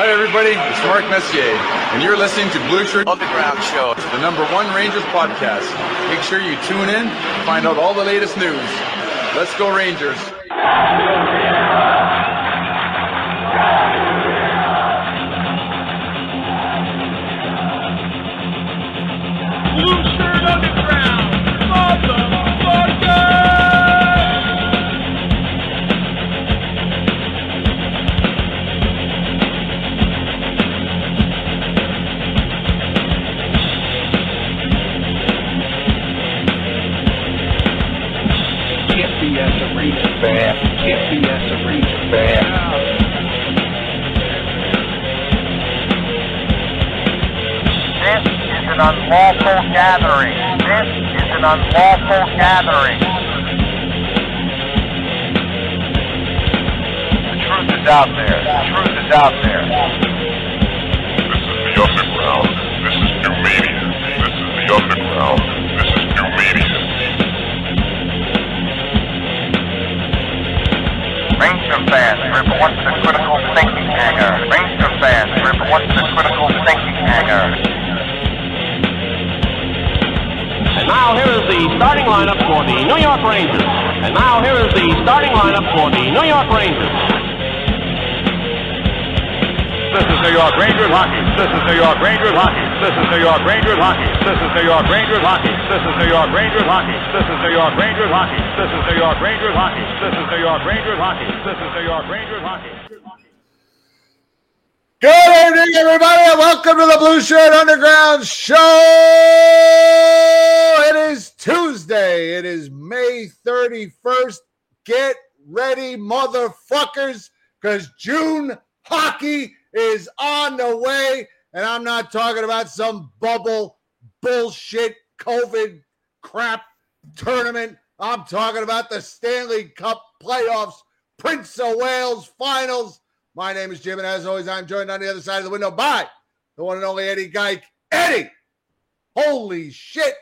Hi, everybody. It's Mark Messier, and you're listening to Blueshirt Underground Show, the number one Rangers podcast. Make sure you tune in to find out all the latest news. Let's go, Rangers. This is an unlawful gathering. This is an unlawful gathering. The truth is out there. The truth is out there. This is the underground. This is new media. This is the underground. Ranger fans, report to the critical thinking hangar. Ranger fans, report to the critical thinking hangar. And now here is the starting lineup for the New York Rangers. And now here is the starting lineup for the New York Rangers. This is New York Rangers hockey. This is New York Rangers hockey. This is New York Rangers hockey. This is New York Rangers hockey. This is New York Rangers hockey. This is New York Rangers hockey. This is New York Rangers hockey. This is New York Rangers hockey. This is New York Rangers hockey. Good evening, everybody, and welcome to the Blueshirt Underground Show. It is Tuesday. It is May 31st. Get ready, motherfuckers, because June hockey is on the way. And I'm not talking about some bubble bullshit COVID crap tournament. I'm talking about the Stanley Cup playoffs, Prince of Wales finals. My name is Jim, and as always, I'm joined on the other side of the window by the one and only Eddie Geik. Eddie, holy shit.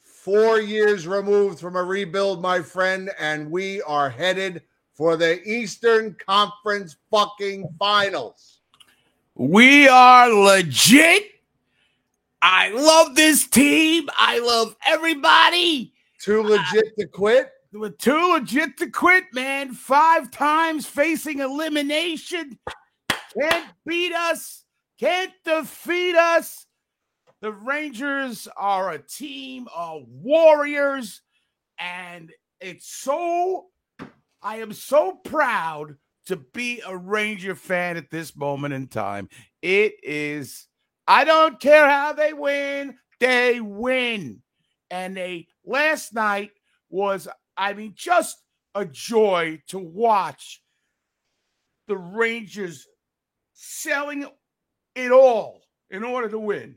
Four years removed from a rebuild, my friend, and we are headed for the Eastern Conference fucking finals. We are legit. I love this team. I love everybody. Too legit to quit. We're too legit to quit, man. Five times facing elimination. Can't beat us. Can't defeat us. The Rangers are a team of warriors. And it's so, I am so proud to be a Ranger fan at this moment in time. It is, I don't care how they win, they win. And they, last night was, I mean, just a joy to watch the Rangers selling it all in order to win.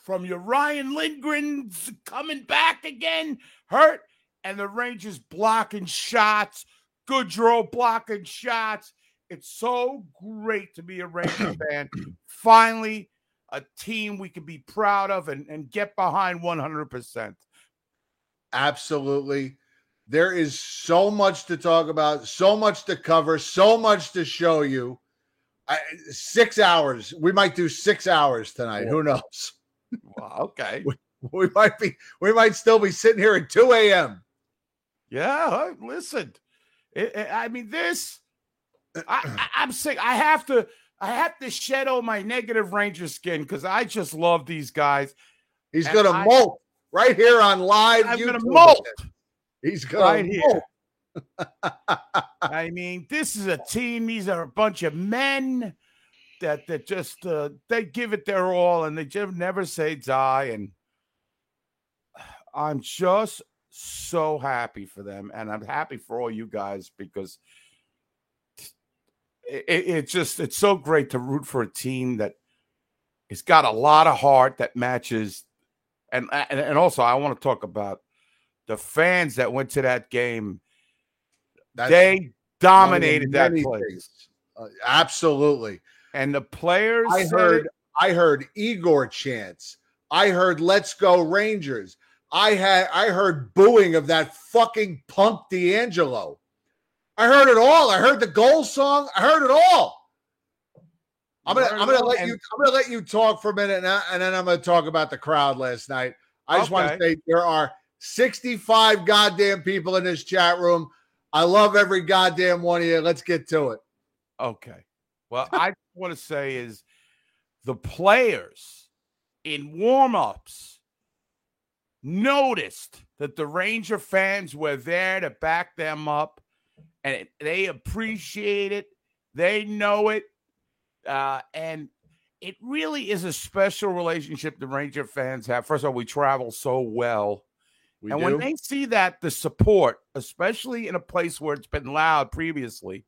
From your Ryan Lindgren coming back again, hurt, and the Rangers blocking shots, Goodrow blocking shots. It's so great to be a Ranger fan. Finally, a team we can be proud of and, and get behind 100%. Absolutely. There is so much to talk about, so much to cover, so much to show you. I, six hours. We might do six hours tonight. Who knows? Wow, okay. We might be. We might still be sitting here at two a.m. Yeah, listen. It, it- I mean, this. I, I, I'm sick. I have to. I have to shed all my negative Ranger skin because I just love these guys. He's And gonna I- molt right here on live. I'm gonna molt He's gonna right here. molt. I mean, this is a team. These are a bunch of men that that just uh, they give it their all and they just never say die. And I'm just so happy for them, and I'm happy for all you guys because it, it, it's just it's so great to root for a team that has got a lot of heart that matches. And and, and also, I want to talk about the fans that went to that game. That's they one of the dominated that place. Uh, absolutely. And the players I heard. it. I heard Igor chants. I heard "Let's Go Rangers." I had. I heard booing of that fucking punk DeAngelo. I heard it all. I heard the goal song. I heard it all. I'm gonna I'm gonna let and- you I'm gonna let you talk for a minute now, and then I'm gonna talk about the crowd last night. I just want to say there are 65 goddamn people in this chat room. I love every goddamn one of you. Let's get to it. Okay. Well, I want to say is the players in warm-ups noticed that the Ranger fans were there to back them up and it- they appreciate it. They know it. Uh, and it really is a special relationship the Ranger fans have. First of all, we travel so well. We and do. when they see that the support, especially in a place where it's been loud previously,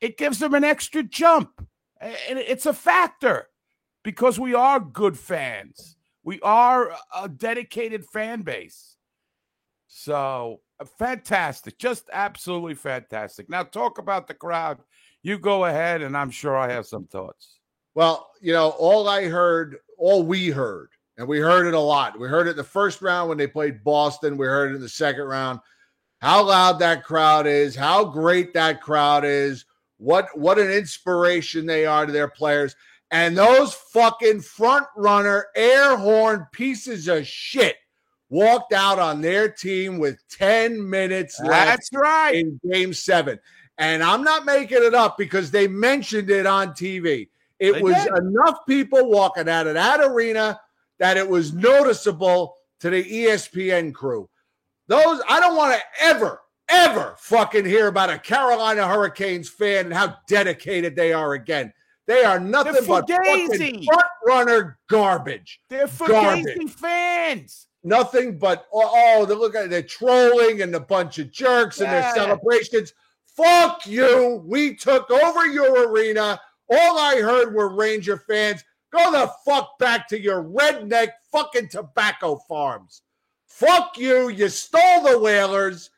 it gives them an extra jump. And it's a factor because we are good fans. We are a dedicated fan base. So uh, fantastic, just absolutely fantastic. Now, talk about the crowd. You go ahead, and I'm sure I have some thoughts. Well, you know, all I heard, all we heard, and we heard it a lot. We heard it the first round when they played Boston. We heard it in the second round. How loud that crowd is, how great that crowd is, what what an inspiration they are to their players. And those fucking front runner air horn pieces of shit walked out on their team with 10 minutes left That's right. in game seven. And I'm not making it up because they mentioned it on TV. It They was did. enough people walking out of that arena that it was noticeable to the ESPN crew. Those, I don't want to ever, ever fucking hear about a Carolina Hurricanes fan and how dedicated they are again. They are nothing but fucking front runner garbage They're. Fugazi fans. nothing but oh, they look at they're trolling and a bunch of jerks and their celebrations. Fuck you. We took over your arena. All I heard were Ranger fans. Go the fuck back to your redneck fucking tobacco farms. Fuck you. You stole the whalers.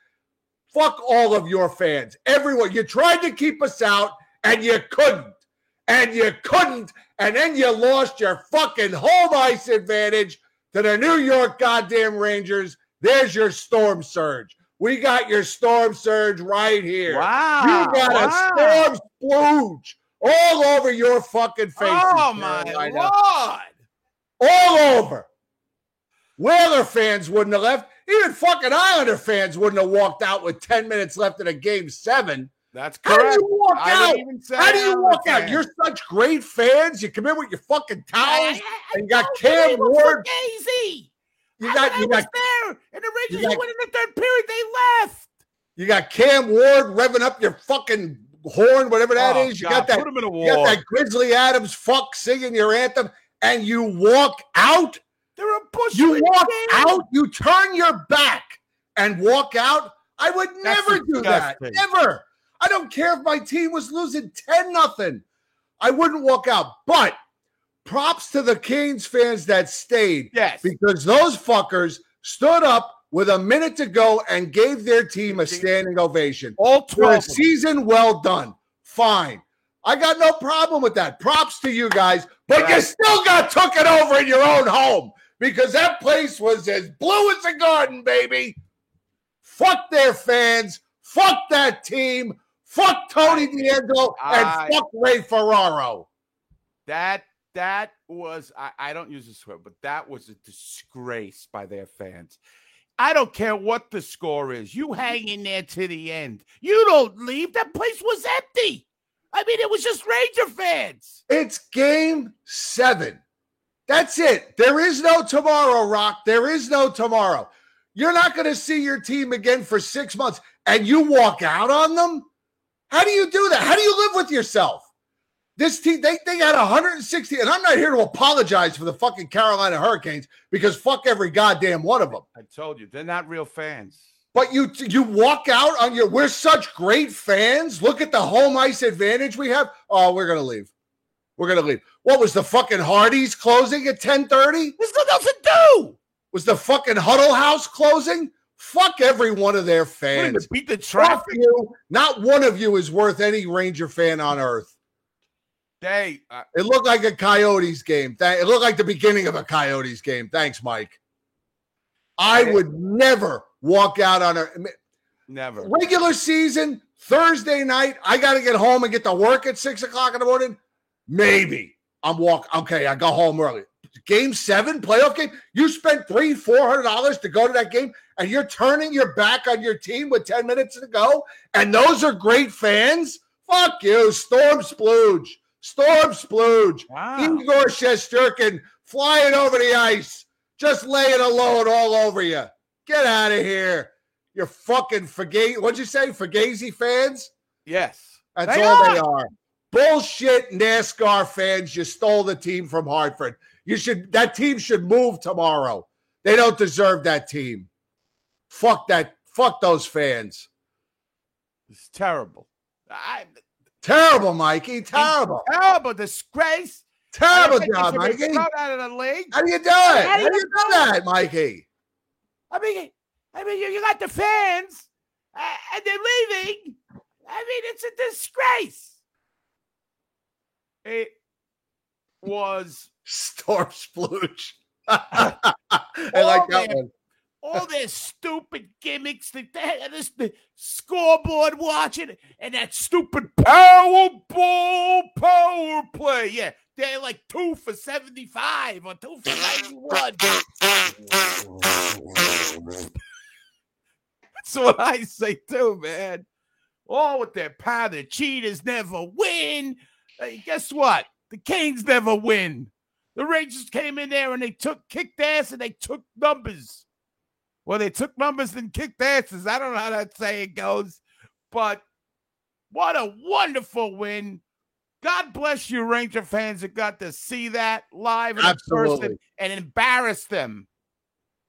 Fuck all of your fans. Everyone. You tried to keep us out and you couldn't. And you couldn't. And then you lost your fucking home ice advantage to the New York goddamn Rangers. There's your storm surge. We got your storm surge right here. Wow. You got wow. a storm splooge all over your fucking face. Oh my lord! All over. Whaler fans wouldn't have left. Even fucking Islander fans wouldn't have walked out with 10 minutes left in a game seven. That's correct. How do you walk I out? didn't even say How do you Islander walk out? fan. You're such great fans. You come in with your fucking towels, and you got Cam Ward. Fugazi. You got I you was got there, and the you Rangers got- went in the third period. They left. You got Cam Ward revving up your fucking horn, whatever that oh, is. Oh, You God, got that. Put him in a You got that Grizzly Adams fuck singing your anthem, and you walk out. They're a bush. You walk team. out. You turn your back and walk out. I would That's never do that. disgusting. I don't care if my team was losing ten nothing. I wouldn't walk out. But props to the Canes fans that stayed Yes. because those fuckers stood up with a minute to go and gave their team a standing ovation. All For a twelve. season well done. Fine. I got no problem with that. Props to you guys, but you still got took it over in your own home because that place was as blue as a garden, baby. Fuck their fans. Fuck that team. Fuck Tony DeAngelo and I- fuck Ray Ferraro. That that was I, I don't use the swear, but that was a disgrace by their fans. I don't care what the score is. You mm-hmm. hang in there to the end. You don't leave. That place was empty. I mean, it was just Ranger fans. It's game seven. That's it. There is no tomorrow, Rock. There is no tomorrow. You're not going to see your team again for six months and you walk out on them? How do you do that? How do you live with yourself? This team, they, they got 160, and I'm not here to apologize for the fucking Carolina Hurricanes because fuck every goddamn one of them. I told you, they're not real fans. But you you walk out on your we're such great fans. Look at the home ice advantage we have. Oh, we're gonna leave. We're gonna leave. What was the fucking Hardee's closing at 10:30? There's nothing else to do. Was the fucking Huddle House closing? Fuck every one of their fans. beat the traffic. you. Not one of you is worth any Ranger fan on earth. They uh, It looked like a Coyotes game. It looked like the beginning of a Coyotes game. Thanks, Mike. I would never walk out on a never. regular season Thursday night. I got to get home and get to work at six o'clock in the morning. maybe I'm walk. Okay, I go home early. Game seven, playoff game. You spent three, four hundred dollars to go to that game, and you're turning your back on your team with ten minutes to go. And those are great fans. Fuck you, Storm Splooge, Storm Splooge, Wow. Igor Shesterkin flying over the ice, just laying a load all over you. Get out of here. You're fucking Fugazi. What'd you say? Fugazi fans? Yes. That's They all are. they are. Bullshit NASCAR fans. You stole the team from Hartford. You should that team should move tomorrow. They don't deserve that team. Fuck that. Fuck those fans. It's terrible. I, Terrible, Mikey. Terrible. terrible disgrace. Terrible I think they job, Mikey. out of the league. How do you do it? How How do do you you do that, Mikey? I mean, I mean, you, you got the fans, uh, and they're leaving. I mean, it's a disgrace. It was Storm splooge. I like that man. one. All their stupid gimmicks, the, the, the scoreboard watching, and that stupid Powerball power play. Yeah, they're like two for 75 or two for 91. That's what I say too, man. All with their power. The cheaters never win. Hey, guess what? The Canes never win. The Rangers came in there and they took kicked ass and they took numbers. Well, they took numbers and kicked asses. I don't know how that saying goes, but what a wonderful win. God bless you, Ranger fans, that got to see that live in person and embarrass them.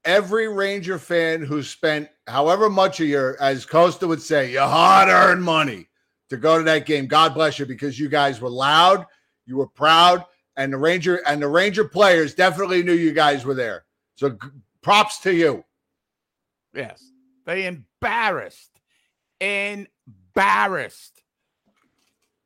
Every Ranger fan who spent however much of your, as Costa would say, your hard earned money to go to that game. God bless you because you guys were loud, you were proud, and the Ranger and the Ranger players definitely knew you guys were there. So props to you. Yes. They embarrassed, embarrassed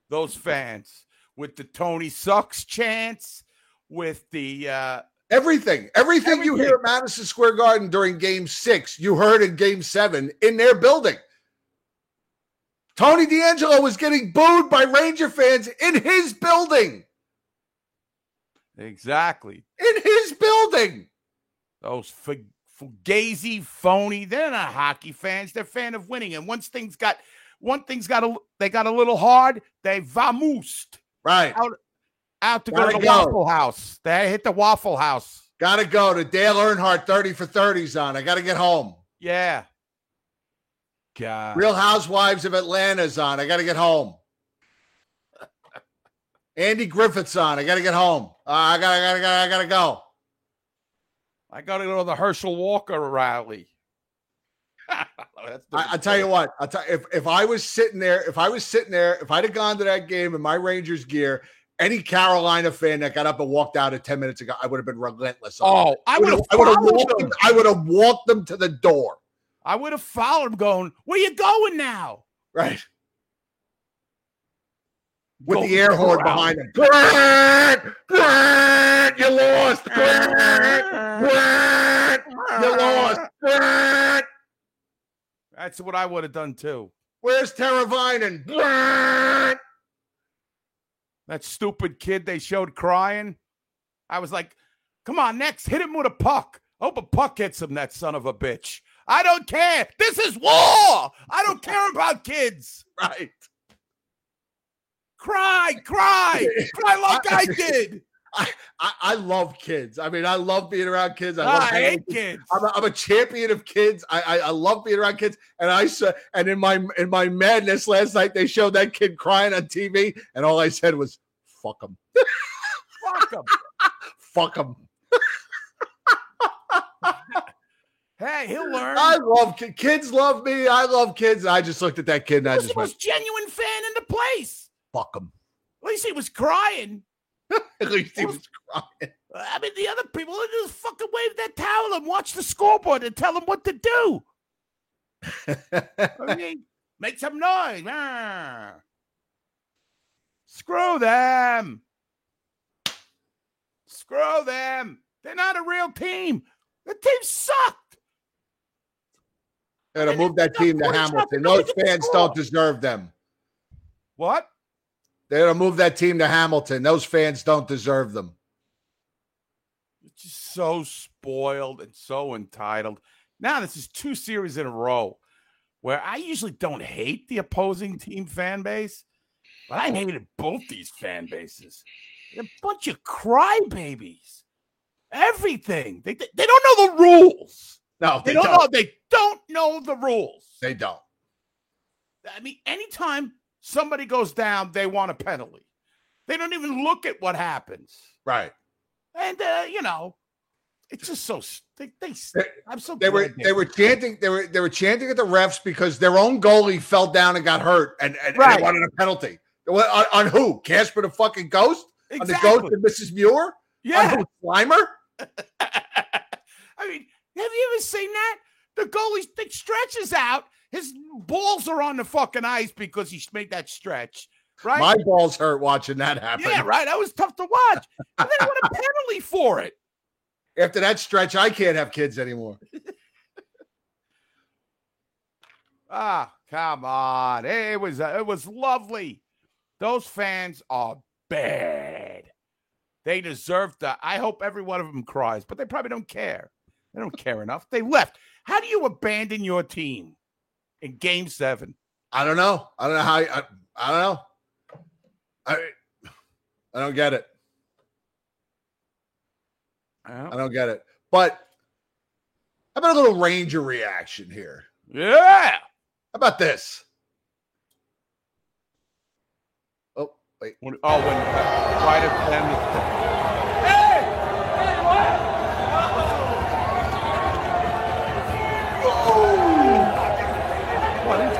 those fans with the Tony Sucks chants, with the uh Everything, everything, you hear at Madison Square Garden during game six, you heard in game seven in their building. Tony DeAngelo was getting booed by Ranger fans in his building. exactly In his building. those fu- fugazi phony. They're not hockey fans. They're fan of winning. And once things got one thing's got a they got a little hard, they vamoosed Right. out to go Gotta to the go. Waffle House. They hit the Waffle House. Gotta go to Dale Earnhardt 30 for 30s on. I gotta get home. Yeah. God. Real Housewives of Atlanta's on. I gotta get home. Andy Griffith's on. I gotta get home. Uh, I gotta, gotta, gotta, I gotta go. I got to go to the Herschel Walker rally. That's I, I tell you what, I tell if if I was sitting there, if I was sitting there, if I'd have gone to that game in my Rangers gear, any Carolina fan that got up and walked out at 10 minutes ago, I would have been relentless. on them. Oh, I would have I would have walked them. them, I would have walked them to the door. I would have followed him going, Where you going now? Right. With Go the air horn behind him. Grant! Grant! You lost! Ah. Grant! Grant! You lost! Ah. Grant! That's what I would have done too. Where's Teravainen? Grant! That stupid kid they showed crying. I was like, come on, next, hit him with a puck. Hope a puck hits him, that son of a bitch. I don't care. This is war. I don't care about kids. Right. Cry, cry, cry like I did. I, I love kids. I mean, I love being around kids. I, ah, I, love hanging hate with kids. I'm a, I'm a champion of kids. I, I I love being around kids. And I said, and in my in my madness last night, they showed that kid crying on TV, and all I said was, "Fuck him, fuck him, fuck him." Hey, he'll learn. I love ki- kids. Love me. I love kids. I just looked at that kid and I was just the went, most genuine fan in the place. "Fuck him." At least he was crying. At least he was crying. I mean, the other people just fucking wave their towel and watch the scoreboard and tell them what to do. I mean, make some noise. Ah. Screw them. Screw them. They're not a real team. The team sucked. Gotta move that team to Hamilton. Those fans don't deserve them. What? They're gonna move that team to Hamilton. Those fans don't deserve them. It's just so spoiled and so entitled. Now this is two series in a row where I usually don't hate the opposing team fan base, but I hated both these fan bases. They're a bunch of crybabies. Everything they they don't know the rules. No, They, they, don't, don't. know. They don't know the rules. They don't. I mean, anytime somebody goes down, they want a penalty. They don't even look at what happens. Right. And uh, you know, it's just so they, they They- I'm so They were glad they were chanting they were they were chanting at the refs because their own goalie fell down and got hurt and, and, and Right. they wanted a penalty. On, on who? Casper the fucking ghost? On the ghost of Mrs. Muir? Yeah. On who? Slimer? I mean, have you ever seen that? The goalie st- stretches out. His balls are on the fucking ice because he made that stretch. Right? My balls hurt watching that happen. yeah, right. That was tough to watch. And then what a penalty for it. After that stretch, I can't have kids anymore. Ah, come on. It was uh, it was lovely. Those fans are bad. They deserve to. I hope every one of them cries, but they probably don't care. They don't care enough. They left. How do you abandon your team in game seven? I don't know. I don't know how. I, I don't know. I I don't get it. I don't get it. But how about a little Ranger reaction here? Yeah. How about this? Oh, wait. When, oh, when uh, right at the end of What is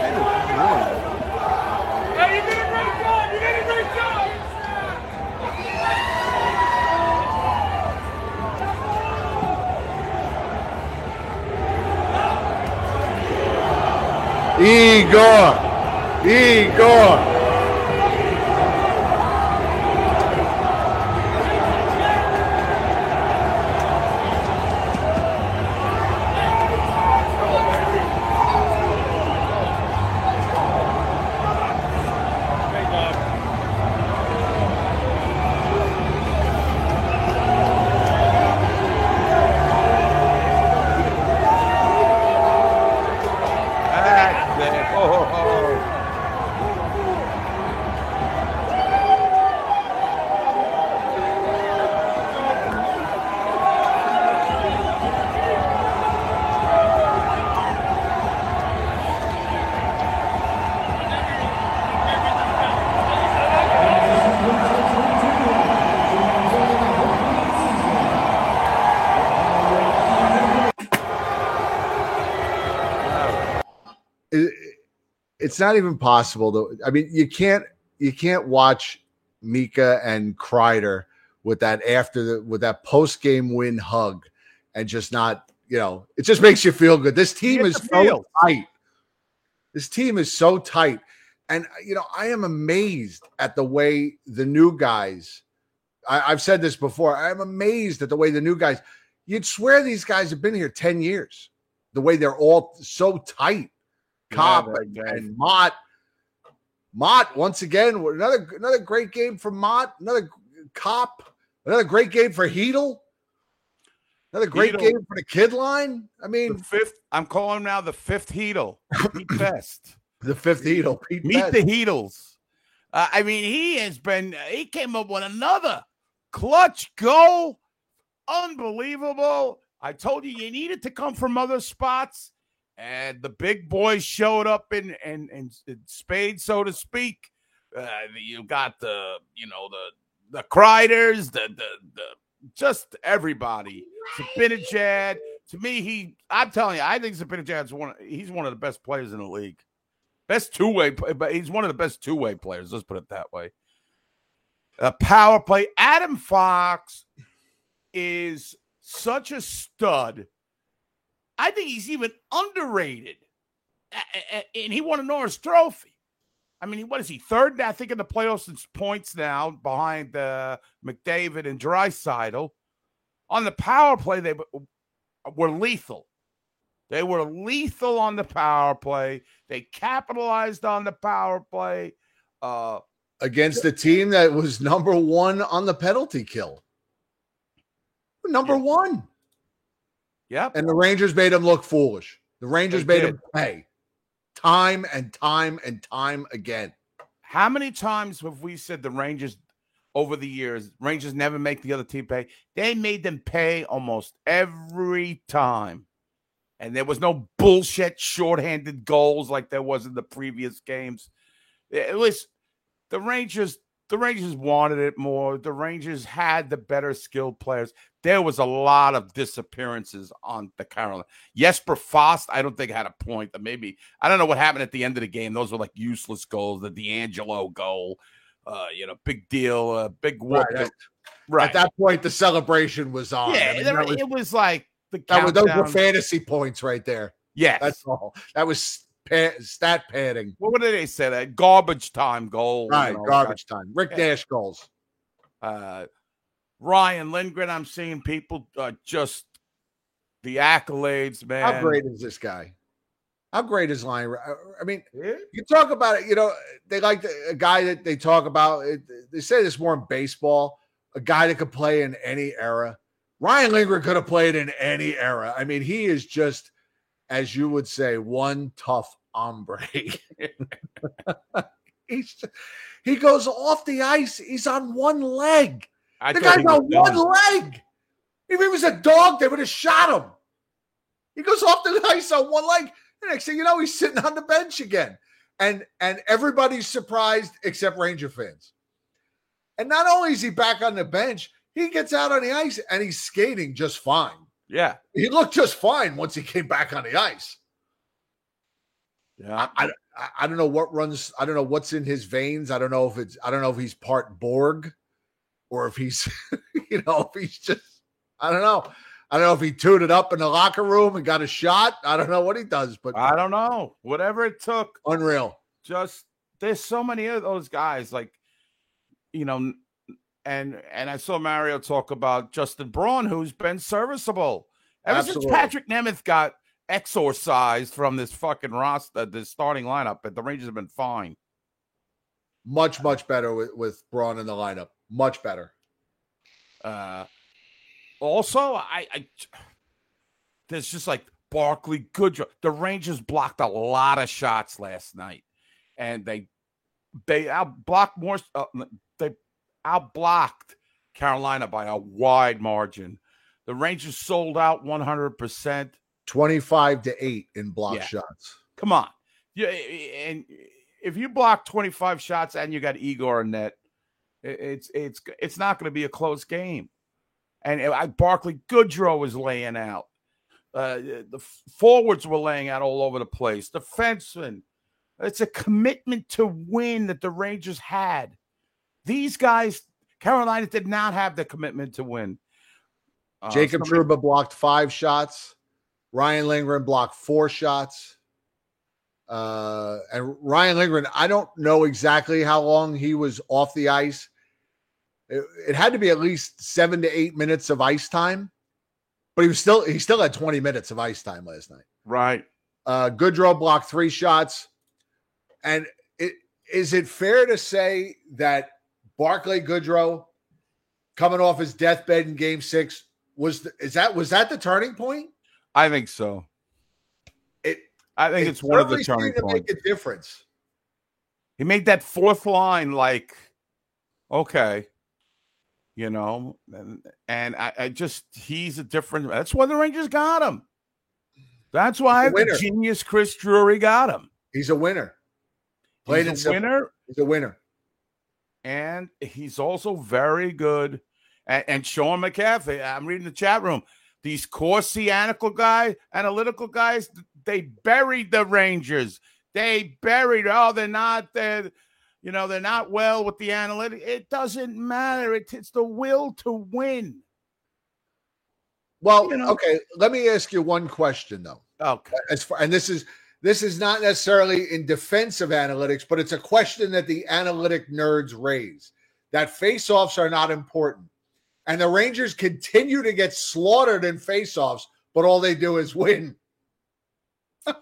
Igor! Igor! It's not even possible to i mean you can't you can't watch mika and kreider with that after the with that post-game win hug and just not you know it just makes you feel good. This team is so tight. This team is so tight. And you know i am amazed at the way the new guys I, i've said this before i'm amazed at the way the new guys you'd swear these guys have been here 10 years the way they're all so tight Cop they're and, Motte. Motte once again. Another another great game for Motte. Another cop. Another great game for Chytil. Another great Heedle. game for the kid line. I The mean, fifth. I'm calling him now the fifth Heedle. Pete Best. the fifth Heedle. Pete Meet Best. the Heedles. Uh, I mean, he has been. He came up with another clutch goal. Unbelievable. I told you you needed to come from other spots, and the big boys showed up in in, in spades, so to speak. Uh, you got the you know the the Kreiders, the the the just everybody. Zibanejad. To me, he. I'm telling you, I think Zibanejad's one. He's one of the best players in the league. Best two way, but he's one of the best two way players. Let's put it that way. A power play. Adam Fox is such a stud. I think he's even underrated. And he won a Norris Trophy. I mean, what is he third? I think in the playoffs in points now, behind uh, McDavid and Draisaitl. On the power play, they were lethal. They were lethal on the power play. They capitalized on the power play. Uh, against a team that was number one on the penalty kill. Number Yeah. one. Yep. And the Rangers made him look foolish. The Rangers They made him pay time and time and time again. How many times have we said the Rangers over the years, Rangers never make the other team pay? They made them pay almost every time. And there was no bullshit shorthanded goals like there was in the previous games. Eh, it was the Rangers, the Rangers wanted it more. The Rangers had the better skilled players. There was a lot of disappearances on the Carolina. Jesper Fast, I don't think had a point. That maybe I don't know what happened at the end of the game. Those were like useless goals. The DeAngelo goal, uh, you know, big deal, uh, big whoop. Right, at- right. At that point, the celebration was on. yeah, I mean, there- was, it was like the that was- those were fantasy points right there. Yes. That's all. That was pa- stat padding. what did they say? That garbage time goal. Right, garbage time. Rick. Nash goals. uh, Ryan Lindgren. I'm seeing people uh, just the accolades, man. How great is this guy? How great is Lion? I mean, Yeah. you talk about it. You know, they like the, a guy that they talk about. It, they say this more in baseball. A guy that could play in any era. Ryan Lindgren could have played in any era. I mean, he is just, as you would say, one tough hombre. He's he goes off the ice. He's on one leg. I the guy's on one done. leg. If he was a dog, they would have shot him. He goes off the ice on one leg. The next thing you know, he's sitting on the bench again. And and everybody's surprised except Ranger fans. And not only is he back on the bench, he gets out on the ice and he's skating just fine. Yeah. He looked just fine once he came back on the ice. Yeah. I, I I don't know what runs. I don't know what's in his veins. I don't know if it's. I don't know if he's part Borg, or if he's, you know, if he's just. I don't know. I don't know if he tuned it up in the locker room and got a shot. I don't know what he does, but I don't know. Whatever it took. unreal. Just there's so many of those guys, like you know, and and I saw Mario talk about Justin Braun, who's been serviceable ever Absolutely. since Patrik Nemeth got exorcised from this fucking roster, this starting lineup. But the Rangers have been fine. Much much better with with Braun in the lineup. Much better. Uh, also, I, I there's just like Barclay good. The Rangers blocked a lot of shots last night, and they they out blocked more. Uh, they out blocked Carolina by a wide margin. The Rangers sold out 100. percent Twenty five to eight in block Yeah. shots. Come on, yeah, eh, and if you block 25 shots and you got Igor in net, it's it's it's not going to be a close game. And eh, I, Barclay Goodrow was laying out. Uh, the forwards were laying out all over the place. Defensemen. It's a commitment to win that the Rangers had. These guys, Carolina did not have the commitment to win. Uh, Jacob somebody- Trouba blocked five shots. Ryan Lindgren blocked four shots. Uh, and Ryan Lindgren, I don't know exactly how long he was off the ice. It, it had to be at least seven to eight minutes of ice time, but he was still he still had 20 minutes of ice time last night. right. Uh, Goodrow blocked three shots. And it, is it fair to say that Barclay Goodrow coming off his deathbed in game six was the, is that was that the turning point? I think so. It I think it it's one of the turning points. make a difference. He made that fourth line like, okay, you know, and, and I, I just he's a different. That's why the Rangers got him. That's why the genius Chris Drury got him. He's a winner. Played He's a simple. winner, He's a winner. And he's also very good. And, and Sean McCaffrey, I'm reading the chat room. These Corsi analytical guys, analytical guys, they buried the Rangers. They buried. Oh, they're not there. You know, they're not well with the analytics. It doesn't matter. It, it's the will to win. Well, You know. okay. Let me ask you one question though. Okay. As far and this is this is not necessarily in defense of analytics, but it's a question that the analytic nerds raise. That face-offs are not important. And the Rangers continue to get slaughtered in face-offs, but all they do is win.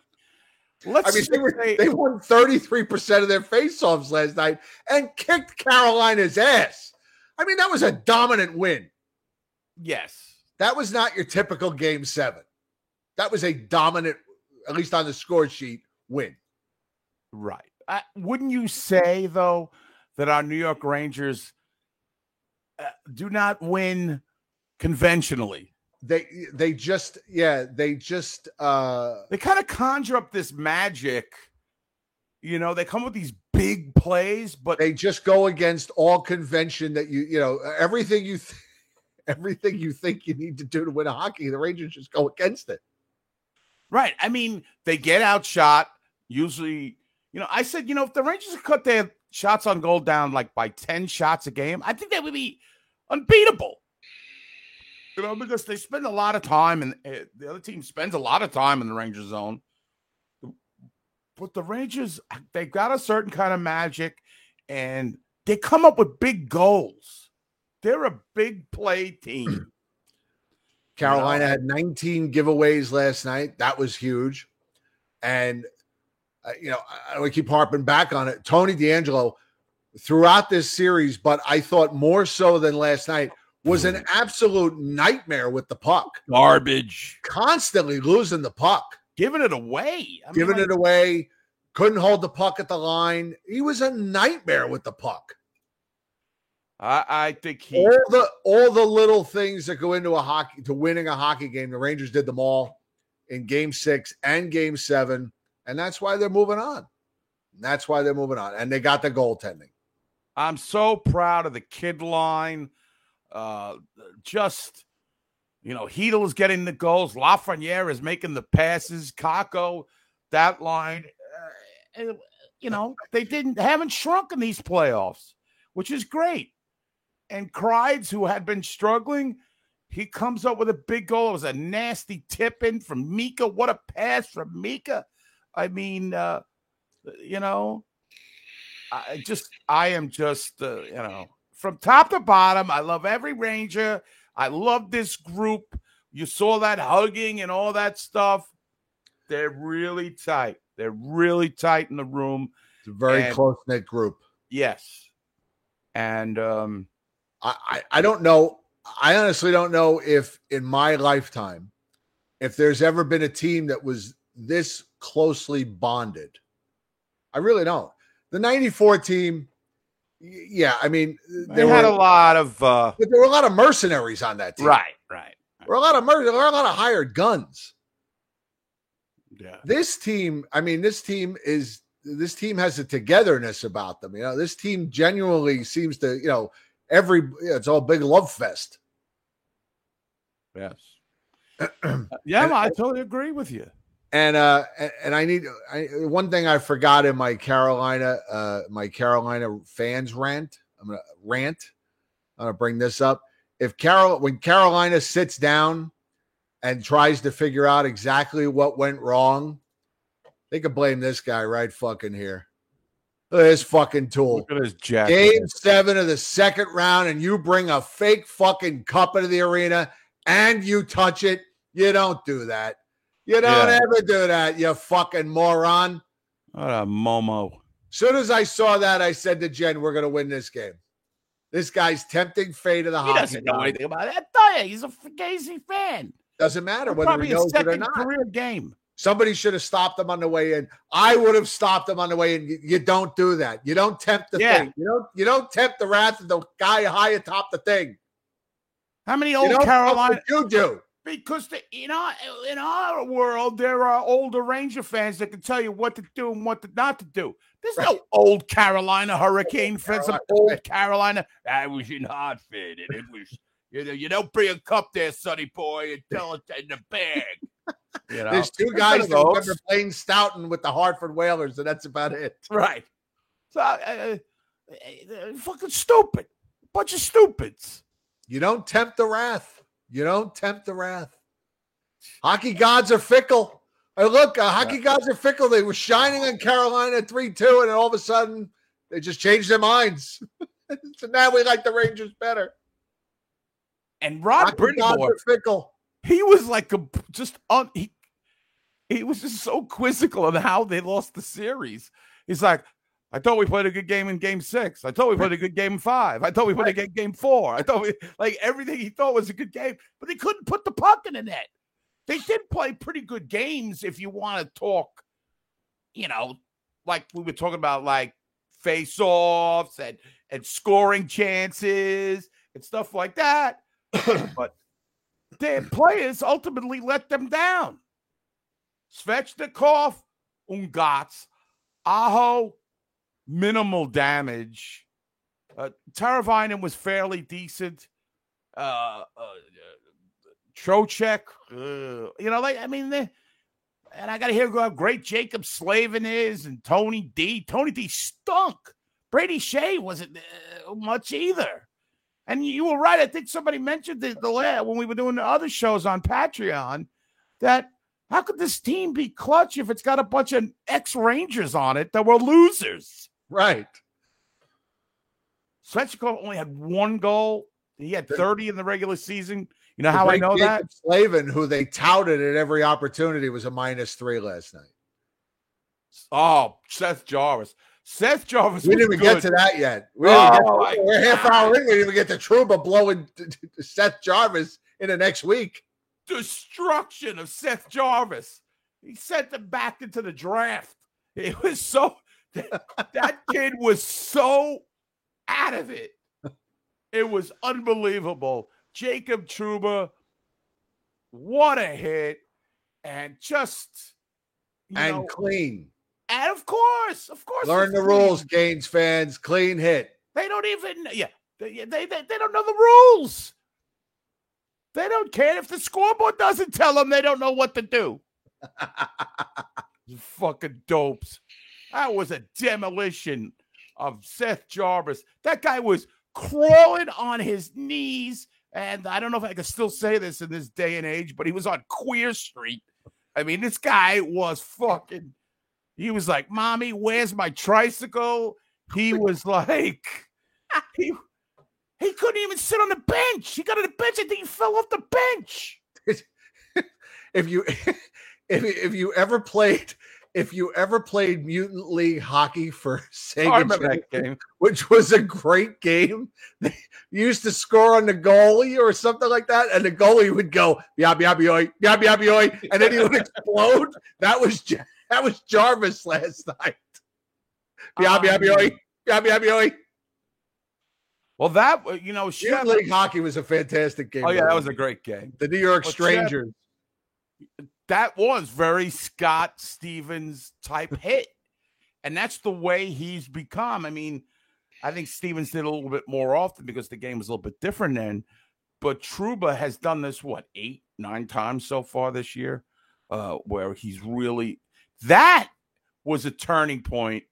Let's I mean, they, were, say- they won 33% of their faceoffs last night and kicked Carolina's ass. I mean, that was a dominant win. yes. That was not your typical game seven. That was a dominant, at least on the score sheet, win. Right. Uh, wouldn't you say though that our New York Rangers uh, do not win conventionally? They they just yeah, they just uh They kind of conjure up this magic. You know, they come with these big plays, but they just go against all convention that you you know everything you th- everything you think you need to do to win a hockey the rangers just go against it right. I mean, they get outshot. Usually, you know, I said, you know, if the Rangers cut their shots on goal down like by 10 shots a game, I think they would be unbeatable. You know, because they spend a lot of time and uh, the other team spends a lot of time in the Ranger zone. But the Rangers, they've got a certain kind of magic and they come up with big goals. They're a big play team. Carolina had 19 giveaways last night that was huge and uh, you know I, I keep harping back on it tony DeAngelo throughout this series but i thought more so than last night was an absolute nightmare with the puck Garbage. constantly losing the puck Giving it away. I mean, giving like- it away, couldn't hold the puck at the line. He was a nightmare with the puck. I, I think he All the all the little things that go into a hockey to winning a hockey game, the Rangers did them all in game six and game seven. And that's why they're moving on. That's why they're moving on. And they got the goaltending. I'm so proud of the kid line. Uh, just you know, Chytil is getting the goals. Lafreniere is making the passes. Kakko, that line. Uh, you know, they didn't haven't shrunk in these playoffs, which is great. And Crides, who had been struggling, he comes up with a big goal. It was a nasty tip in from Mika. What a pass from Mika. I mean, uh, you know, I just I am just uh, you know from top to bottom. I love every Ranger. I love this group. You saw that hugging and all that stuff. They're really tight. They're really tight in the room. It's a very close knit group. Yes. And um I, I I don't know. I honestly don't know if in my lifetime, if there's ever been a team that was this closely bonded. I really don't. The 94 team, yeah, I mean, they there had were, a lot of uh but there were a lot of mercenaries on that team. right, right. There were a lot of mer- there were a lot of hired guns. Yeah. This team, I mean, this team is this team has a togetherness about them. You know, this team genuinely seems to, you know, every yeah, it's all big love fest. Yes. yeah, I totally agree with you. And uh and, and I need I, one thing I forgot in my Carolina uh my Carolina fans rant. I'm gonna rant. I'm gonna bring this up. If Carol when Carolina sits down and tries to figure out exactly what went wrong, they could blame this guy right fucking here. Look at this fucking tool. Look at his jacket. Game seven of the second round, and you bring a fake fucking cup into the arena and you touch it. You don't do that. You don't Yeah. ever do that, you fucking moron. What a Momo. Soon as I saw that, I said to Jen, "We're gonna win this game." This guy's tempting fate of the He hockey. doesn't know anything about it. I tell you, he's a crazy fan. Doesn't matter whether Probably he a knows it or second not. career game. Somebody should have stopped them on the way in. I would have stopped them on the way in. You, you don't do that. You don't tempt the Yeah. thing. You don't. You don't tempt the wrath of the guy high atop the thing. How many You old don't Carolina? you do. Because the, in our in our world, there are older Ranger fans that can tell you what to do and what to not to do. There's no old Carolina Hurricane fans. Old Carolina. I was in Hartford, and it was you know you don't bring a cup there, Sonny boy, and tell it in the bag. You know? There's two guys that remember playing Stoughton with the Hartford Whalers, and that's about it. right. So uh, uh, fucking stupid, bunch of stupids. You don't tempt the wrath. You don't tempt the wrath. Hockey gods are fickle. Hey, look, uh, hockey gods are fickle. They were shining on Carolina 3 2, and then all of a sudden they just changed their minds. so now we like the Rangers better. And Rod Hockey gods Brind'Amour, are fickle. He was like a just un, he he was just so quizzical on how they lost the series. He's like, I thought we played a good game in game six. I thought we played a good game in five. I thought we played a good game four. I thought we like everything he thought was a good game, but they couldn't put the puck in the net. They did play pretty good games if you want to talk, you know, like we were talking about like face-offs and and scoring chances and stuff like that. but their players ultimately let them down. Svechnikov, Ungats, Aho, minimal damage. Uh, Teravainen was fairly decent. Uh, uh, Trocheck, uh, you know, like I mean, and I got to hear how great Jacob Slavin is, and Tony D. Tony D. stunk. Brady Skjei wasn't uh, much either. And you were right. I think somebody mentioned the, the when we were doing the other shows on Patreon that how could this team be clutch if it's got a bunch of ex Rangers on it that were losers? Right. Svechnikov only had one goal. He had 30 in the regular season. You know how I know Jacob that? Slavin, who they touted at every opportunity, was a minus three last night. Oh, Seth Jarvis. Seth Jarvis. We didn't even get to that yet. We Oh, to- we're half hour in. We didn't even get to Trouba blowing Seth Jarvis in the next week. destruction of Seth Jarvis. He sent them back into the draft. It was so that, that kid was so out of it. It was unbelievable. Jacob Trouba, what a hit. And just and know, clean. And of course, of course, Learn the rules, Canes fans. Clean hit. They don't even yeah, they, they, they, they don't know the rules. They don't care if the scoreboard doesn't tell them they don't know what to do. Fucking dopes. That was a demolition of Seth Jarvis. That guy was crawling on his knees. And I don't know if I can still say this in this day and age, but he was on Queer Street. I mean, this guy was fucking, he was like, Mommy, where's my tricycle? He was like, he, he couldn't even sit on the bench. He got on the bench. I think he fell off the bench. if you if if you ever played if you ever played Mutant League hockey for Sega, Oh, game. which was a great game. They used to score on the goalie or something like that, and the goalie would go yab yab yoy yab yab yoy, and then he would explode. That was Ja- that was Jarvis last night. Um, yoy yab yab. Well, that, you know, Chef, League hockey was a fantastic game. oh, yeah, that was a great game. the New York Well, Strangers. that was very Scott Stevens type hit. And that's the way he's become. I mean, I think Stevens did a little bit more often because the game was a little bit different then. But Truba has done this, what, eight, nine times so far this year, uh, where he's really that was a turning point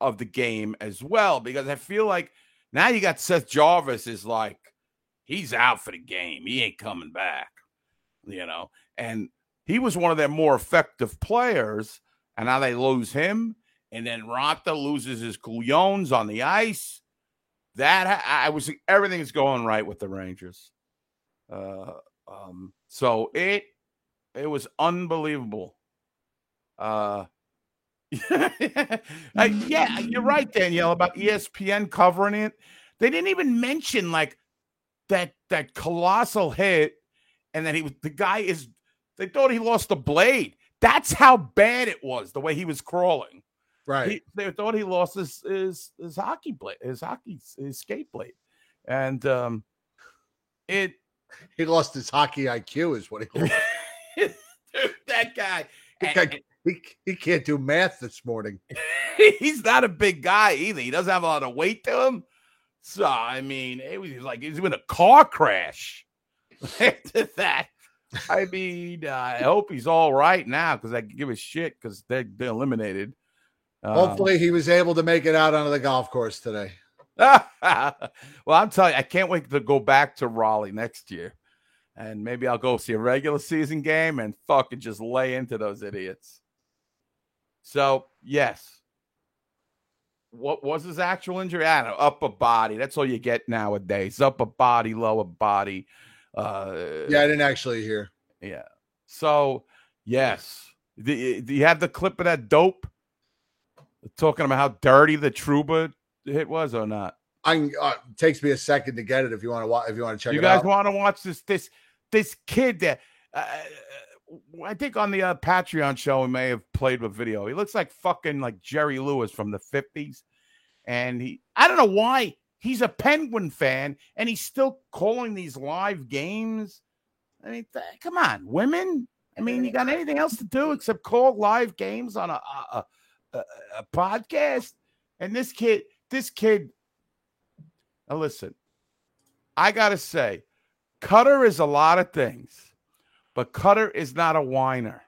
of the game as well. Because I feel like now you got Seth Jarvis is like, he's out for the game. He ain't coming back, you know. And he was one of their more effective players, and now they lose him, and then Raanta loses his couillons on the ice. That I was everything is going right with the Rangers. Uh, um, so it it was unbelievable. Uh, yeah, you're right, Danielle, about ESPN covering it. They didn't even mention like that that colossal hit, and that he was the guy is they thought he lost a blade. That's how bad it was, the way he was crawling. Right. He, they thought he lost his his his hockey blade, his hockey his skate blade, and um, it he lost his hockey IQ, is what he lost. dude, that guy. And- can't- he, he can't do math this morning. he's not a big guy either. He doesn't have a lot of weight to him. So I mean, it was like he's in a car crash. After that, I mean, uh, I hope he's all right now because I give a shit because they're, they're eliminated. Um, Hopefully, he was able to make it out onto the golf course today. well, I'm telling you, I can't wait to go back to Raleigh next year, and maybe I'll go see a regular season game and fucking just lay into those idiots. So yes, what was his actual injury? I don't know, upper body. That's all you get nowadays. Upper body, lower body. Uh, Yeah, I didn't actually hear. yeah. So yes, Do you, do you have the clip of that dope talking about how dirty the Trouba hit was or not? I can, uh, takes me a second to get it if you want to watch if you want to check out. you guys want to watch this this this kid that uh, I think on the uh, Patreon show we may have played with video. He looks like fucking like Jerry Lewis from the fifties, and he I don't know why he's a Penguin fan and he's still calling these live games. I mean, th- come on, women. I mean, you got anything else to do except call live games on a a, a, a, a podcast? And this kid, this kid. Now listen, I gotta say, Cutter is a lot of things, but Cutter is not a whiner.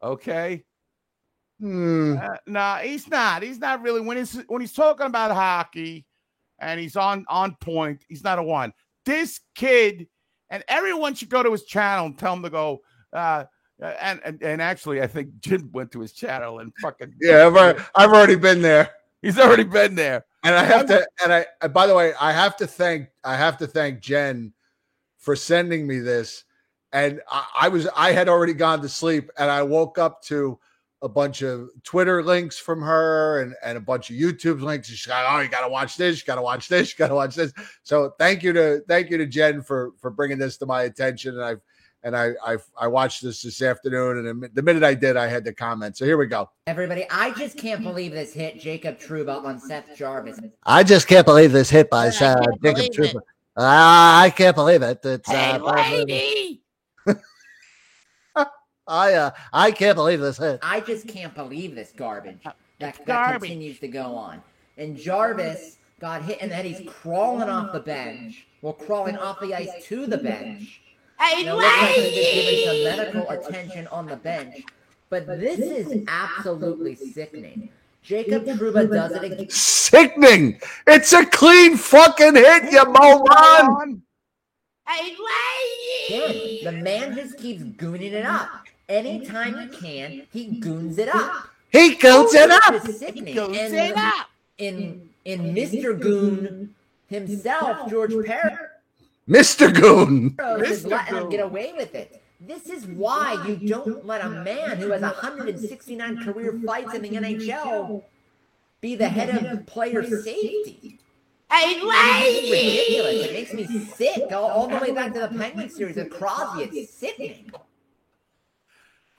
Okay. Hmm. Uh, no, he's not. He's not really when he's when he's talking about hockey and he's on on point. He's not a one. This kid and everyone should go to his channel and tell him to go. Uh, and, and and actually, I think Jim went to his channel and fucking Yeah, I've already, I've already been there. He's already been there. And I have to, and I, by the way, I have to thank, I have to thank Jen for sending me this. And I, I was, I had already gone to sleep, and I woke up to a bunch of Twitter links from her and, and a bunch of YouTube links. She's like, "Oh, you got to watch this, you got to watch this, you got to watch this." So thank you to, thank you to Jen for for bringing this to my attention. And I've, and I, I, I watched this this afternoon, and the minute I did, I had to comment. So here we go. Everybody, I just can't believe this hit Jacob Trouba on Seth Jarvis. I just can't believe this hit by I uh, Jacob believe it. Trooper. Uh, I can't believe it. It's Hey, uh, lady! I uh, I can't believe this hit. I just can't believe this garbage that, that continues to go on. And Jarvis got hit, and then he's crawling off the bench. Well, crawling off the ice to the bench. Hey, Now, it looks like he's some medical attention on the bench. But this is absolutely sickening. Jacob Trouba does it again. Sickening! It's a clean fucking hit, you moron. Hey, Again, the man just keeps gooning it up. Anytime he can, he goons it up. He goons it oh, up. This is sickening. goons And it up. In in Mr. Goon himself, George Parros Mr. Goon. is letting him get away with it. This is why you don't let a man who has 169 career fights in the NHL be the head of player safety. Hey, This is ridiculous. It makes me sick. All, all the way back to the Penguin series with Crosby. It's sickening.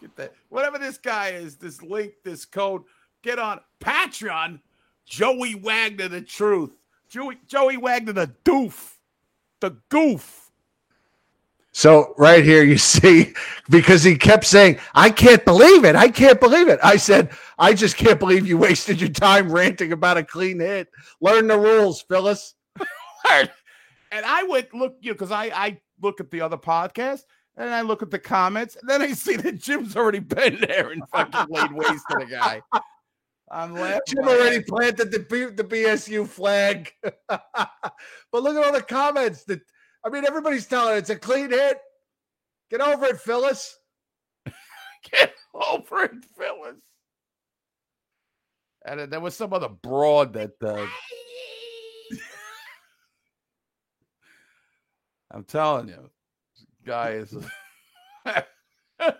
Get that. Whatever this guy is, this link, this code, get on Patreon. Joey Wagner, the truth. Joey, Joey Wagner, the doof. The goof. So right here, you see, because he kept saying, "I can't believe it, I can't believe it." I said, "I just can't believe you wasted your time ranting about a clean hit. Learn the rules, Phyllis." And I went look, you know, because I I look at the other podcast and I look at the comments, and then I see that Jim's already been there and fucking laid waste to the guy. I'm laughing. Jim already planted the B, the BSU flag. but look at all the comments. That I mean, everybody's telling it's a clean hit. Get over it, Phyllis. Get over it, Phyllis. And then there was some other broad that uh, I'm telling you, this guy is a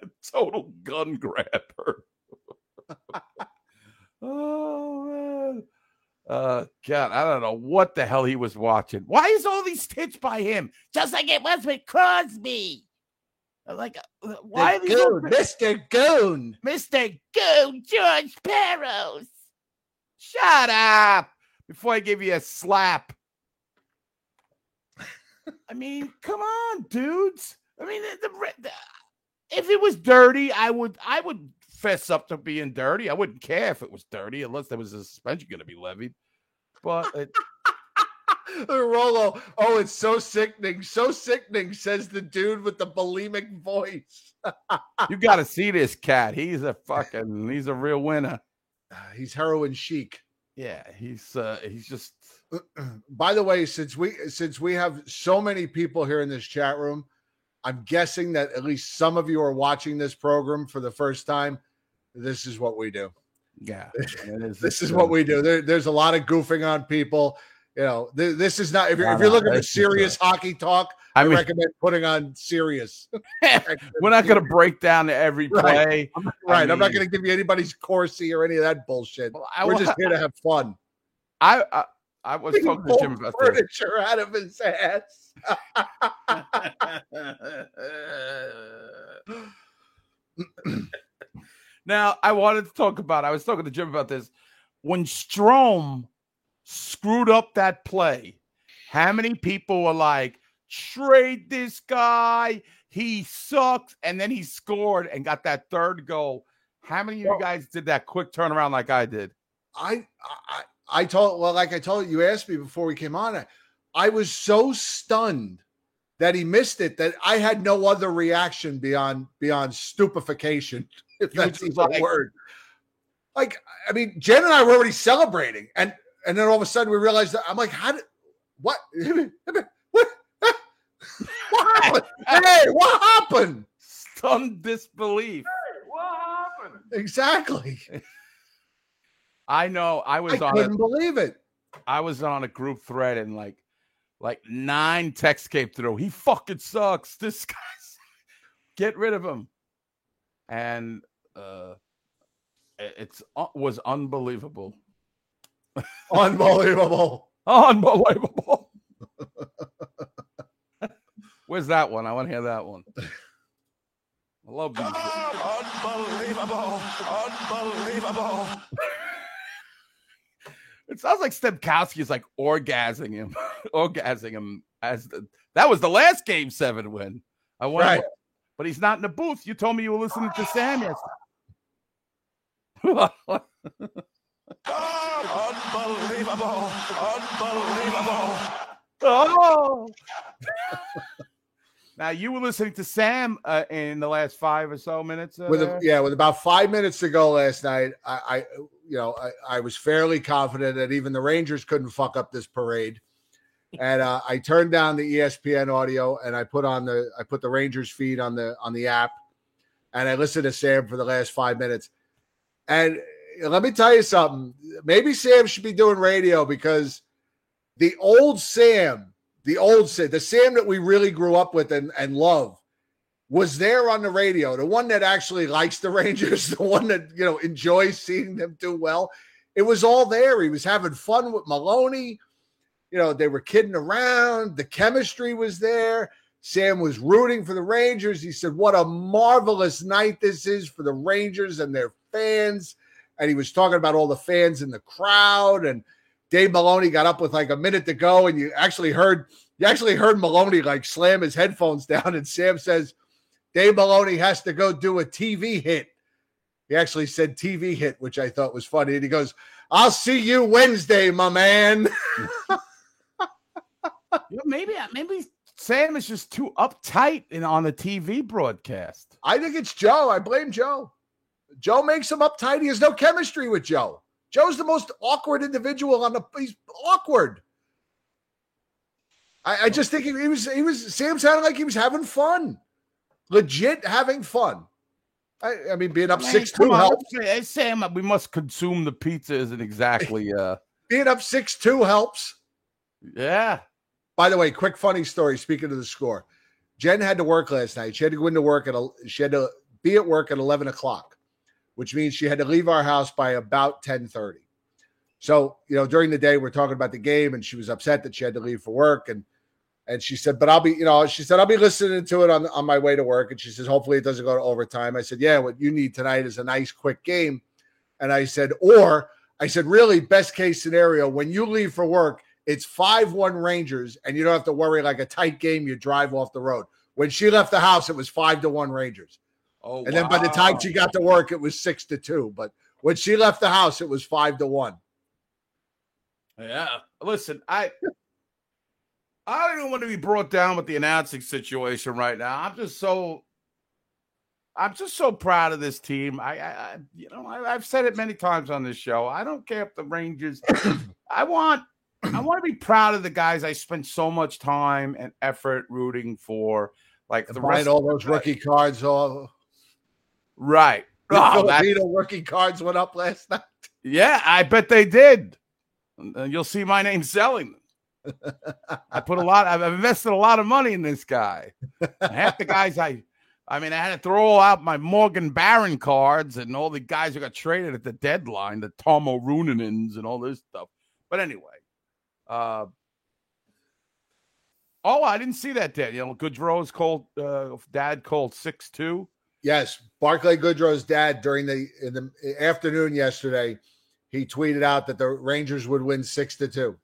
total gun grabber. oh man. Uh God, I don't know what the hell he was watching. Why is all these tits by him? Just like it was with Crosby. Like, uh, why are The these Goon, Mr. Goon. Mr. Goon George Parros. Shut up before I give you a slap. I mean, come on, dudes. I mean, the, the, the- if it was dirty, I would I would fess up to being dirty. I wouldn't care if it was dirty unless there was a suspension going to be levied. But it, Rolo, oh, it's so sickening, so sickening, says the dude with the bulimic voice. you got to see this cat. He's a fucking he's a real winner. Uh, he's heroin chic. Yeah, he's uh he's just By the way, since we since we have so many people here in this chat room, I'm guessing that at least some of you are watching this program for the first time. This is what we do. yeah. it is- This is uh, what we do. There, there's a lot of goofing on people. You know, th- this is not if you're if you're looking for serious hockey talk. I, I mean, recommend putting on serious. we're not going to break down every Right. play. I'm not- I right. I'm not going to give you anybody's Corsi or any of that bullshit. I We're just here to have fun. I, I, I was He talking to Jim about this. furniture out of his ass. now, I wanted to talk about, I was talking to Jim about this. When Strome screwed up that play, how many people were like, trade this guy? He sucks. And then he scored and got that third goal. How many of you guys did that quick turnaround like I did? I, I, I told, well, like I told you, you asked me before we came on. I, I was so stunned that he missed it that I had no other reaction beyond beyond stupefaction, if You that's even a word. Like, I mean, Jen and I were already celebrating, and and then all of a sudden we realized that I'm like, how did what what what happened? hey, what happened? Stunned disbelief. Hey, what happened? Exactly. I know. I was I on couldn't a, believe it. I was on a group thread and like like nine texts came through. He fucking sucks. This guy's get rid of him. And uh it's uh, was unbelievable. Unbelievable. Unbelievable. Where's that one? I want to hear that one. I love these. Unbelievable. Unbelievable. It sounds like Stepkowski is like orgasming him, orgasming him as the, that was the last game seven win. I wonder, Right. but he's not in the booth. You told me you were listening to Sam yesterday. Unbelievable. Unbelievable. oh. now you were listening to Sam uh, in the last five or so minutes. Uh, with a, yeah, with about five minutes to go last night, I, I you know, I, I was fairly confident that even the Rangers couldn't fuck up this parade. And uh, I turned down the ESPN audio and I put on the I put the Rangers feed on the on the app, and I listened to Sam for the last five minutes. And let me tell you something. Maybe Sam should be doing radio because the old Sam, the old Sam, the Sam that we really grew up with and, and love, was there on the radio. The one that actually likes the Rangers, the one that you know enjoys seeing them do well. It was all there. He was having fun with Maloney. You know, they were kidding around. The chemistry was there. Sam was rooting for the Rangers. He said, What a marvelous night this is for the Rangers and their fans. And he was talking about all the fans in the crowd. And Dave Maloney got up with like a minute to go. And you actually heard, you actually heard Maloney like slam his headphones down. And Sam says, Dave Maloney has to go do a TV hit. He actually said TV hit, which I thought was funny. And he goes, I'll see you Wednesday, my man. Maybe maybe Sam is just too uptight in on the TV broadcast. I think it's Joe. I blame Joe. Joe makes him uptight. He has no chemistry with Joe. Joe's the most awkward individual on the. He's awkward. I, I just think he, he was. He was. Sam sounded like he was having fun, legit having fun. I, I mean, being up six two helps. hey, Sam, we must consume the pizza isn't exactly uh Being up six two helps. yeah. By the way, quick funny story. Speaking of the score, Jen had to work last night. She had to go into work at a, she had to be at work at eleven o'clock, which means she had to leave our house by about ten thirty. So you know, during the day, we're talking about the game, and she was upset that she had to leave for work, and and she said, "But I'll be, you know," she said, "I'll be listening to it on on my way to work." And she says, "Hopefully, it doesn't go to overtime." I said, "Yeah, what you need tonight is a nice quick game," and I said, "Or." I said, really, best case scenario, when you leave for work, it's 5 1 Rangers, and you don't have to worry like a tight game, you drive off the road. When she left the house, it was 5 to 1 Rangers. Oh, And then by the time she got to work, it was 6 to 2. But when she left the house, it was 5 to 1. Yeah. Listen, I I don't want to be brought down with the announcing situation right now. I'm just so I'm just so proud of this team. I, I, I you know, I, I've said it many times on this show. I don't care if the Rangers. I want, I want to be proud of the guys I spent so much time and effort rooting for. Like the Buying rest, all those rookie cards, all right? the Oh, Filipino rookie cards went up last night. yeah, I bet they did. You'll see my name selling them. I put a lot. I've invested a lot of money in this guy. Half the guys I, I mean, I had to throw out my Morgan Barron cards and all the guys who got traded at the deadline, the Tomo Runanins and all this stuff. But anyway, uh, oh, I didn't see that. Daniel Goodrow's called uh, dad called six two. Yes, Barclay Goodrow's dad during the in the afternoon yesterday, he tweeted out that the Rangers would win six to two.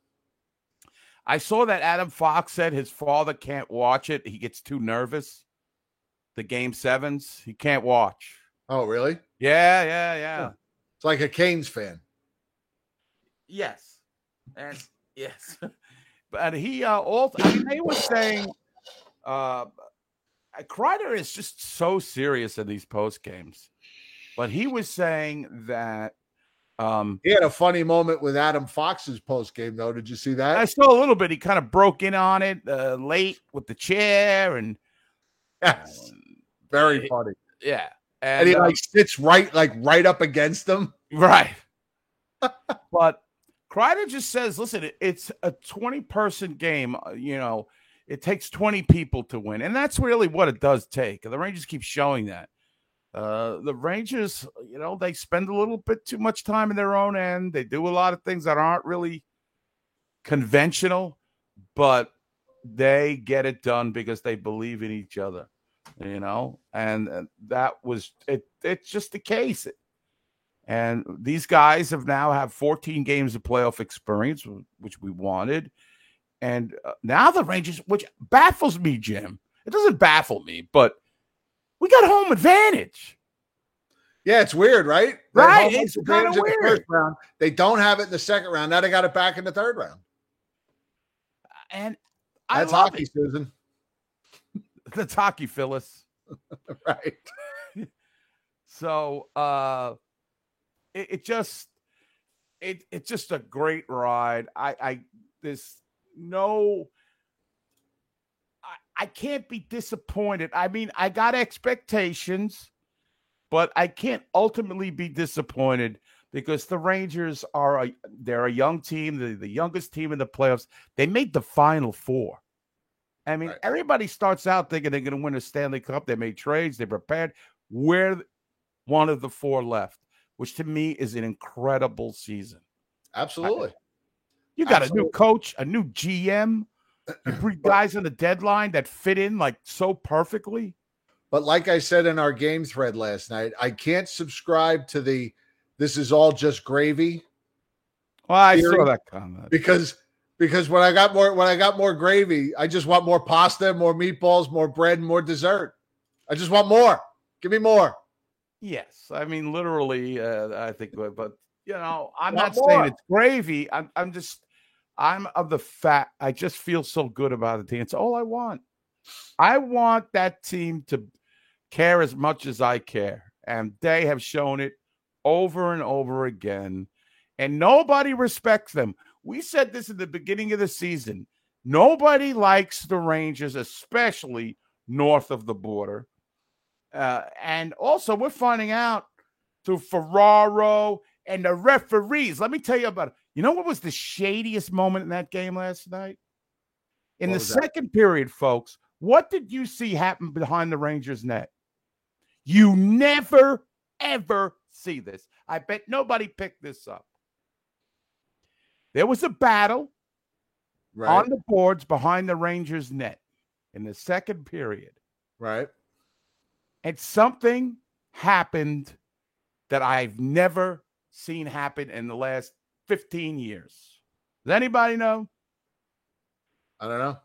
I saw that Adam Fox said his father can't watch it. He gets too nervous. The game sevens, he can't watch. Oh, really? Yeah, yeah, yeah. It's like a Canes fan. Yes. And yes. but he uh also I mean they were saying uh Kreider is just so serious in these post games. But he was saying that um He had a funny moment with Adam Fox's post game, though. Did you see that? I saw a little bit. He kind of broke in on it uh, late with the chair and yes, very funny. yeah. And, he uh, like sits right, like right up against them. Right. but Kreider just says, listen, it's a 20 person game. uh, You know, it takes 20 people to win. And that's really what it does take. The Rangers keep showing that. Uh, the Rangers, you know, they spend a little bit too much time in their own end. They do a lot of things that aren't really conventional, but they get it done because they believe in each other, you know, and uh, that was it. It's just the case. And these guys have now have 14 games of playoff experience, which we wanted. And uh, now the Rangers, which baffles me, Jim. It doesn't baffle me, but we got home advantage. Yeah, it's weird, right? They Right, it's in the weird. first round. They don't have it in the second round. Now they got it back in the third round. And I That's hockey, it. Susan. That's hockey, Phyllis. right. So uh it, it just it it's just a great ride. I I there's no I, I can't be disappointed. I mean, I got expectations, but I can't ultimately be disappointed because the Rangers are a they're a young team, the, the youngest team in the playoffs. They made the final four. I mean, everybody starts out thinking they're going to win a Stanley Cup. They made trades, they prepared. We're one of the four left, which to me is an incredible season. Absolutely. You got a new coach, a new GM, you bring guys on the deadline that fit in like so perfectly. But like I said in our game thread last night, I can't subscribe to the this is all just gravy. Well, I saw that comment. because because when I got more when I got more gravy, I just want more pasta, more meatballs, more bread, and more dessert. I just want more. Give me more. Yes, I mean literally. Uh, I think, but, you know, I'm not saying it's gravy. I'm, I'm just, I'm of the fact. I just feel so good about the team. It's all I want. I want that team to care as much as I care, and they have shown it over and over again. And nobody respects them. We said this at the beginning of the season. Nobody likes the Rangers, especially north of the border. Uh, and also, we're finding out through Ferraro and the referees. Let me tell you about it. You know what was the shadiest moment in that game last night? In What the was that? second period, folks, what did you see happen behind the Rangers' net? You never, ever see this. I bet nobody picked this up. There was a battle Right. on the boards behind the Rangers' net in the second period. right. And something happened that I've never seen happen in the last 15 years. Does anybody know? I don't know.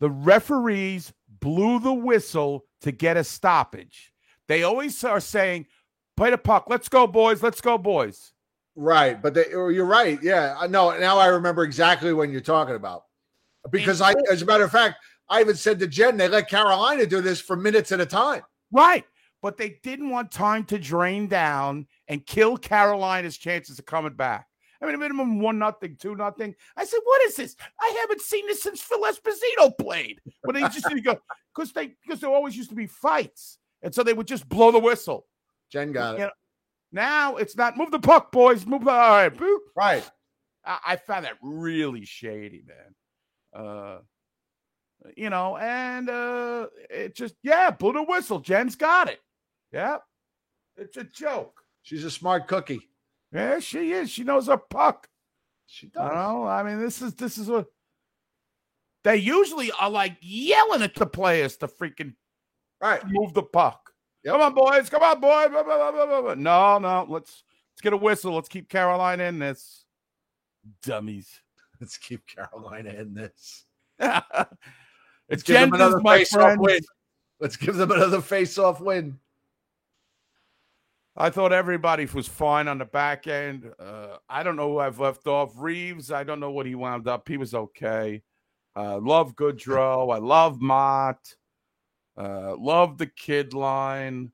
The referees blew the whistle to get a stoppage. They always are saying, play the puck. Let's go, boys. Let's go, boys. Right, but they, oh, you're right. Yeah, I know. Now I remember exactly when you're talking about. Because I, as a matter of fact, I even said to Jen, they let Carolina do this for minutes at a time. Right. But they didn't want time to drain down and kill Carolina's chances of coming back. I mean, a minimum one nothing, two nothing. I said, "What is this? I haven't seen this since Phil Esposito played." When they just didn't go because they because there always used to be fights, and so they would just blow the whistle. Jen got it. Know, now it's not move the puck, boys. Move the all right. boop. Right. I, I found that really shady, man. Uh, you know, and uh, it just yeah, blew the whistle. Jen's got it. Yep, it's a joke. She's a smart cookie. Yeah, she is. She knows her puck. She I does. know. I mean, this is this is what they usually are like yelling at the players to freaking Right. move the puck. Yep. Come on, boys. Come on, boys. Blah, blah, blah. No, no. Let's let's get a whistle. Let's keep Carolina in this. Dummies. Let's keep Carolina in this. it's give them genders, another my face-off friend. win. Let's give them another face-off win. I thought everybody was fine on the back end. Uh, I don't know who I've left off. Reaves, I don't know what he wound up. He was okay. Uh, love Goodrow. I love Motte. Uh, love the kid line.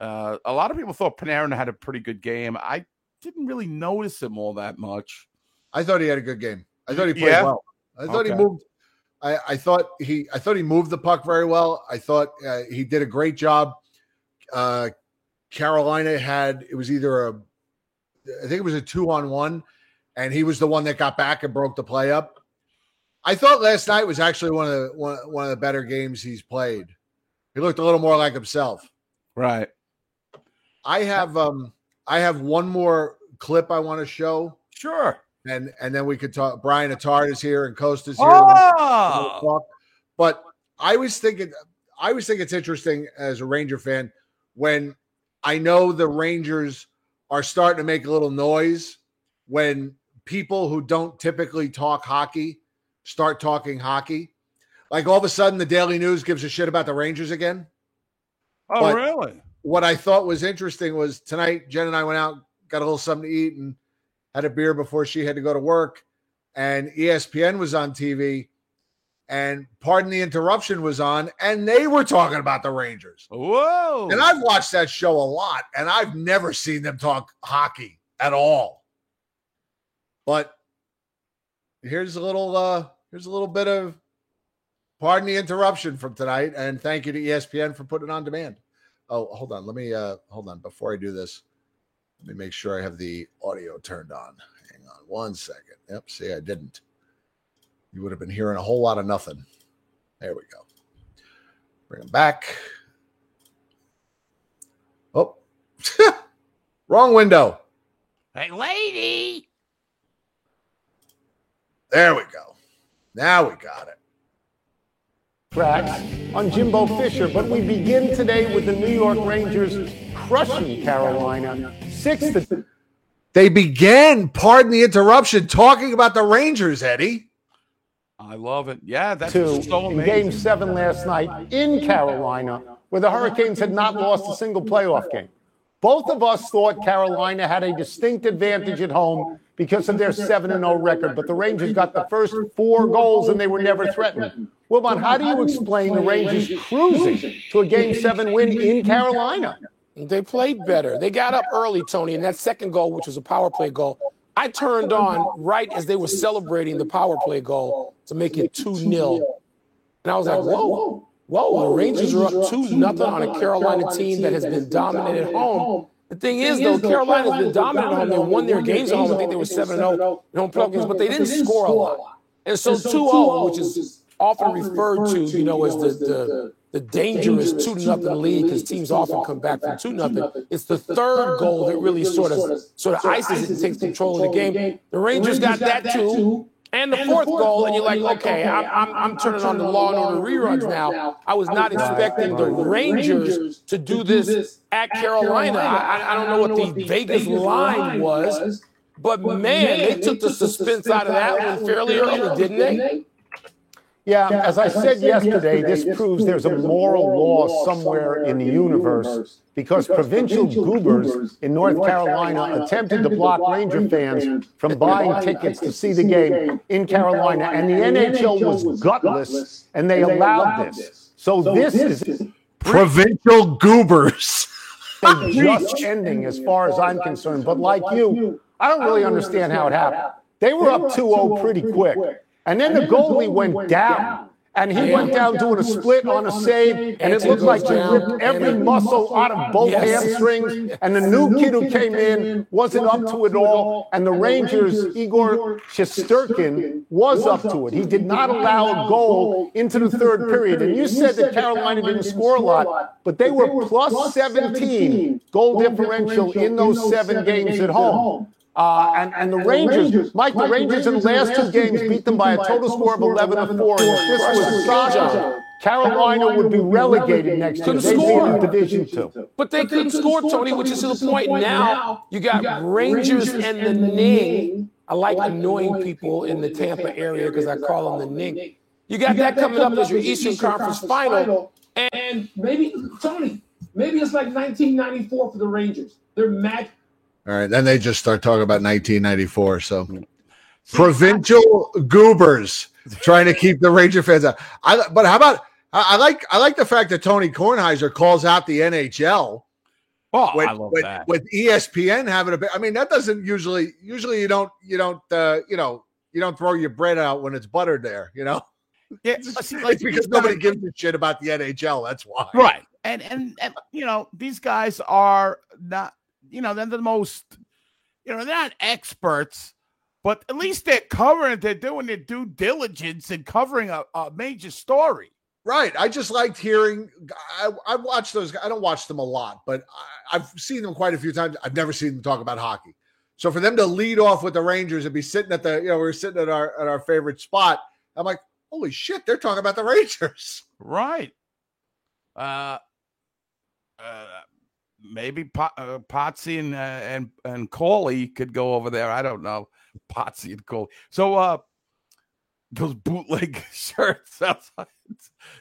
Uh, a lot of people thought Panarin had a pretty good game. I didn't really notice him all that much. I thought he had a good game. I thought he played Yeah? well. I thought he moved. I, I thought he. I thought he moved the puck very well. I thought uh, he did a great job. Carolina had it was either a, I think it was a two on one, and he was the one that got back and broke the play up. I thought last night was actually one of the one, one of the better games he's played. He looked a little more like himself. Right. I have um I have one more clip I want to show. Sure. And and then we could talk. Brian Attard is here and Coast is here. Oh! We'll. But I was thinking, I was thinking it's interesting as a Ranger fan when I know the Rangers are starting to make a little noise when people who don't typically talk hockey start talking hockey. Like all of a sudden, the Daily News gives a shit about the Rangers again. Oh, But- really? What I thought was interesting was tonight, Jen and I went out, got a little something to eat, and had a beer before she had to go to work. And ESPN was on TV, and Pardon the Interruption was on, and they were talking about the Rangers. Whoa. And I've watched that show a lot, and I've never seen them talk hockey at all. But here's a little uh here's a little bit of pardon the interruption from tonight, and thank you to ESPN for putting it on demand. Oh, hold on. Let me uh hold on before I do this. Let me make sure I have the audio turned on. Hang on one second. Yep, see, I didn't. You would have been hearing a whole lot of nothing. There we go. Bring them back. Oh, wrong window. Hey, lady. There we go. Now we got it. tracks on Jimbo Fisher, but we begin today with the New York Rangers crushing Carolina six to They began, pardon the interruption, talking about the Rangers, Eddie. I love it. Yeah, that's two so in. Game Seven last night in Carolina, where the Hurricanes had not lost a single playoff game. Both of us thought Carolina had a distinct advantage at home because of their 7 0 record, but the Rangers got the first four goals and they were never threatened. Wilbon, how do you explain the Rangers cruising to a Game 7 win in Carolina? They played better. They got up early, Tony, and that second goal, which was a power play goal, I turned on right as they were celebrating the power play goal to make it 2 0. And I was like, whoa, whoa, the Rangers are up 2 nothing on a Carolina team that has been dominant at home. The thing is, though, Carolina's been dominant at home. They won their games at home. I think they were 7 0 in home but they didn't score a lot. And so 2 0, which is often referred to, you know, as the, the the is two nothing lead because teams often come back from two nothing. It's the third goal that really sort of sort of ices it and takes control of the game. The Rangers got that too. And the fourth goal, and you're like, okay, I'm, I'm, I'm turning on the Law and Order reruns now. I was not expecting the Rangers to do this at Carolina. I, I don't know what the Vegas line was, but man, they took the suspense out of that one fairly early, didn't they? Yeah, as I said yesterday, this proves there's a moral law somewhere in the universe because provincial goobers in North Carolina attempted to block Ranger fans from buying tickets to see the game in Carolina, and the NHL was gutless, and they allowed this. So this is Provincial goobers. a just ending as far as I'm concerned. But like you, I don't really understand how it happened. They were up 2 0 pretty quick. And then the goalie went down. and he went down doing a split on a save, and it looked like he ripped every muscle out of both Yes. hamstrings. And the new kid who came in wasn't up to it all. And the Rangers, Igor Shesterkin, was up to it. He did not allow a goal into the third period. And you said that Carolina didn't score a lot, but they were plus 17 goal differential in those seven games at home. Uh, and, and the Rangers, Mike, the Rangers in the last two games beat them by a total score of 11 to 4. And if this was Saga, Carolina would be relegated next year. Couldn't They'd be score. in Division Two. But they couldn't score, Tony, which is to the point now. You got Rangers and the Ning. I like annoying people in the Tampa area because I call them the Ning. You got that coming up as your Eastern Conference final. And maybe, Tony, maybe it's like 1994 for the Rangers. They're mad. All right, then they just start talking about 1994. So provincial goobers trying to keep the Ranger fans out. I but how about I, I like I like the fact that Tony Kornheiser calls out the NHL. Oh, with, I love with, that. with ESPN having a bit. I mean, that doesn't usually usually you don't you don't uh, you know you don't throw your bread out when it's buttered there. You know, Yeah, it's, see, like, it's because nobody guys- gives a shit about the NHL. That's why. right and, and and you know these guys are not you know they're the most you know they're not experts but at least they're covering they're doing their due diligence and covering a, a major story Right. I just liked hearing. I, I watch those. I don't watch them a lot, but I, I've seen them quite a few times. I've never seen them talk about hockey. So for them to lead off with the Rangers and be sitting at the, you know, we're sitting at our at our favorite spot. I'm like, holy shit, they're talking about the Rangers. right uh uh maybe po- uh, Potsy and uh, and and Coley could go over there. I don't know Potsy and Coley. So uh, those bootleg shirts outside.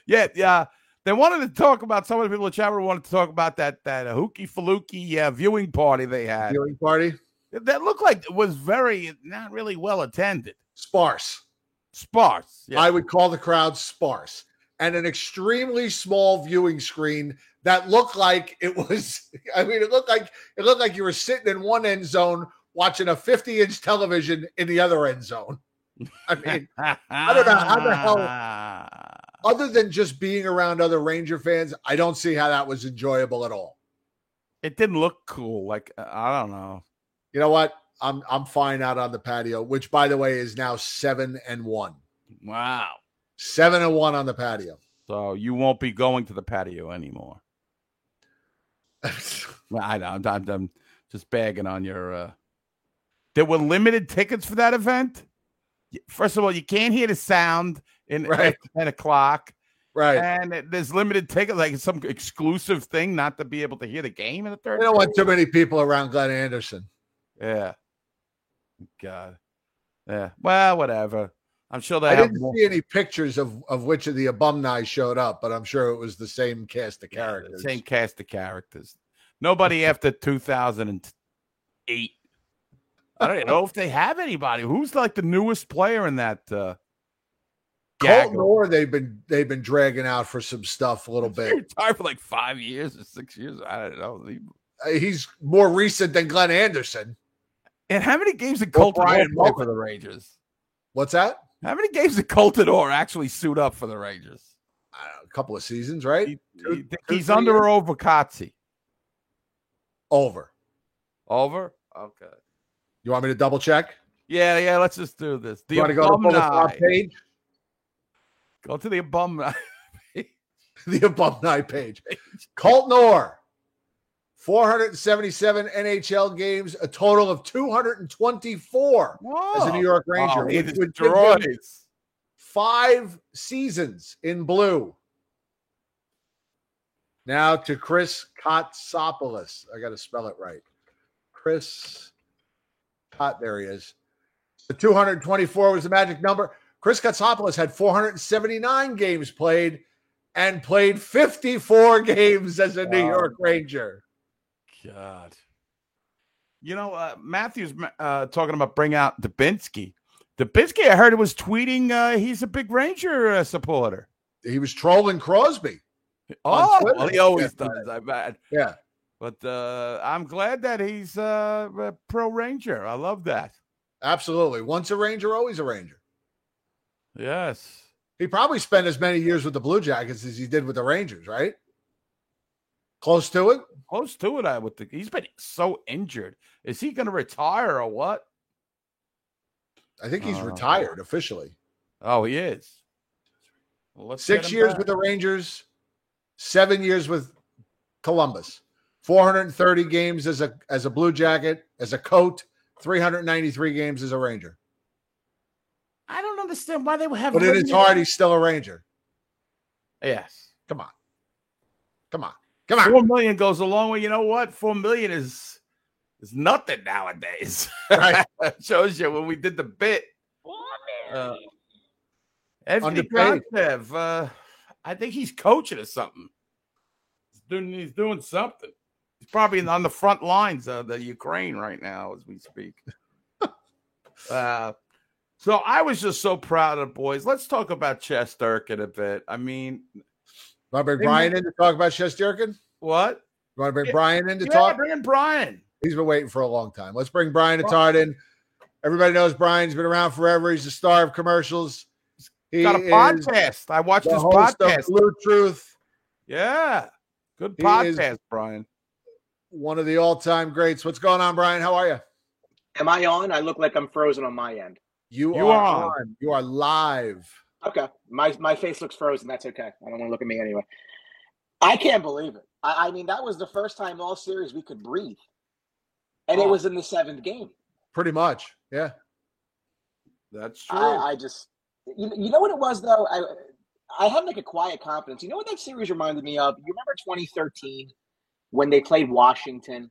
Yeah, yeah. They wanted to talk about some of the people in the chat room wanted to talk about that that hooky faluki uh, viewing party they had. Viewing party That looked like it was very not really well attended. sparse. Sparse. Yeah. I would call the crowd sparse and an extremely small viewing screen that looked like it was. I mean, it looked like it looked like you were sitting in one end zone watching a 50 inch television in the other end zone. I mean, I don't know how the hell. Other than just being around other Ranger fans, I don't see how that was enjoyable at all. It didn't look cool. Like uh, I don't know. You know what? I'm I'm fine out on the patio, which by the way is now seven and one. Wow. Seven and one on the patio. So you won't be going to the patio anymore. Well, I know. I'm, I'm, I'm just bagging on your. uh There were limited tickets for that event. First of all, you can't hear the sound in Right. at ten o'clock, Right. and it- there's limited tickets, like some exclusive thing, not to be able to hear the game in the third. We don't want too many people around Glenn Anderson. Yeah. God. Yeah. Well, whatever. I'm sure they I have didn't more. see any pictures of, of which of the alumni showed up, but I'm sure it was the same cast of characters. same cast of characters. Nobody after 2008. I don't know if they have anybody. Who's like the newest player in that? Uh, Colton gaggle? Orr, they've been they've been dragging out for some stuff a little bit. retired for like five years or six years. I don't know. He- Uh, He's more recent than Glenn Anderson. And how many games did Colton Orr play for the Rangers? What's that? How many games did Colton Orr actually suit up for the Rangers? Know, a couple of seasons, right? He- he- he's under years? or over Kotze? Over. Over? Okay. You want me to double check? Yeah, yeah. Let's just do this. The you want to go to the top page? Go to the alumni. the alumni page. Colton Orr, 477 NHL games, a total of 224 as a New York Ranger, Oh, he which would give him destroys. five seasons in blue. Now to Chris Kotsopoulos. I got to spell it right. Chris Kot, there he is. The 224 was the magic number. Chris Kotsopoulos had 479 games played and played 54 games as a New York Ranger. God. You know, uh, Matthews uh, talking about bring out Dubinsky. Dubinsky, I heard it was tweeting. Uh, he's a big Ranger uh, supporter. He was trolling Crosby. Oh, well, he always Yeah. does. I bet. Yeah. But uh, I'm glad that he's uh, a pro Ranger. I love that. Absolutely. Once a Ranger, always a Ranger. Yes. He probably spent as many years with the Blue Jackets as he did with the Rangers, right? Close to it. Close to it. I would think he's been so injured. Is he going to retire or what? I think he's Uh, retired officially. Oh, he is. Well, Six years back. with the Rangers, seven years with Columbus. 430 games as a as a Blue Jacket, as a coat, 393 games as a Ranger. I don't understand why they would have. But in his Whitney- heart, he's still a Ranger. Yes. Come on. Come on. Come on. Four million goes a long way. You know what? Four million is is nothing nowadays. Right. Shows you when we did the bit. Uh, Anthony Underpaid. Uh, I think he's coaching or something. He's doing, he's doing something. He's probably on the front lines of the Ukraine right now as we speak. uh, so I was just so proud of the boys. Let's talk about Shesterkin a bit. I mean, Want to bring Hey, Brian man. in to talk about Shesterkin? what? You want to bring Yeah, Brian in to Yeah, talk? bring in Brian. He's been waiting for a long time. Let's bring Brian Attard in. Everybody knows Brian's been around forever. He's the star of commercials. He Got a podcast. I watched his host of podcast. Blue Truth, Yeah. Good He podcast, is- Brian. one of the all-time greats. What's going on, Brian? How are you? Am I on? I look like I'm frozen on my end. You, You are are. on. You are live. Okay. My my face looks frozen. That's okay. I don't want to look at me anyway. I can't believe it. I, I mean, that was the first time all series we could breathe. And it Oh. was in the seventh game. Pretty much. Yeah. That's true. I, I just you, you know what it was though? I I had like a quiet confidence. You know what that series reminded me of? You remember 2013 when they played Washington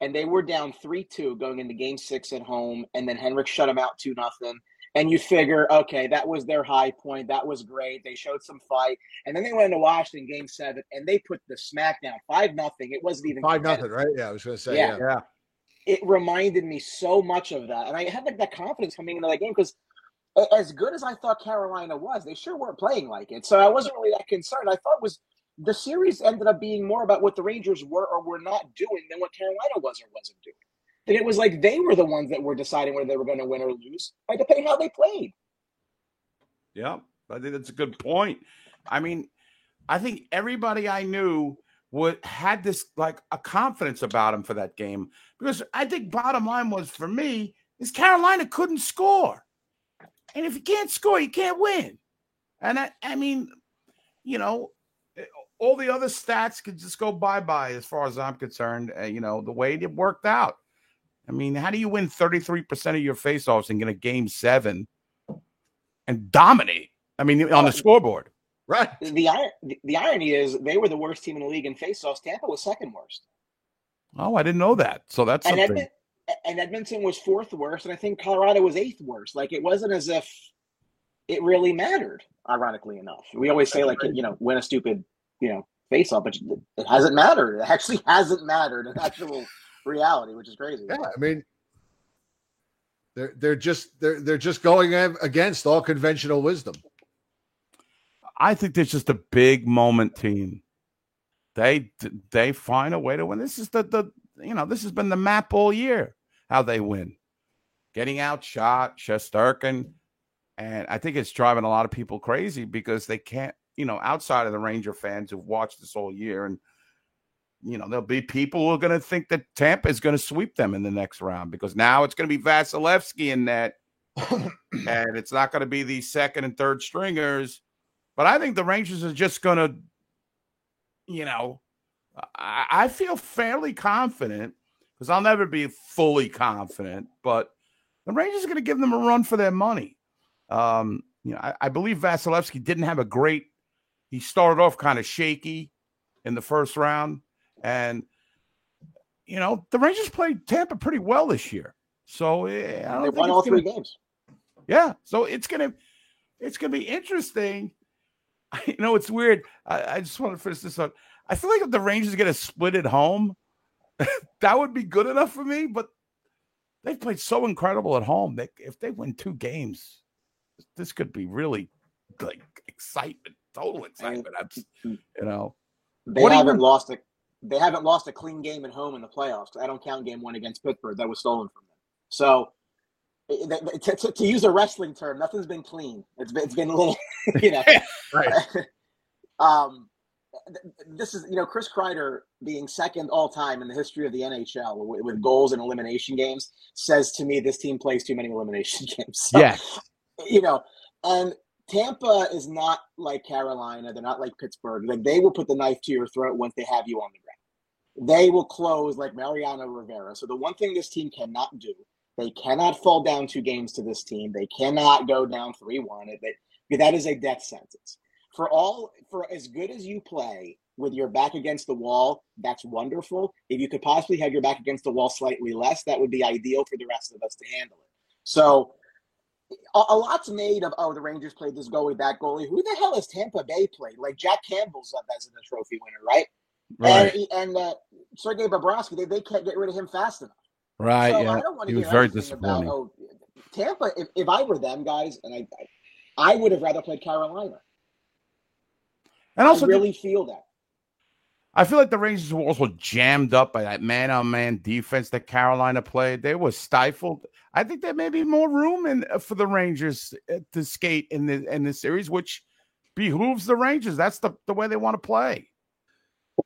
and they were down 3-2 going into game 6 at home and then Henrik shut them out 2 nothing. And you figure, okay, that was their high point. That was great. They showed some fight. And then they went into Washington game 7 and they put the smack down 5 nothing. It wasn't even Five nothing, right? Yeah, I was going to say. Yeah. Yeah. it reminded me so much of that. And I had like that confidence coming into that game because as good as I thought Carolina was, they sure weren't playing like it. So I wasn't really that concerned. I thought was the series ended up being more about what the Rangers were or were not doing than what Carolina was or wasn't doing. And it was like they were the ones that were deciding whether they were going to win or lose by depending how they played. Yeah, I think that's a good point. I mean, I think everybody I knew would had this like a confidence about him for that game because I think bottom line was for me is Carolina couldn't score, and if you can't score, you can't win. And I, I mean, you know, eh, all the other stats could just go bye bye as far as I'm concerned. Uh, you know, the way it worked out. I mean, how do you win 33% of your faceoffs and get a game seven and dominate? I mean, on the scoreboard. Right. The, the, the irony is they were the worst team in the league in faceoffs. Tampa was second worst. Oh, I didn't know that. So that's and, something. And Edmonton was fourth worst, and I think Colorado was eighth worst. Like it wasn't as if it really mattered. Ironically enough, we always say like you know win a stupid you know face off, but it hasn't mattered. It actually hasn't mattered in actual reality, which is crazy. Yeah. I mean, they're they're just they're they're just going against all conventional wisdom. I think there's just a big moment team. They they find a way to win. This is the the you know this has been the map all year how they win, getting outshot, Shesterkin, and I think it's driving a lot of people crazy because they can't you know outside of the Ranger fans who've watched this all year and you know there'll be people who are going to think that Tampa is going to sweep them in the next round because now it's going to be Vasilevskiy in that, and it's not going to be these second and third stringers. But I think the Rangers are just going to, you know, I, I feel fairly confident because I'll never be fully confident, but the Rangers are going to give them a run for their money. Um, you know, I, I believe Vasilevskiy didn't have a great. He started off kind of shaky in the first round, and you know the Rangers played Tampa pretty well this year. So eh, I don't They won all gonna- three games. yeah, so it's gonna it's gonna be interesting. You know, it's weird. I, I just want to finish this up. I feel like if the Rangers get a split at home, that would be good enough for me. But they've played so incredible at home. They, if they win two games, this could be really like excitement, total excitement. That's you know, They haven't lost a they haven't lost a clean game at home in the playoffs. I don't count game one against Pittsburgh that was stolen from them. So, it- it- to, to, to use a wrestling term, nothing's been clean. It's been it's been a little you know, Right. um, this is you know Chris Kreider being second all time in the history of the NHL with, with goals in elimination games says to me this team plays too many elimination games. So, Yes. you know, and Tampa is not like Carolina. They're not like Pittsburgh. Like they will put the knife to your throat once they have you on the ground. They will close like Mariano Rivera. So the one thing this team cannot do, they cannot fall down two games to this team. They cannot go down three one. That is a death sentence. For all for as good as you play with your back against the wall, that's wonderful. If you could possibly have your back against the wall slightly less, that would be ideal for the rest of us to handle it. So a, lot's made of oh the Rangers played this goalie that goalie. Who the hell has Tampa Bay played? Like Jack Campbell's up as a trophy winner, right? Right. And and uh, Sergei Bobrovsky, they, they can't get rid of him fast enough. Right. So yeah. I don't want He was very anything about, oh, Tampa. If, if I were them guys, and I, I, I would have rather played Carolina. And also, I really feel that. I feel like the Rangers were also jammed up by that man-on-man defense that Carolina played. They were stifled. I think there may be more room in uh, for the Rangers uh, to skate in the in the series, which behooves the Rangers. That's the, the way they want to play.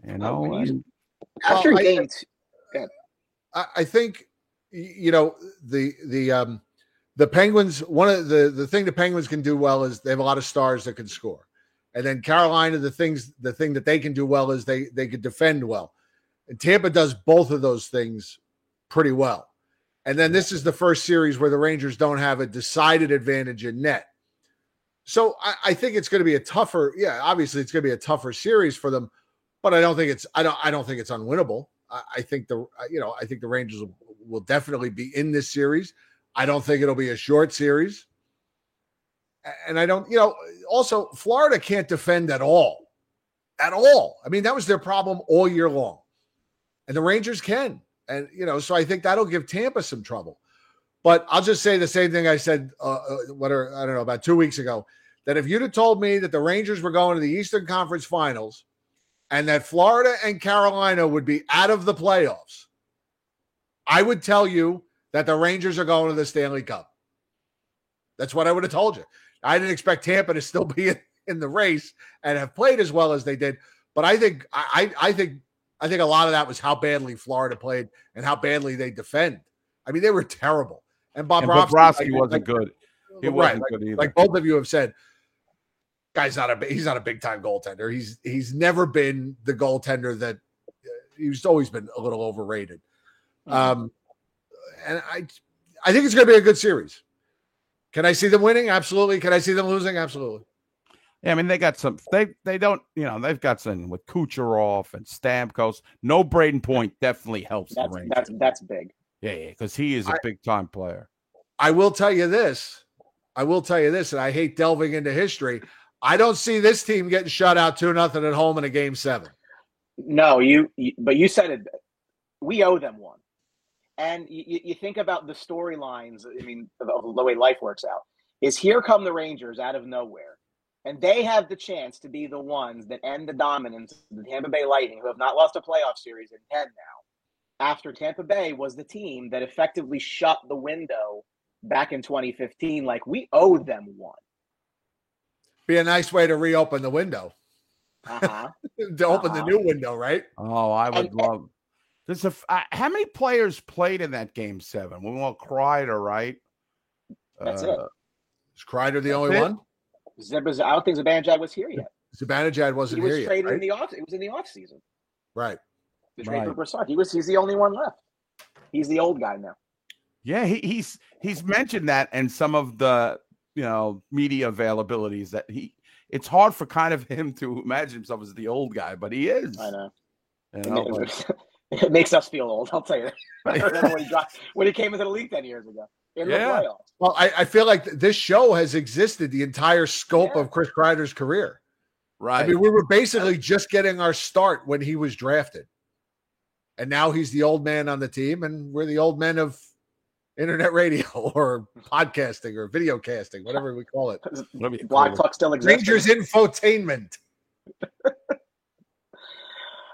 You know, when and- After Well, I- game two. I, I think you know the the um the Penguins. One of the the thing the Penguins can do well is they have a lot of stars that can score, and then Carolina the things the thing that they can do well is they they could defend well, and Tampa does both of those things pretty well. And then this is the first series where the Rangers don't have a decided advantage in net. So I, I think it's going to be a tougher. Yeah, obviously it's going to be a tougher series for them, but I don't think it's. I don't. I don't think it's unwinnable. I, I think the. You know, I think the Rangers will, will definitely be in this series. I don't think it'll be a short series. And I don't. You know, also Florida can't defend at all, at all. I mean, that was their problem all year long, and the Rangers can. And you know, so I think that'll give Tampa some trouble. But I'll just say the same thing I said, uh, uh, what are, I don't know, about two weeks ago. That if you'd have told me that the Rangers were going to the Eastern Conference Finals, and that Florida and Carolina would be out of the playoffs, I would tell you that the Rangers are going to the Stanley Cup. That's what I would have told you. I didn't expect Tampa to still be in, in the race and have played as well as they did. But I think I, I think I think a lot of that was how badly Florida played and how badly they defend. I mean, they were terrible. And Bob and Bobrovsky wasn't like- good. He right, wasn't like, good either. like both of you have said, guy's not a he's not a big time goaltender. He's he's never been the goaltender that uh, he's always been a little overrated. Um, and I I think it's going to be a good series. Can I see them winning? Absolutely. Can I see them losing? Absolutely. Yeah, I mean they got some. They they don't. You know they've got some with Kucherov and Stamkos. No Brayden Point definitely helps That's the Rangers. that's that's big. yeah, yeah, because he is a I- big time player. I will tell you this. I will tell you this, and I hate delving into history. I don't see this team getting shut out two nothing at home in a game seven. No, you, you but you said it. We owe them one. And you, you- think about the storylines, I mean, the way life works out, is here come the Rangers out of nowhere. And they have the chance to be the ones that end the dominance of the Tampa Bay Lightning, who have not lost a playoff series in 10 now, after Tampa Bay was the team that effectively shut the window back in 2015. Like, we owe them one. Be a nice way to reopen the window, Uh-huh. to open the new window, right? Oh, I would And- love. There's a. f- uh, how many players played in that game seven? We want Kreider, right? That's it. Uh, Is Kreider the only it. one? Zebras, I don't think Zibanejad was here yet. Zibanejad wasn't he was here yet, traded right? in the off. It was in the off season. right. The trade for Right. Brassard. He was. He's the only one left. He's the old guy now. Yeah, he, he's he's mentioned that and some of the you know media availabilities that he. It's hard for kind of him to imagine himself as the old guy, but he is. I know. You It, know, ma- but- it makes us feel old. I'll tell you that. When he dropped when he came into the league ten years ago. In Yeah. the. Well, I, I feel like this show has existed the entire scope Yeah. of Chris Kreider's career. right. I mean, we were basically just getting our start when he was drafted. And now he's the old man on the team, and we're the old men of internet radio or podcasting or video casting, whatever we call it. Blog talk still exists. Rangers infotainment.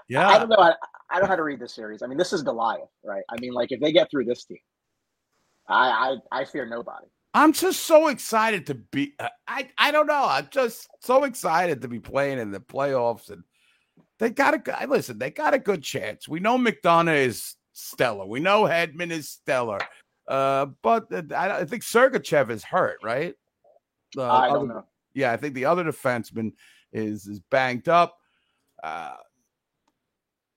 yeah. I don't know. I, I don't know how to read this series. I mean, this is Goliath, right? I mean, like if they get through this team, I I, I fear nobody. I'm just so excited to be. uh, I I don't know. I'm just so excited to be playing in the playoffs, and they got a good. Listen, they got a good chance. We know McDonagh is stellar. We know Hedman is stellar. Uh, but I, I think Sergachev is hurt, right? Uh, I don't other- know. Yeah, I think the other defenseman is is banged up. Uh,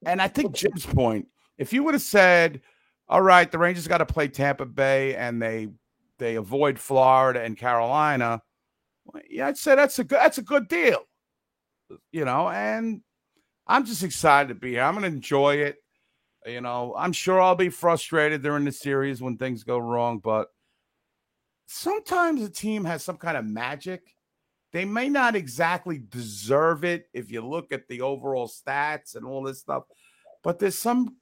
and I think Jim's point, if you would have said, all right, the Rangers got to play Tampa Bay and they they avoid Florida and Carolina, well, yeah, I'd say that's a good that's a good deal. You know, and I'm just excited to be here. I'm gonna enjoy it. You know, I'm sure I'll be frustrated during the series when things go wrong, but sometimes a team has some kind of magic. They may not exactly deserve it if you look at the overall stats and all this stuff, but there's some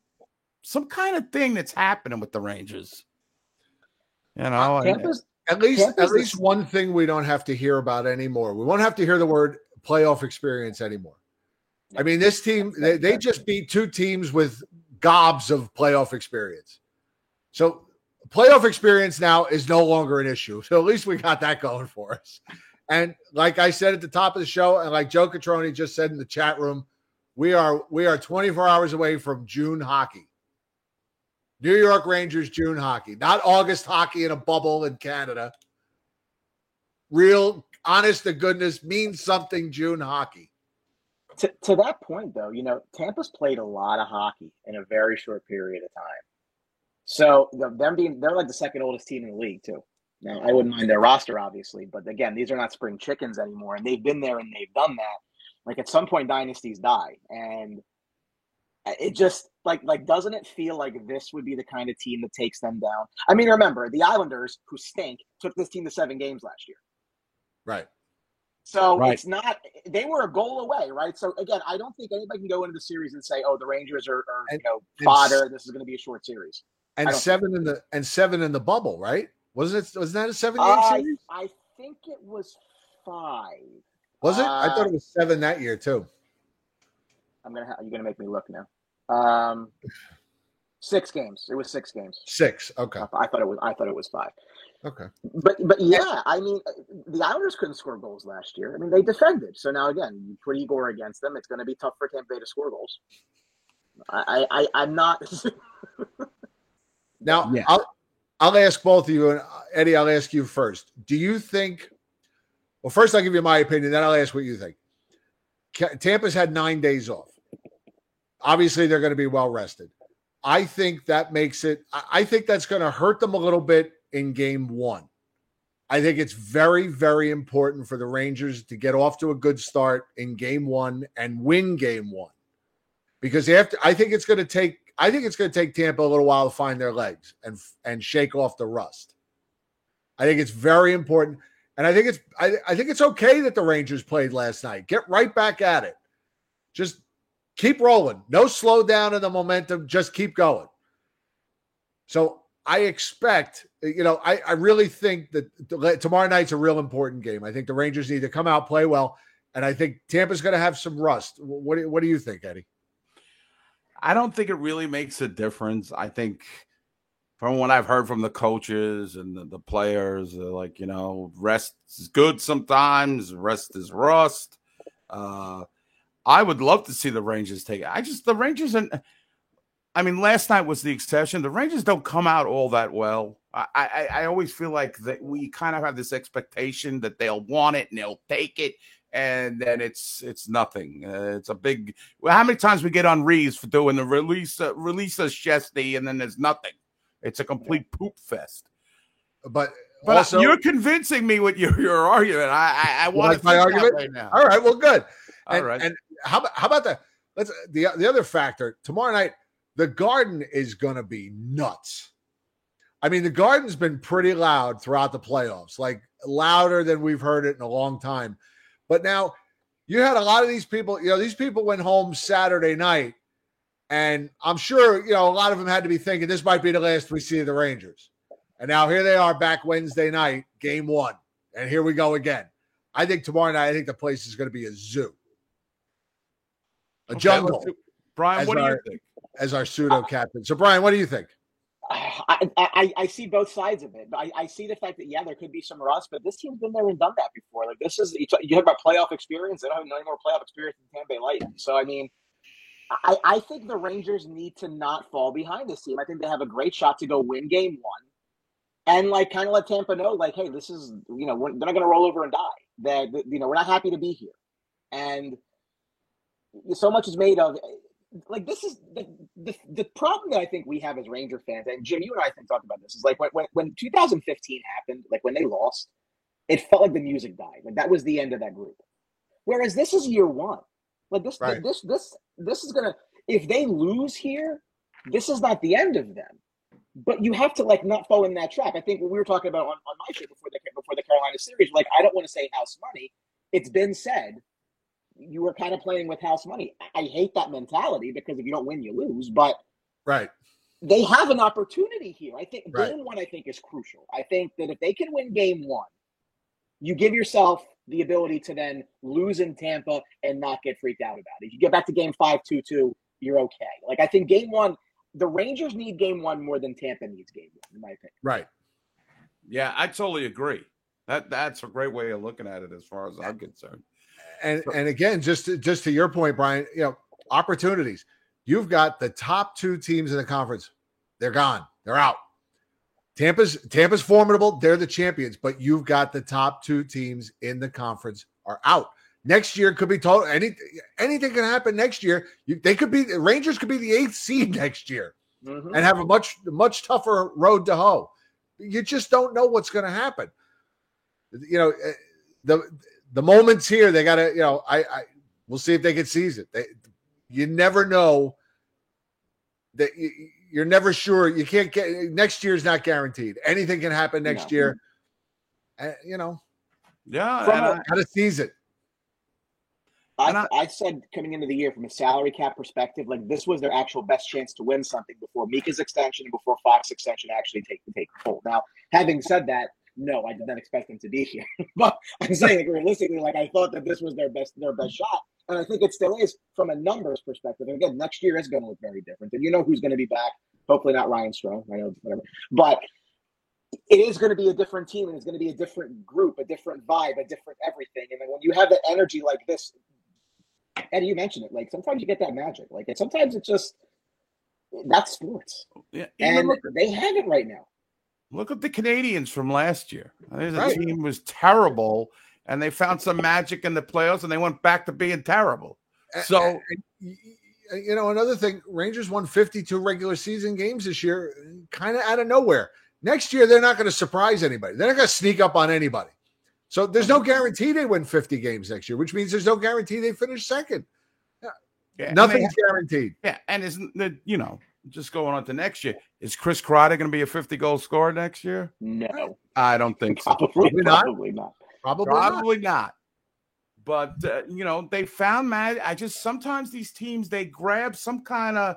some kind of thing that's happening with the Rangers. You know, uh, and- Tampa's At least, Tampa's at the- least one thing we don't have to hear about anymore. We won't have to hear the word playoff experience anymore. I mean, this team they, they just beat two teams with gobs of playoff experience. So playoff experience now is no longer an issue. So at least we got that going for us. And like I said at the top of the show, and like Joe Catroni just said in the chat room, we are we are 24 hours away from June hockey. New York Rangers June hockey, not August hockey in a bubble in Canada. Real, honest to goodness, means something June hockey. To, to that point, though, you know, Tampa's played a lot of hockey in a very short period of time. So the, them being they're like the second oldest team in the league too. Now I wouldn't mind their roster, obviously, but again, these are not spring chickens anymore, and they've been there and they've done that. Like at some point, dynasties die, and it just like like doesn't it feel like this would be the kind of team that takes them down? I mean, remember the Islanders, who stink, took this team to seven games last year. Right. So Right. it's not they were a goal away, right? So again, I don't think anybody can go into the series and say, "Oh, the Rangers are, are you know and fodder. This is going to be a short series." And seven in the and seven in the bubble, right? Wasn't it? Wasn't that a seven game I, series? I think it was five. Was it? I thought Uh, it was seven that year too. I'm gonna. Ha- you're gonna make me look now. Um, six games. It was six games. Six. Okay. I, I thought it was. I thought it was five. Okay. But but yeah, I mean, the Islanders couldn't score goals last year. I mean, they defended. So now again, you put Igor against them. It's going to be tough for Tampa Bay to score goals. I I, I I'm not. Now, I'll I'll ask both of you, and uh, Eddie, I'll ask you first. Do you think? Well, first I'll give you my opinion, then I'll ask what you think. Tampa's had nine days off. Obviously, they're going to be well rested. I think that makes it. I I think that's going to hurt them a little bit in Game One. I think it's very, very important for the Rangers to get off to a good start in Game One and win Game One because after I think it's going to take I think it's going to take Tampa a little while to find their legs and and shake off the rust. I think it's very important, and I think it's I, I think it's okay that the Rangers played last night. Get right back at it. Just keep rolling. No slow down in the momentum. Just keep going. So I expect, you know, I, I really think that tomorrow night's a real important game. I think the Rangers need to come out, play well, and I think Tampa's going to have some rust. What do, what do you think, Eddie? I don't think it really makes a difference. I think from what I've heard from the coaches and the, the players, like, you know, rest is good sometimes, rest is rust. Uh, I would love to see the Rangers take it. I just, the Rangers, and I mean, last night was the exception. The Rangers don't come out all that well. I, I, I always feel like that we kind of have this expectation that they'll want it and they'll take it and then it's it's nothing. Uh, it's a big. Well, how many times we get on Reaves for doing the release uh, release us Chesney, and then there's nothing. It's a complete poop fest. But But also, you're convincing me with your, your argument. I I, I want like to my argument right now. All right, well, good. All and, right. and how about how about the let's the the other factor tomorrow night? The Garden is going to be nuts. I mean, the Garden's been pretty loud throughout the playoffs, like louder than we've heard it in a long time. But now you had a lot of these people. You know, these people went home Saturday night, and I'm sure you know a lot of them had to be thinking this might be the last we see of the Rangers. And now here they are back Wednesday night, game one, and here we go again. I think tomorrow night, I think the place is going to be a zoo, a Okay, jungle. Brian, what do you think? As our pseudo uh, captain. So, Brian, what do you think? I, I, I see both sides of it. I, I see the fact that yeah, there could be some rust, but this team's been there and done that before. Like this is you talk, you talk about playoff experience. They don't have any more playoff experience than Tampa Bay Lightning. So I mean, I, I think the Rangers need to not fall behind this team. I think they have a great shot to go win Game One, and like kind of let Tampa know, like, hey, this is you know we're, they're not going to roll over and die. That, you know we're not happy to be here, and so much is made of like this is the, the the problem that I think we have as Ranger fans, and Jim, you and I think talked about this is like when, when when 2015 happened, like when they lost, it felt like the music died. Like that was the end of that group. Whereas this is year one. Like this Right. this this this is gonna if they lose here, this is not the end of them. But you have to like not fall in that trap. I think what we were talking about on, on my show before the before the Carolina series, like I don't want to say house money. It's been said you were kind of playing with house money. I hate that mentality because if you don't win, you lose. But Right. they have an opportunity here. I think Right. game one, I think, is crucial. I think that if they can win game one, you give yourself the ability to then lose in Tampa and not get freaked out about it. If you get back to game five, two, two, you're okay. Like I think game one, the Rangers need game one more than Tampa needs game one, in my opinion. Right. Yeah, I totally agree. That that's a great way of looking at it as far as I'm concerned. And and again, just to, just to your point, Brian, you know, opportunities. You've got the top two teams in the conference. They're gone. They're out. Tampa's Tampa's formidable. They're the champions, but you've got the top two teams in the conference are out. Next year could be total. Any anything can happen next year. You, they could be the Rangers could be the eighth seed next year Mm-hmm. and have a much much tougher road to hoe. You just don't know what's going to happen. You know, eh, the the moments here they got to. You know, I, I we'll see if they can seize it. They, you never know that you, you're never sure. You can't get next year's not guaranteed. Anything can happen next No. year. Uh, you know, Yeah, From and a- I- got to seize it. I, I, said coming into the year from a salary cap perspective, like this was their actual best chance to win something before Mika's extension and before Fox extension actually take take hold. Now, having said that, no, I did not expect them to be here. but I'm saying like, realistically, like I thought that this was their best their best shot, and I think it still is from a numbers perspective. And again, next year is going to look very different, and you know who's going to be back. Hopefully, not Ryan Strome. I know whatever, but it is going to be a different team, and it's going to be a different group, a different vibe, a different everything. And then when you have that energy like this, Eddie, you mentioned it. Like sometimes you get that magic. Like and sometimes it's just that's sports, yeah, and they have it right now. Look at the Canadiens from last year. The Right. team was terrible, and they found some magic in the playoffs, and they went back to being terrible. So And, y- y- you know, another thing, Rangers won 52 regular season games this year, kind of out of nowhere. Next year, they're not going to surprise anybody. They're not going to sneak up on anybody. So there's no guarantee they win 50 games next year, which means there's no guarantee they finish second. yeah, Nothing's they- guaranteed. yeah, and isn't the you know just going on to next year? Is Chris Kreider going to be a 50 goal scorer next year? No, I don't think so. probably, Probably not. probably not. Probably not. Probably not. But uh, you know, they found mad. I just sometimes these teams they grab some kind of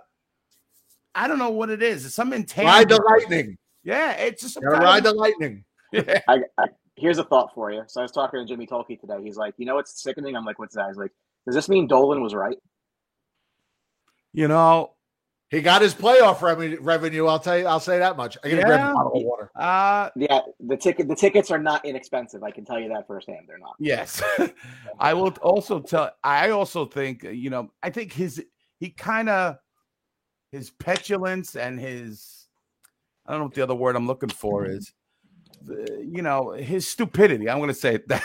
I don't know what it is. It's some intangible. Ride the lightning. Yeah, it's just some Gotta kind ride of- the lightning. I, I, here's a thought for you. So I was talking to Jimmy Tolkey today. He's like, you know what's sickening? I'm like, what's that? He's like, does this mean Dolan was right? you know. He got his playoff revenue. revenue I'll tell you. I'll say that much. I gotta grab Yeah. a bottle of water. Uh Yeah, the ticket the tickets are not inexpensive. I can tell you that firsthand. They're not. yes. I will also tell I also think, uh, you know, I think his he kind of his petulance and his I don't know what the other word I'm looking for is the, you know, his stupidity. I'm going to say that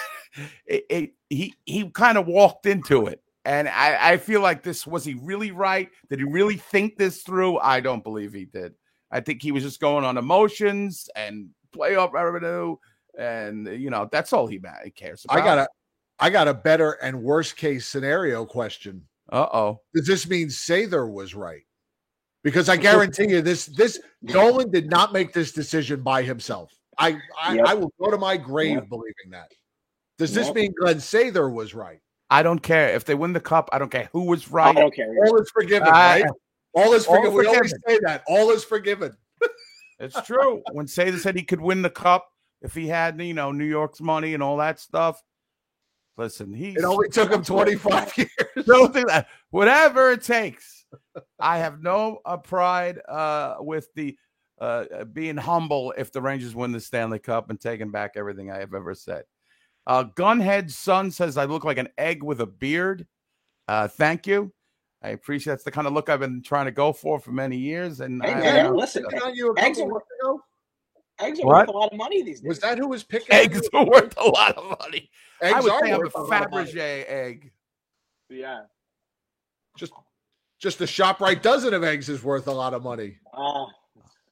it, it, he he kind of walked into it. And I, I feel like this was he really right? Did he really think this through? I don't believe he did. I think he was just going on emotions and playoff revenue, and you know that's all he, cares about. I got a, I got a better and worst case scenario question. Uh oh. Does this mean Sather was right? Because I guarantee you, this this Dolan did not make this decision by himself. I I, Yep. I will go to my grave Yep. believing that. Does this Yep. mean Glen Sather was right? I don't care if they win the cup. I don't care who was I right. don't care. All is forgiven, Uh, right? All is all forgiven. We always say that. All is forgiven. It's true. when Sather said he could win the cup if he had, you know, New York's money and all that stuff. Listen, he It only took him 25 years. don't think that whatever it takes. I have no uh, pride uh, with the uh, uh, being humble if the Rangers win the Stanley Cup and taking back everything I have ever said. Uh, Gunhead Son says I look like an egg with a beard. Uh, thank you. I appreciate that's the kind of look I've been trying to go for for many years. And Hey, I- man, I- listen, on you a eggs are, weeks eggs are What? worth a lot of money these days. Was that who was picking? eggs are worth a lot of money. I Eggs would are say I'm a worth a lot of money. Fabergé egg. Yeah. Just, just the shop right dozen of eggs is worth a lot of money. Oh,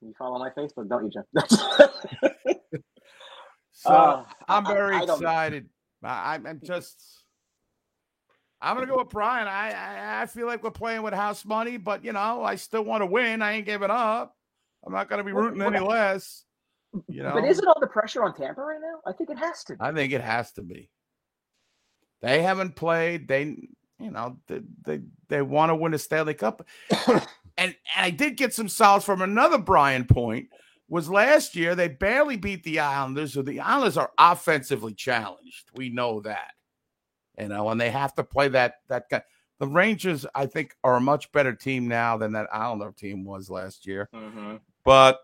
you follow my Facebook, don't you, Jeff? So Uh, I'm very I don't- excited. I, I'm- I'm just. I'm gonna go with Brian. I, I I feel like we're playing with house money, but you know I still want to win. I ain't giving up. I'm not gonna be rooting any less. You know, But isn't all the pressure on Tampa right now? I think it has to. be. I think it has to be. They haven't played. They, you know, they they, they want to win a Stanley Cup, and and I did get some solace from another Brian point. Was last year they barely beat the Islanders, so the Islanders are offensively challenged. We know that, you know, and they have to play that that guy. The Rangers, I think, are a much better team now than that Islander team was last year. Mm-hmm. But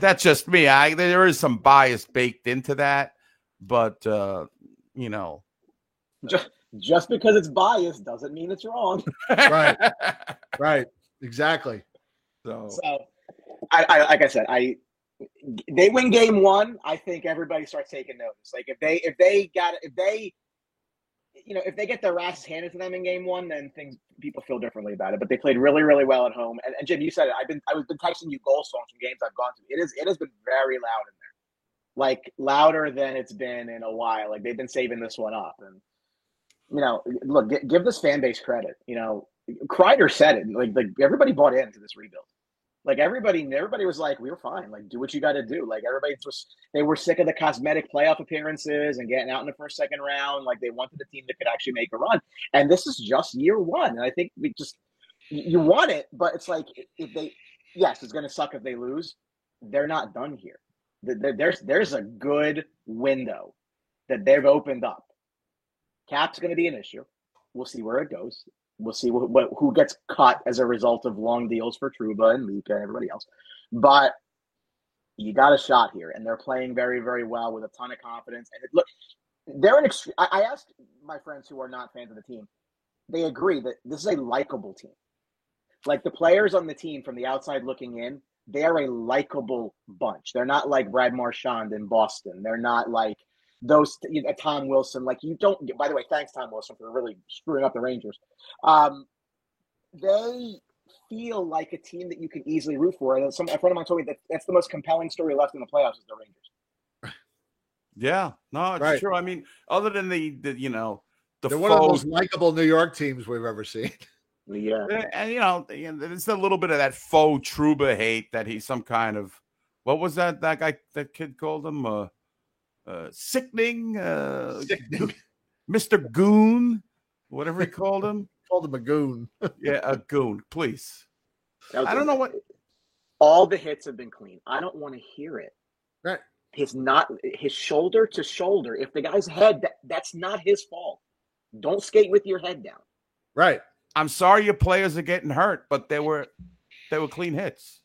that's just me. I there is some bias baked into that, but uh, you know, Just, just because it's biased doesn't mean it's wrong. Right, right, exactly. So, So, I, I like I said, I they win game one. I think everybody starts taking notice. Like if they if they got if they you know if they get their asses handed to them in game one, then things people feel differently about it. But they played really really well at home. And, and Jim, you said it. I've been I was been texting you goal songs from games I've gone to. It is it has been very loud in there, like louder than it's been in a while. Like they've been saving this one up. And you know, look, gi- give this fan base credit. You know, Kreider said it. Like like everybody bought into this rebuild. Like everybody, everybody was like, "We were fine. Like, do what you got to do." Like everybody was, they were sick of the cosmetic playoff appearances and getting out in the first, second round. Like they wanted a team that could actually make a run. And this is just year one. And I think we just, you want it, but it's like if they, yes, it's going to suck if they lose. They're not done here. Th- th- There's there's a good window that they've opened up. Cap's going to be an issue. We'll see where it goes. We'll see what, what who gets cut as a result of long deals for Trouba and Luca and everybody else. But you got a shot here, and they're playing very, very well with a ton of confidence. And it, look, they're an extreme. I, I asked my friends who are not fans of the team. They agree that this is a likable team. Like the players on the team from the outside looking in, they are a likable bunch. They're not like Brad Marchand in Boston. They're not like those you know, Tom Wilson. Like you don't. By the way, thanks Tom Wilson for really screwing up the Rangers. Um, they feel like a team that you can easily root for. And some a friend of mine told me that that's the most compelling story left in the playoffs is the Rangers. yeah, no, it's Right. true. I mean, other than the, the you know, the They're one of the most likable New York teams we've ever seen. Yeah. And you know, it's a little bit of that faux Trouba hate that he's some kind of what was that that guy that kid called him uh, uh sickening uh Mr. Goon, whatever he called him. Called him a goon. yeah, a goon. Please, I don't know what. All the hits have been clean. I don't want to hear it. Right. His not his shoulder to shoulder. If the guy's head, that, that's not his fault. Don't skate with your head down. Right. I'm sorry your players are getting hurt, but they were they were clean hits.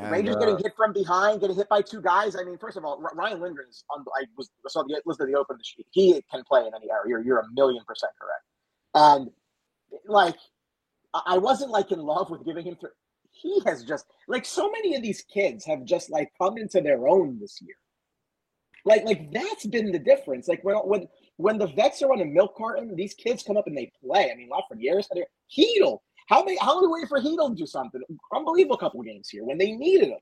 The Rangers uh, getting hit from behind, getting hit by two guys. I mean, first of all, Ryan Lindgren is. Un- I was I saw the list of the open. He can play in any area. You're you're a million percent correct. And like, I I wasn't like in love with giving him. Th- he has just like so many of these kids have just like come into their own this year. Like like that's been the difference. Like when when when the vets are on a milk carton, these kids come up and they play. I mean, Lafreniere, Chytil. How many? How long are we waiting for Chytil to do something? Unbelievable couple of games here when they needed him.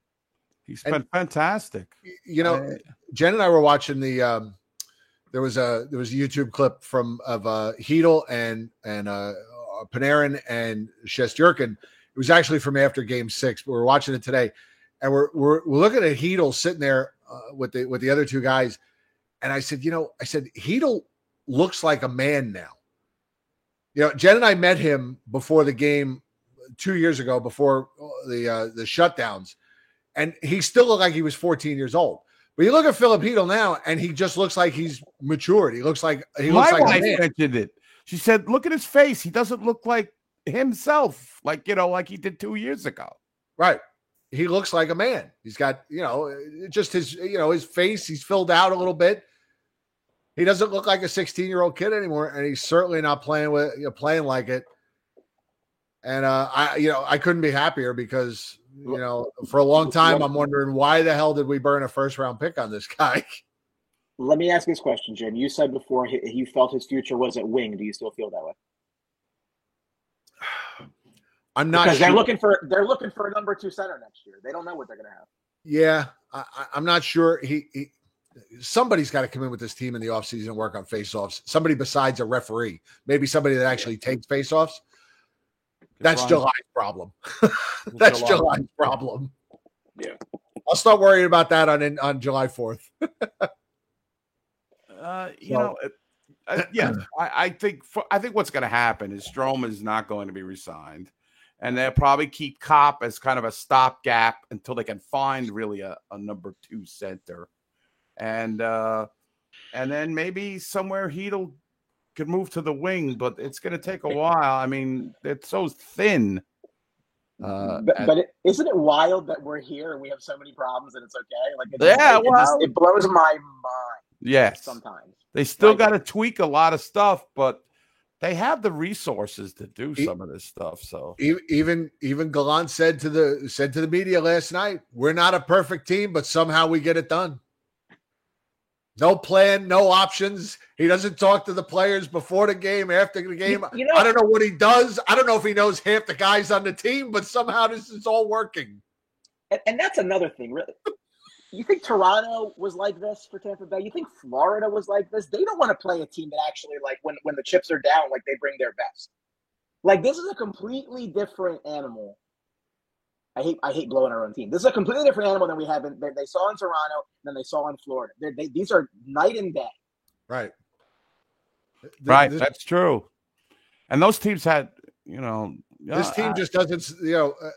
he's been fantastic. You know, Jen and I were watching the. Um, there was a there was a YouTube clip from of uh, Chytil and and uh, uh, Panarin and Shesterkin. It was actually from after Game Six, but we're watching it today, and we're we're, we're looking at Chytil sitting there uh, with the with the other two guys, and I said, you know, I said Chytil looks like a man now. You know, Jen and I met him before the game two years ago, before the uh, the shutdowns, and he still looked like he was 14 years old. But you look at Filipino now, and he just looks like he's matured. He looks like he My looks like a wife mentioned it. She said, "Look at his face. He doesn't look like himself, like you know, like he did two years ago." Right. he looks like a man. He's got, you know, just his, you know, his face. He's filled out a little bit. He doesn't look like a 16 year old kid anymore, and he's certainly not playing with, you know, playing like it. And uh, I, you know, I couldn't be happier because, you know, for a long time, I'm wondering why the hell did we burn a first round pick on this guy? Let me ask this question, Jim. You said before he, you felt his future was at wing. Do you still feel that way? I'm not because they're looking for they're looking for a number two center next year. They don't know what they're going to have. Yeah, I, I- I'm not sure. He, he somebody's got to come in with this team in the offseason and work on faceoffs. Somebody besides a referee, maybe somebody that actually takes faceoffs. That's Ryan. July's problem. That's July. July's problem. Yeah. I'll start worrying about that on in, on July 4th. Uh, you So- know, uh, uh, yeah, I, I think for, I think what's going to happen is Strome is not going to be resigned, and they'll probably keep Copp as kind of a stopgap until they can find really a, a number two center, and uh, and then maybe somewhere Chytil could move to the wing, but it's going to take a while. I mean, it's so thin. Uh, But, and- but it, isn't it wild that we're here and we have so many problems and it's okay? Like, it, Yeah, it, it, just- well- it blows my mind yes, sometimes. They still Like- got to tweak a lot of stuff, but they have the resources to do some of this stuff. So Even even Gallant said to the said to the media last night, "We're not a perfect team, but somehow we get it done." No plan, no options. He doesn't talk to the players before the game, after the game. you know- I don't know what he does. I don't know if he knows half the guys on the team, but somehow this is all working. And, and that's another thing, really. You think Toronto was like this for Tampa Bay? You think Florida was like this? They don't want to play a team that actually, like, when when the chips are down, like they bring their best. Like this is a completely different animal. I hate I hate blowing our own team. This is a completely different animal than we have in, that they saw in Toronto than they saw in Florida. They're, they, these are night and day. Right. right, this- that's true. And those teams had, you know, this uh, team I- just doesn't you know uh,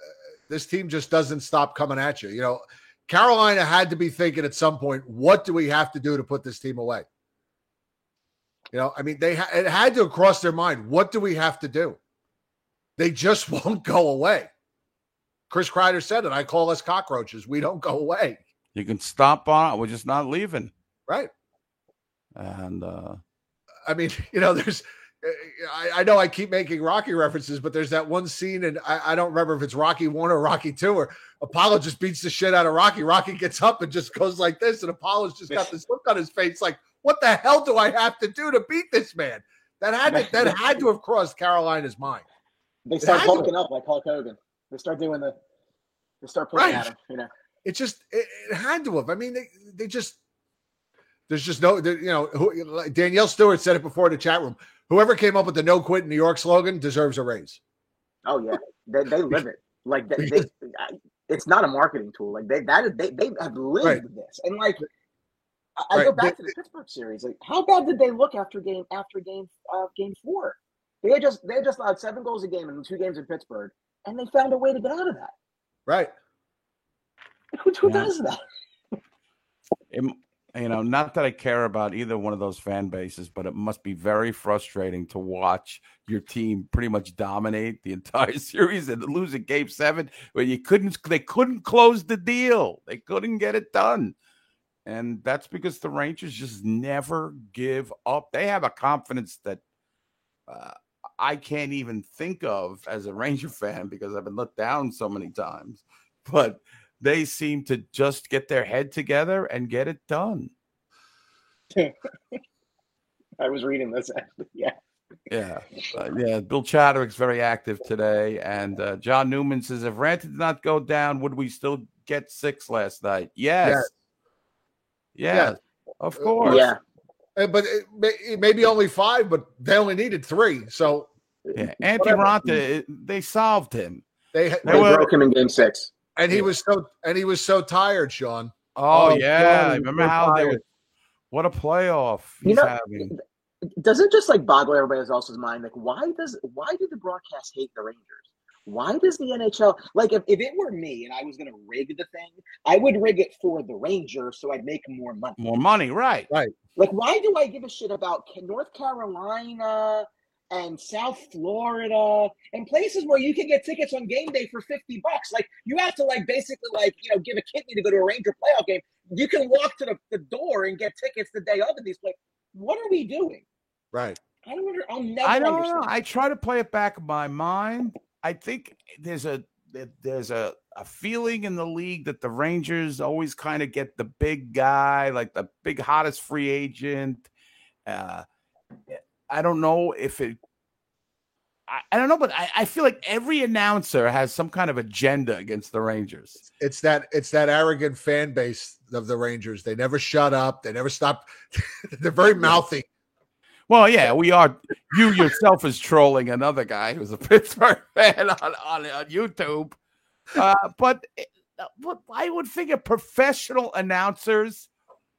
this team just doesn't stop coming at you you know carolina had to be thinking at some point what do we have to do to put this team away you know i mean they ha- it had to cross their mind what do we have to do they just won't go away chris kreider said it i call us cockroaches we don't go away you can stop on it. We're just not leaving. right And uh, I mean, you know, there's, I, I know I keep making Rocky references, but there's that one scene, and I, I don't remember if it's Rocky one or Rocky two, where Apollo just beats the shit out of Rocky. Rocky gets up and just goes like this, and Apollo's just got this look on his face, like, what the hell do I have to do to beat this man? That had to, that had to have crossed Carolina's mind. They start had bulking up like Hulk Hogan. They start doing the. They start pulling Right. at him. You know. It just, it, it had to have. I mean, they, they just, there's just no, you know, who, like Danielle Stewart said it before in the chat room. Whoever came up with the "No Quit in New York" slogan deserves a raise. Oh yeah, they, they live it. Like they, they, it's not a marketing tool. Like they that is they they have lived Right. this. And like I, Right. go back to the Pittsburgh series. Like how bad did they look after game after game uh, game four? They had just they had just allowed seven goals a game in two games in Pittsburgh, and they found a way to get out of that. Right. Who, who Yeah. does that? it, you know, not that I care about either one of those fan bases, but it must be very frustrating to watch your team pretty much dominate the entire series and lose a game seven where you couldn't they couldn't close the deal. They couldn't get it done. And that's because the Rangers just never give up. They have a confidence that uh, I can't even think of as a Ranger fan because I've been let down so many times. But they seem to just get their head together and get it done. I was reading this actually. Yeah. Yeah, uh, yeah. Bill Chadwick's very active today, and uh, John Newman says, "If Raanta did not go down, would we still get six last night?" Yes, Yes. yes, of course. Yeah. Uh, But it, may- maybe only five, but they only needed three. So yeah. Antti Raanta—they solved him. they, They They were- broke him in game six. and he was so and he was so tired, Sean. Oh, Oh, yeah, God, remember so how they were? What a playoff You know, having. does it just like boggle everybody else's mind? Like, why does why do the broadcast hate the Rangers? Why does the NHL like if, if it were me and I was gonna rig the thing, I would rig it for the Rangers so I'd make more money. More money, right? Right. Like, why do I give a shit about North Carolina and South Florida and places where you can get tickets on game day for 50 bucks. Like you have to like basically like, you know, give a kidney to go to a Ranger playoff game. You can walk to the, the door and get tickets the day of in these places. What are we doing? Right. I don't under, I'll never I don't understand. know. I try to play it back in my mind. I think there's a there's a, a feeling in the league that the Rangers always kind of get the big guy, like the big hottest free agent. Uh, I don't know if it. I, I don't know, but I, I feel like every announcer has some kind of agenda against the Rangers. It's that it's that arrogant fan base of the Rangers. They never shut up. They never stop. They're very mouthy. Well, yeah, we are. You yourself is trolling another guy who's a Pittsburgh fan on on, on YouTube. Uh, but, uh, but I would figure professional announcers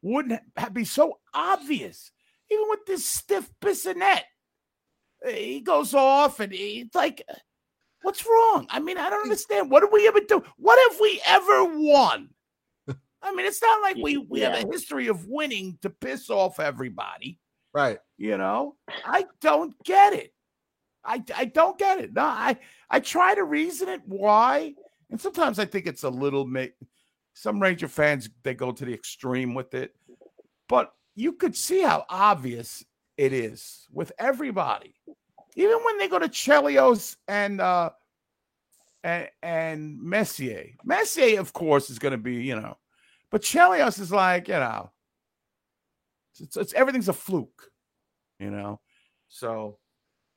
wouldn't be so obvious. Even with this stiff Bissonnette, Uh, he goes off and he's like, "What's wrong?" I mean, I don't understand. What did we ever do? What have we ever won? I mean, it's not like we we have a history of winning to piss off everybody. Right. You know, I don't get it. I I don't get it. No, I I try to reason it why, and sometimes I think it's a little. Some Ranger fans they go to the extreme with it, but you could see how obvious it is with everybody. Even when they go to Chelios and uh and, and Messier. Messier, of course, is going to be you know, but Chelios is like you know, it's, it's everything's a fluke, you know. So,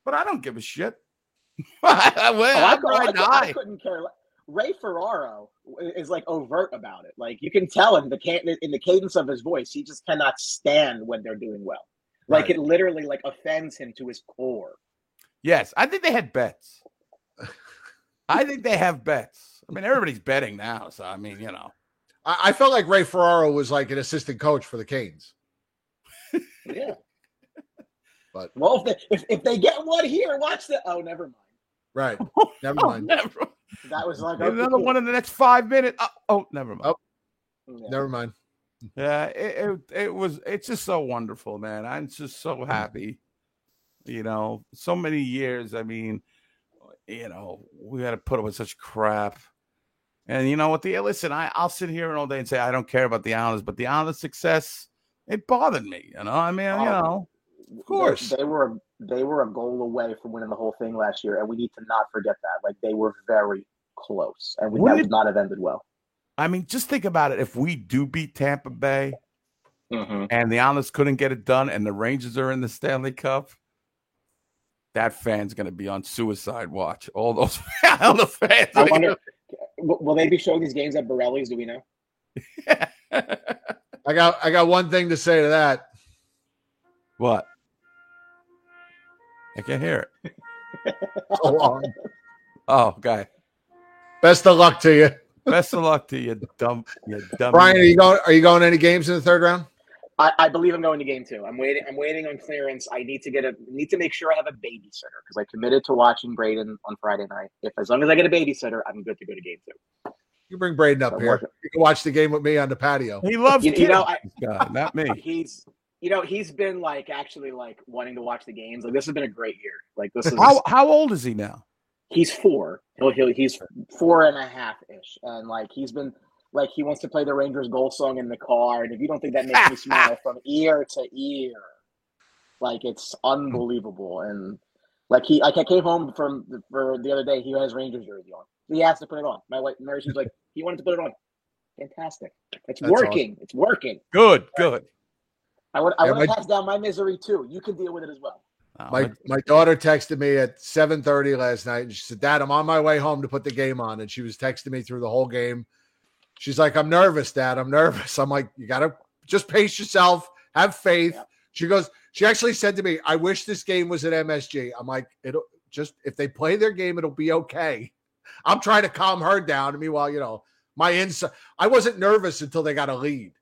but I don't give a shit. well, Oh, I, I'm cou- I, riding I couldn't care. le- Ray Ferraro is like overt about it. Like you can tell in the ca- in the cadence of his voice, he just cannot stand when they're doing well. Like Right. it literally like offends him to his core. Yes, I think they had bets. I think they have bets. I mean, everybody's betting now, so I mean, you know. I, I felt like Ray Ferraro was like an assistant coach for the Canes. Yeah. But Well, if they if, if they get one here, watch the. Oh, never mind. right. Oh, never Oh, mind. never. That was like okay, Another cool. one in the next five minutes. Oh, oh never mind. Yeah. Never mind. Yeah, it, it it was. It's just so wonderful, man. I'm just so happy. You know, so many years. I mean, you know, we had to put up with such crap. And you know what? The listen, I I'll sit here all day and say I don't care about the Islanders, but the Islanders' success it bothered me. You know, I mean, you Oh, know, of course. they, were they were a goal away from winning the whole thing last year, and we need to not forget that. Like they were very close, and we, would not have ended well. I mean, just think about it. If we do beat Tampa Bay Mm-hmm. and the Islanders couldn't get it done, and the Rangers are in the Stanley Cup, that fan's going to be on suicide watch. All those Islander fans. I wonder, gonna- will they be showing these games at Borrelli's? Do we know? I got I got one thing to say to that. What? I can't hear it. So long. Oh, okay. Best of luck to you. Best of luck to you, dumb, you dumb. Brian, are you going are you going to any games in the third round? I, I believe I'm going to game two. I'm waiting. I'm waiting on clearance. I need to get a need to make sure I have a babysitter because I committed to watching Braden on Friday night. If as long as I get a babysitter, I'm good to go to game two. You bring Braden up I'm here. working. You can watch the game with me on the patio. He loves You, you know, I, this guy, not me. he's you know he's been like actually like wanting to watch the games. Like this has been a great year. Like this is How how old is he now? he's four. He'll, he'll he's four and a half ish, and like he's been like he wants to play the Rangers goal song in the car. And if you don't think that makes me smile from ear to ear, like it's unbelievable. And like he, like I came home from the, for the other day, he has Rangers jersey on. He asked to put it on. My wife Mary, she's like, he wanted to put it on. Fantastic. It's That's working. It's working. Good, good. I would I Yeah, want to my- pass down my misery too. You can deal with it as well. My my daughter texted me at 7:30 last night and she said, Dad, I'm on my way home to put the game on. And she was texting me through the whole game. She's like, I'm nervous, Dad. I'm nervous. I'm like, you gotta just pace yourself, have faith. Yeah. She goes, she actually said to me, I wish this game was at MSG. I'm like, it'll just if they play their game, it'll be okay. I'm trying to calm her down. And meanwhile, you know, my inside I wasn't nervous until they got a lead.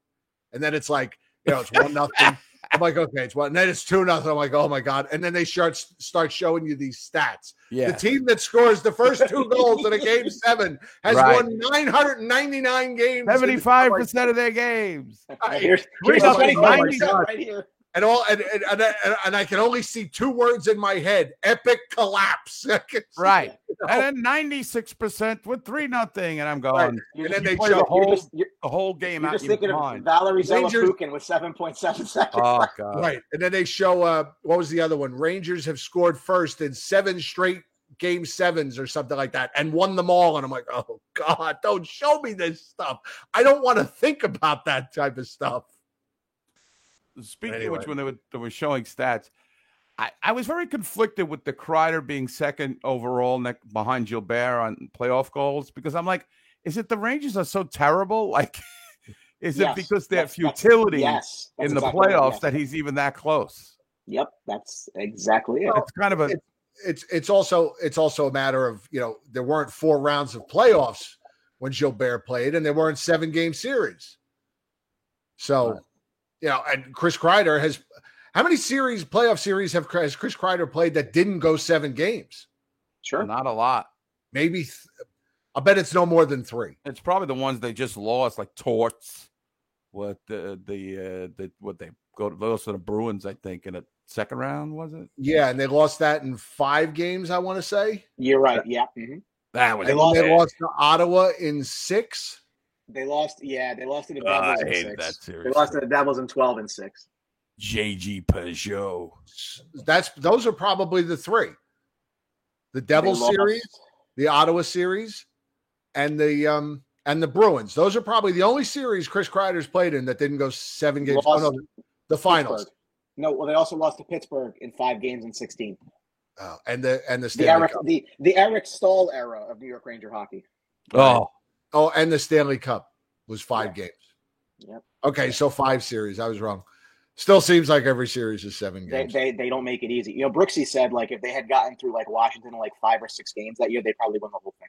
And then it's like, you know, it's one nothing. I'm like, okay, it's one. And then it's two nothing. I'm like, oh my god. And then they start start showing you these stats. yeah. The team that scores the first two goals in a game seven has Right. won 999 games. Seventy-five percent of their games. Here's, Three here's the nothing, funny thing, 90 right here. And all and and, and, I- and I can only see two words in my head: epic collapse. I see Right. you know? And then 96% with 3 nothing. And I'm going, Right. You're And then they play show the whole, you're just- you're- the whole game You're out just in your thinking of. Valerie Rangers- with 7.7 seconds. Oh. God. Right. And then they show uh what was the other one? Rangers have scored first in seven straight game sevens or something like that and won them all. And I'm like, oh God, don't show me this stuff. I don't want to think about that type of stuff. Speaking Anyway. of which, when they were, they were showing stats, I, I was very conflicted with the Kreider being second overall neck behind Gilbert on playoff goals because I'm like, is it the Rangers are so terrible? Like, is Yes, it because their that's- that's- futility yes, that's in the exactly right, playoffs yes. that he's even that close? Yep, that's exactly it. It's kind of a It- it's it's also it's also a matter of you know there weren't four rounds of playoffs when Gilbert played, and there weren't seven game series. So, you know, and Chris Kreider has how many series playoff series have has Chris Kreider played that didn't go seven games? Sure, not a lot. Maybe th- I bet it's no more than three. It's probably the ones they just lost, like Torts. What the the uh, the what they go to those to the Bruins, I think, in a second round was it? Yeah, and they lost that in five games. I want to say You're right. Yeah. mhm. That was They and lost- they lost to Ottawa in six. They lost. Yeah, they lost to the Oh, I Devils in hated six. that series. They lost to the Devils in 12 and six. JG Pageau. That's those are probably the three: the Devils series, the Ottawa series, and the um and the Bruins. Those are probably the only series Chris Kreider's played in that didn't go seven games. Oh, no, the finals. Pittsburgh. No, well, they also lost to Pittsburgh in five games in 16. Oh, and the and the The Eric, Cup. the, the Eric Staal era of New York Ranger hockey. Oh, Oh, and the Stanley Cup was five games. Yep. Okay, so five series. I was wrong. Still seems like every series is seven games. they they don't make it easy. You know, Brooksy said like if they had gotten through like Washington in like five or six games that year, they probably won the whole thing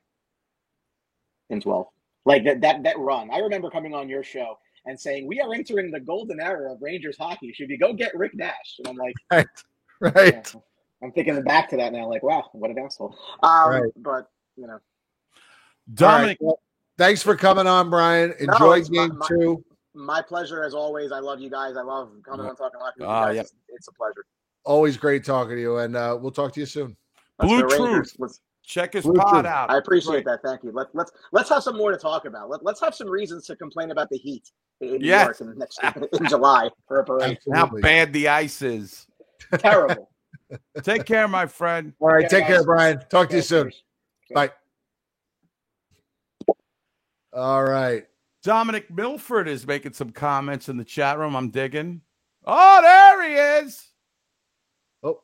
in twelve. Like that that that run. I remember coming on your show and saying we are entering the golden era of Rangers hockey. Should we go get Rick Nash? And I'm like, right, right. I'm thinking back to that now. Like, wow, what an asshole. Um, Right. But you know, Dominic, All right, well, thanks for coming on, Brian. Enjoy it's my- game my- two. my pleasure as always. I love you guys. I love coming on talking hockey with you Ah, guys. yeah. It's, it's a pleasure. Always great talking to you, and uh, we'll talk to you soon. Let's Blue go Truth. Let's- Check his Blue pod Truth. out. I appreciate Great. that. Thank you. Let, let's let's have some more to talk about. Let, let's have some reasons to complain about the heat in New Yes. York in, next, in July for a parade. How bad the ice is. Terrible. Take care, my friend. All right, Yeah, take care. Brian. Talk to you soon. cheers. Bye. All right. Dominic Milford is making some comments in the chat room. I'm digging. Oh, there he is. Oh,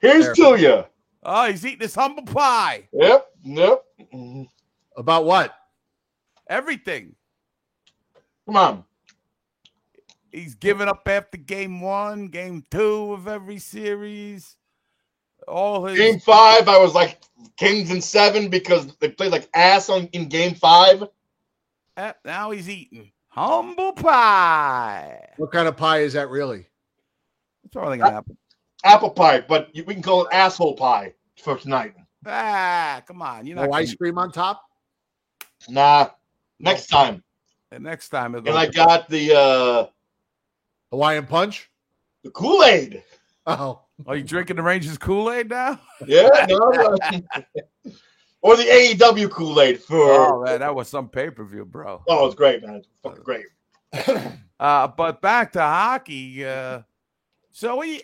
Here's There. to you. Oh, he's eating his humble pie. Yep, yep. about what? Everything. Come on. He's giving up after game one, game two of every series. All his Game five, I was like Kings and seven because they played like ass on in game five. Eh, now he's eating humble pie. What kind of pie is that really? That's probably gonna happen. Apple pie, but you- we can call it asshole pie for tonight. Ah, come on. You know, not No gonna- ice cream on top? Nah, next time. And next time, And I got the uh Hawaiian punch? the Kool Aid. Oh, are you drinking the Rangers Kool Aid now? Yeah, no, no. or the AEW Kool Aid for. Oh man, that was some pay per view, bro. Oh, it's great, man. It's fucking great. Uh, but back to hockey. Uh, so we,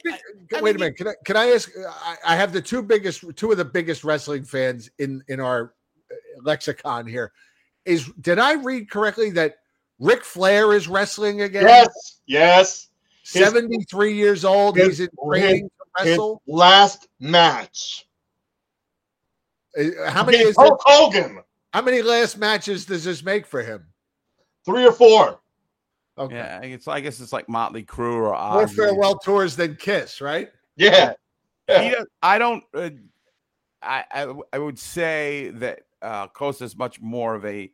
I Wait a minute. Can I can I ask? I, I have the two biggest, two of the biggest wrestling fans in in our uh, lexicon here. Is did I read correctly that Ric Flair is wrestling again? Yes, yes. His- seventy three years old. his- He's in training to His wrestle. last match. Uh, How many is it? Hulk Hogan? How many last matches does this make for him? Three or four. Okay. yeah, it's I guess it's like Motley Crue or More farewell tours than Kiss, right? Yeah. He I don't. Uh, I, I I would say that uh, Costa is much more of a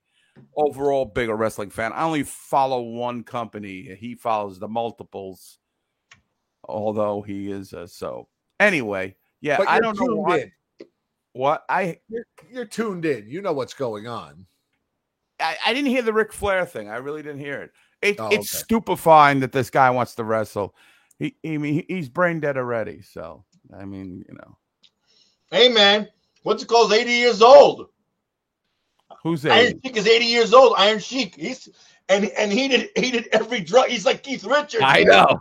overall bigger wrestling fan. I only follow one company. He follows the multiples, although he is uh, so. Anyway, yeah, But I you're don't know tuned what, in. what I, You're, you're tuned in. You know what's going on. I I didn't hear the Ric Flair thing. I really didn't hear it. It Oh, it's okay. stupefying that this guy wants to wrestle. He, I he- he's brain dead already. So I mean, you know, Hey man, what's it called? 80 years old. who's Iron a Sheik is 80 years old. Iron Sheik. He's and and he did he did every drug. He's like Keith Richards. I man. know.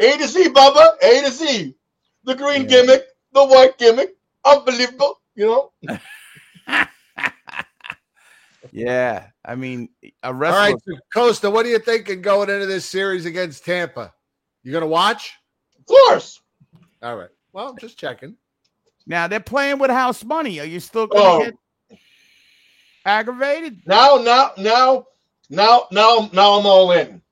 A to Z, Bubba. A to Z. The green gimmick, the white gimmick. Unbelievable. You know? Yeah, I mean, a All wrestler. right, so Costa, what are you thinking going into this series against Tampa? You gonna watch? Of course. All right. Well, just checking. Now they're playing with house money. Are you still going Oh. to get aggravated? Now, now, now, now, now, now I'm all in.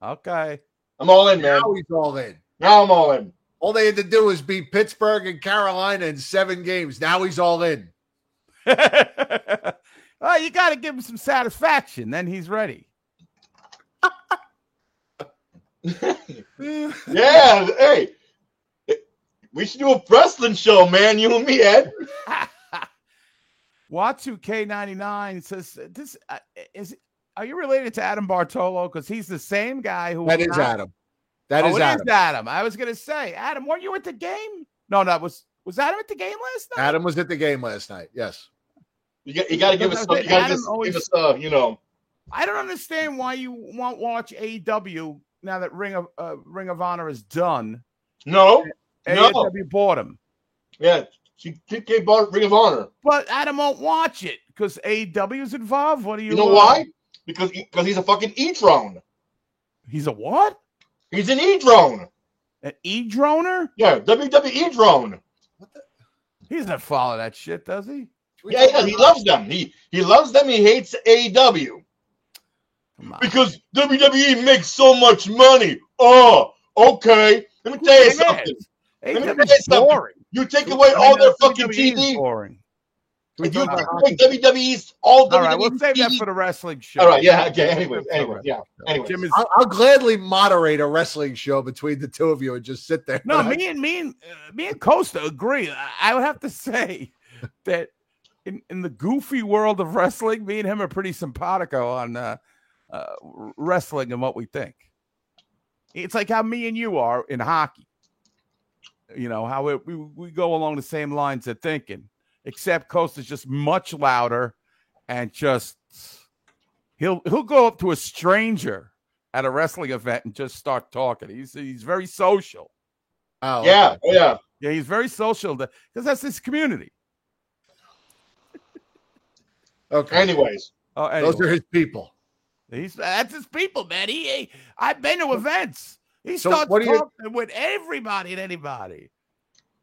Okay. I'm all in, man. Now he's all in. Now I'm all in. All they had to do was beat Pittsburgh and Carolina in seven games. Now he's all in. Well, you got to give him some satisfaction. Then he's ready. Yeah, hey. We should do a wrestling show, man. You and me, Ed. Watu K99 says, "This uh, is. Are you related to Adam Bartolo? Because he's the same guy who. That was is not- Adam. That oh, is it Adam. Adam. I was gonna say, Adam, weren't you at the game? No, that was was Adam at the game last night? Adam was at the game last night. Yes. You got, you got to give us, Because some, I you got to Adam give, always- us, uh, you know. I don't understand why you won't watch AEW now that Ring of uh, Ring of Honor is done. No, no. AEW bought him, Yeah, she TK bought Ring of Honor. but Adam won't watch it because AEW is involved. What do you? You know uh, why? Because because he's a fucking e drone. He's a what? He's an e drone. An e droner? Yeah, WWE drone. He doesn't follow that shit, does he? Yeah, yeah, he loves them. He he loves them. He hates AEW because WWE makes so much money. Oh, okay. Let me tell you cares? something. Let me tell you something. boring. You take away all their fucking WWE is TV. Boring. If you take WWE's all WWE All right, we'll save that for the wrestling show. All right, yeah, okay. Anyway, anyway, yeah. Anyway, Jim is I'll, I'll gladly moderate a wrestling show between the two of you and just sit there. No, me and me and uh, me and Costa agree. I, I would have to say that in, in the goofy world of wrestling, me and him are pretty simpatico on uh, uh, wrestling and what we think. It's like how me and you are in hockey. You know how it, we we go along the same lines of thinking, except Costa's just much louder and just he'll he'll go up to a stranger at a wrestling event and just start talking. He's he's very social. Oh, yeah, oh, yeah. Yeah, he's very social because that's his community. Okay. Anyways, Oh, Those are his people. He's that's his people, man. He, he- I've been to events. He So starts what do you- talking with everybody and anybody,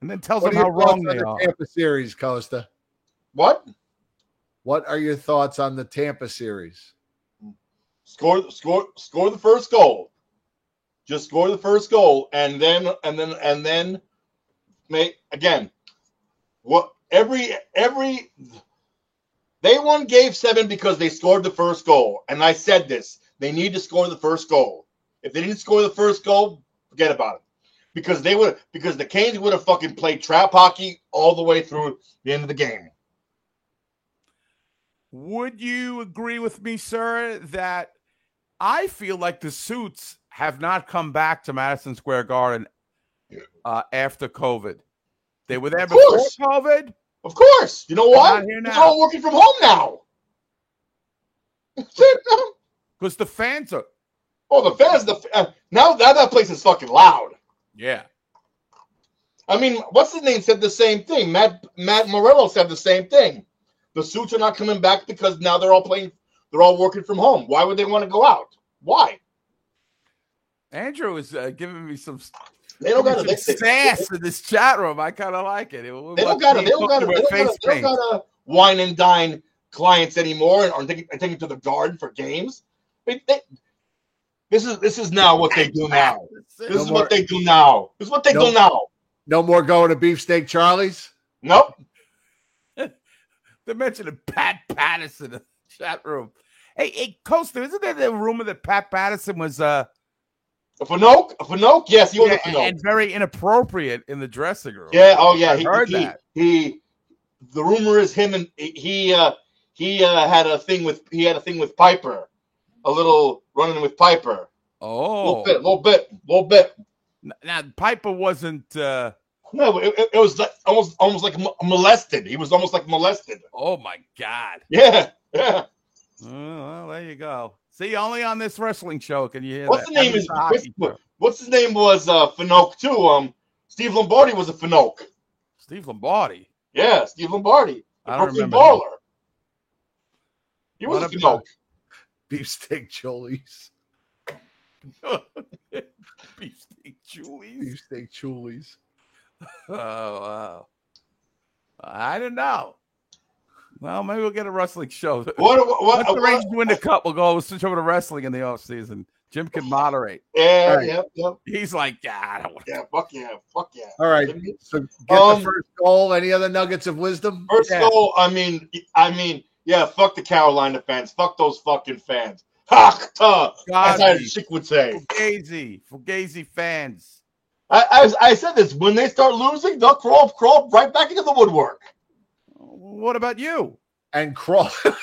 and then tells What them how wrong on they the are. Tampa series, Costa? What? What are your thoughts on the Tampa series? Score, score, score the first goal. Just score the first goal, and then, and then, and then, make again. What every every they won Game Seven because they scored the first goal, and I said this: they need to score the first goal. If they didn't score the first goal, forget about it. Because they would, because the Canes would have fucking played trap hockey all the way through the end of the game. Would you agree with me, sir, that I feel like the suits have not come back to Madison Square Garden uh, after COVID? They were there before. COVID. Of course. You know what? not here They're now. all working from home now. Because the fans are. Oh, the fans, the uh, now now that place is fucking loud. Yeah. I mean, what's his name said the same thing. Matt Matt Morello said the same thing. The suits are not coming back because now they're all playing. They're all working from home. Why would they want to go out? Why? Andrew is uh, giving me some. They don't some they- sass in this chat room. I kind of like it. They don't gotta. They don't gotta. They don't gotta, they don't gotta wine and dine clients anymore, and are taking, taking to the garden for games. They- they- this is this is now what they do now. This No is more- what they do now. This is what they No- do now. No more going to Beefsteak Charlie's? Nope. They mentioned Pat Patterson in the chat room. Hey, hey, Costa, isn't there the rumor that Pat Patterson was uh a Fanoke? A Fanoke? Yes, he was a yeah, and, Fanoke. and very inappropriate in the dressing room. Yeah. Oh, yeah. I he, heard he, that. He. The rumor is him and he. Uh, he uh, had a thing with. He had a thing with Piper. A little running with Piper. A Oh, little bit. A little bit. A little bit. Now Piper wasn't. uh No, it, it- was like, almost almost like molested. He was almost like molested. Oh my God. Yeah, yeah. Oh, well, there you go. See, only on this wrestling show can you hear What's that. the name? Is what's, what's his name? Was uh Finoke too? Um, Steve Lombardi was a Finoke. Steve Lombardi. Yeah, Steve Lombardi, the I don't Brooklyn remember him. baller. He was What a Finoke. Beefsteak Cholies. Beefsteak Julies. Beefsteak Cholies. Oh wow. I don't know. Well, maybe we'll get a wrestling show. What- what- Once the what- Rangers win the cup, we'll go switch over to wrestling in the off season. Jim can moderate. Yeah, Right. yeah, yeah, He's like, yeah, I don't want yeah. Fuck yeah, fuck yeah. All right. So get Um, the first goal. Any other nuggets of wisdom? First Yeah. goal, I mean, I mean, yeah, fuck the Carolina fans. Fuck those fucking fans. Ha, ta, as I Gazi. chick would say. Fugazi, Fugazi fans. I, I, I said this. When they start losing, they'll crawl, crawl right back into the woodwork. What about you? And crawl.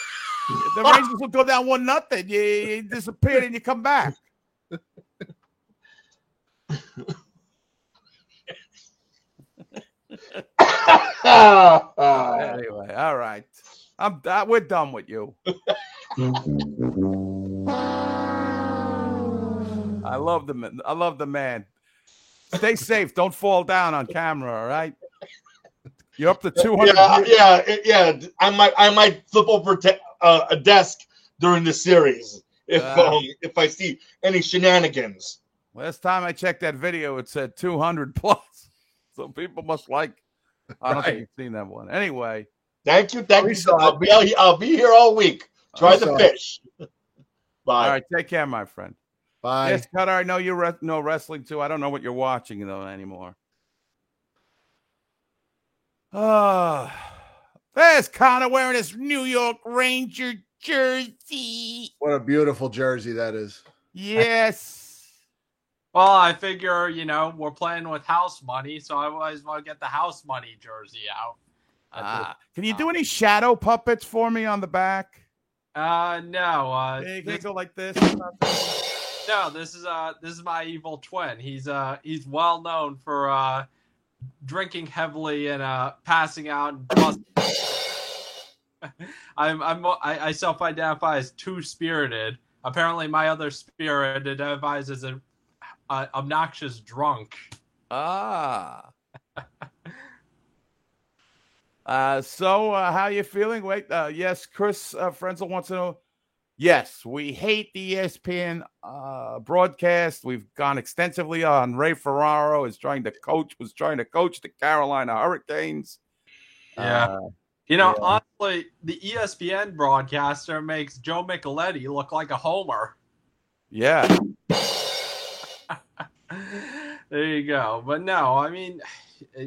The Rangers will go down one nothing. You, you disappeared and you come back. Anyway, all right. I'm uh, we're done with you. I love the man. I love the man. Stay safe. Don't fall down on camera. All right. You're up to two hundred. yeah, yeah, yeah. I might, I might flip over to uh, a desk during the series if Ah. um, if I see any shenanigans. Last time I checked that video, it said 200 plus. So people must like. I don't think you've seen that one. Anyway, Thank you, thank We you. I'll be, out here, I'll be here all week. Try We the saw it. fish. Bye. all right. Take care, my friend. Bye. Yes, Cutter. I know you re- know wrestling too. I don't know what you're watching though anymore. Ah, there's Connor wearing his New York Ranger jersey. What a beautiful jersey that is. Yes. Well, I figure, you know, we're playing with house money, so I always want to get the house money jersey out. Ah, can you do any shadow puppets for me on the back? Uh, no. Uh, Hey, can you this- go like this? no, this is uh, this is my evil twin. He's uh, he's well known for uh, drinking heavily and uh, passing out. And bust- I'm I'm I, I self-identify as two spirited. Apparently, my other spirit identifies as a, a obnoxious drunk. Ah. Uh, so uh, how you feeling? Wait, uh, yes, Chris uh, Frenzel wants to know. Yes, we hate the ESPN uh, broadcast. We've gone extensively on. Ray Ferraro is trying to coach. Was trying to coach the Carolina Hurricanes. Yeah. Uh, You know, Yeah. honestly, the ESPN broadcaster makes Joe Micheletti look like a homer. yeah. there you go. But no, I mean,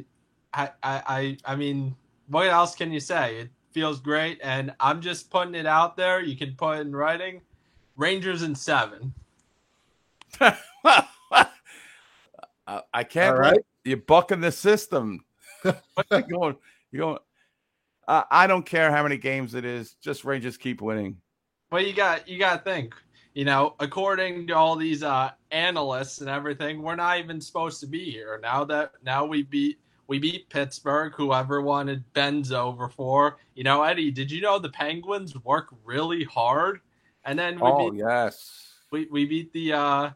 I, I, I, I mean, what else can you say? It feels great, and I'm just putting it out there. You can put it in writing. Rangers in seven. I, I can't. All right. You're bucking the system. what you going? You going? Uh, I don't care how many games it is. Just Rangers keep winning. Well, you got you got to think. You know, according to all these uh, analysts and everything, we're not even supposed to be here now. That now we beat we beat Pittsburgh, who everyone wanted Ben's over for. You know, Eddie, did you know the Penguins work really hard? And then we Oh beat yes. we, we beat the uh,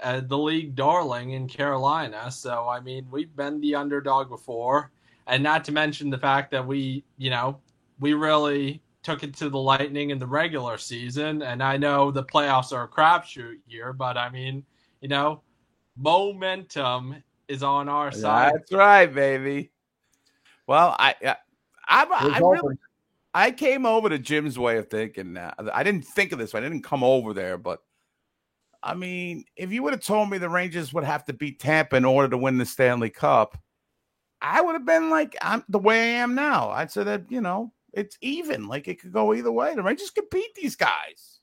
uh, the league darling in Carolina. So I mean, we've been the underdog before, and not to mention the fact that we, you know, we really took it to the Lightning in the regular season. And I know the playoffs are a crapshoot year, but I mean, you know, momentum is on our side. That's right, baby. Well, I, I, I, I It's really. I came over to Jim's way of thinking. Now. I didn't think of this. I didn't come over there, but I mean, if you would have told me the Rangers would have to beat Tampa in order to win the Stanley Cup, I would have been like, I'm the way I am now. I'd say that you know it's even. Like it could go either way. The Rangers could beat these guys.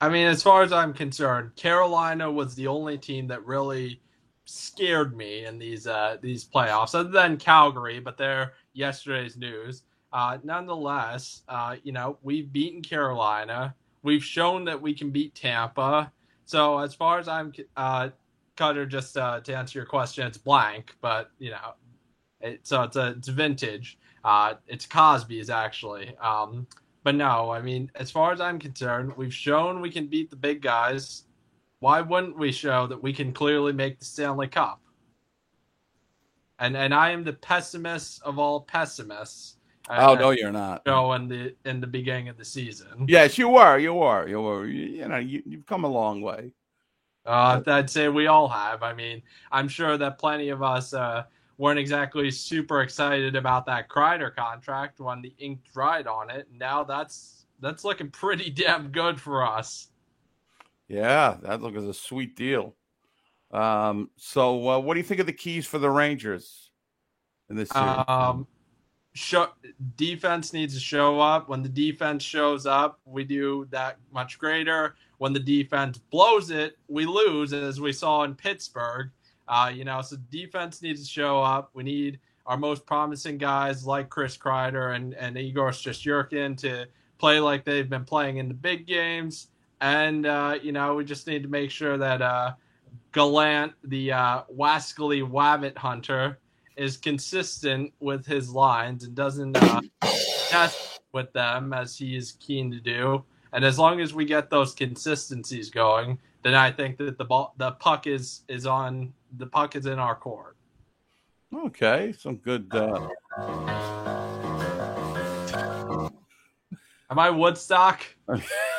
I mean, as far as I'm concerned, Carolina was the only team that really scared me in these uh, these playoffs, other than Calgary, but they're yesterday's news. Uh, nonetheless, uh, you know, we've beaten Carolina. We've shown that we can beat Tampa. So as far as I'm, uh, Cutter, just uh, to answer your question, it's blank, but you know, it, so it's a it's vintage. Uh, it's Cosby's actually. Um, but no, I mean, as far as I'm concerned, we've shown we can beat the big guys. Why wouldn't we show that we can clearly make the Stanley Cup? And and I am the pessimist of all pessimists. Oh, no, you're not. Show in the in the beginning of the season. Yes, you were. You were. You were. You, you know, you, you've come a long way. Uh, I'd say we all have. I mean, I'm sure that plenty of us uh, weren't exactly super excited about that Kreider contract when the ink dried on it. Now that's that's looking pretty damn good for us. Yeah, that looks like a sweet deal. Um, so, uh, what do you think of the keys for the Rangers in this series? Um, show, defense needs to show up. When the defense shows up, we do that much greater. When the defense blows it, we lose, as we saw in Pittsburgh. Uh, you know, so defense needs to show up. We need our most promising guys like Chris Kreider and, and Igor Shesterkin to play like they've been playing in the big games. And, uh, you know, we just need to make sure that uh, Gallant, the uh, wascally wabbit hunter, is consistent with his lines and doesn't uh, test with them as he is keen to do. And as long as we get those consistencies going, then I think that the ball, the puck is is on the puck is in our court. Okay, some good. Uh... Am I Woodstock?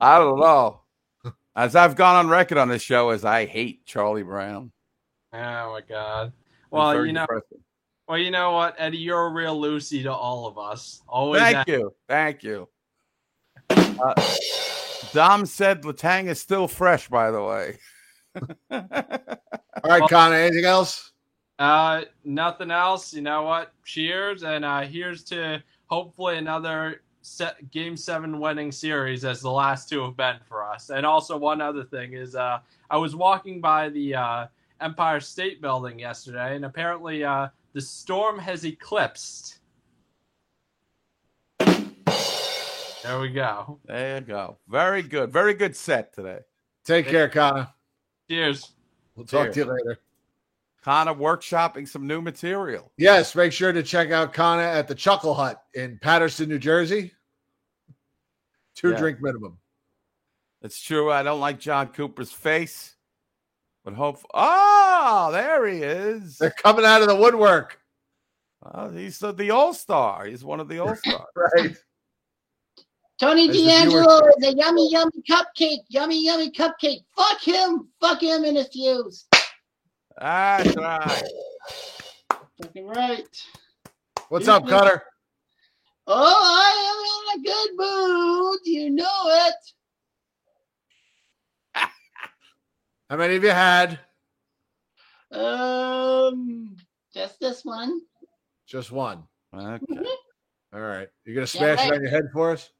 I don't know. As I've gone on record on this show, as I hate Charlie Brown. Oh my god. Well, you know. Depressing. Well, you know what, Eddie, you're a real Lucy to all of us. Always. Thank at- you, thank you. Uh, Dom said Letang is still fresh. By the way. All right, Connor. Anything else? Uh, nothing else. You know what? Cheers, and uh, here's to hopefully another set, game seven winning series as the last two have been for us. And also one other thing is, uh, I was walking by the uh, Empire State Building yesterday, and apparently uh, the storm has eclipsed. There we go. There you go. Very good. Very good set today. Take care, Connor. Cheers. We'll talk to you later. Connor workshopping some new material. Yes, make sure to check out Connor at the Chuckle Hut in Paterson, New Jersey. Two Yeah. drink minimum. It's true. I don't like Jon Cooper's face, but hope. Oh, there he is. They're coming out of the woodwork. Oh, he's the, the All Star. He's one of the All Stars. right. Tony There's DeAngelo is a yummy, yummy cupcake. Yummy, yummy cupcake. Fuck him. Fuck him in his fuse. That's right. Fucking right. What's up, Cutter? Oh, I am in a good mood. You know it. How many of you had? Um, just this one. Just one. Okay. All right. You're gonna Yeah, smash it on your head for us?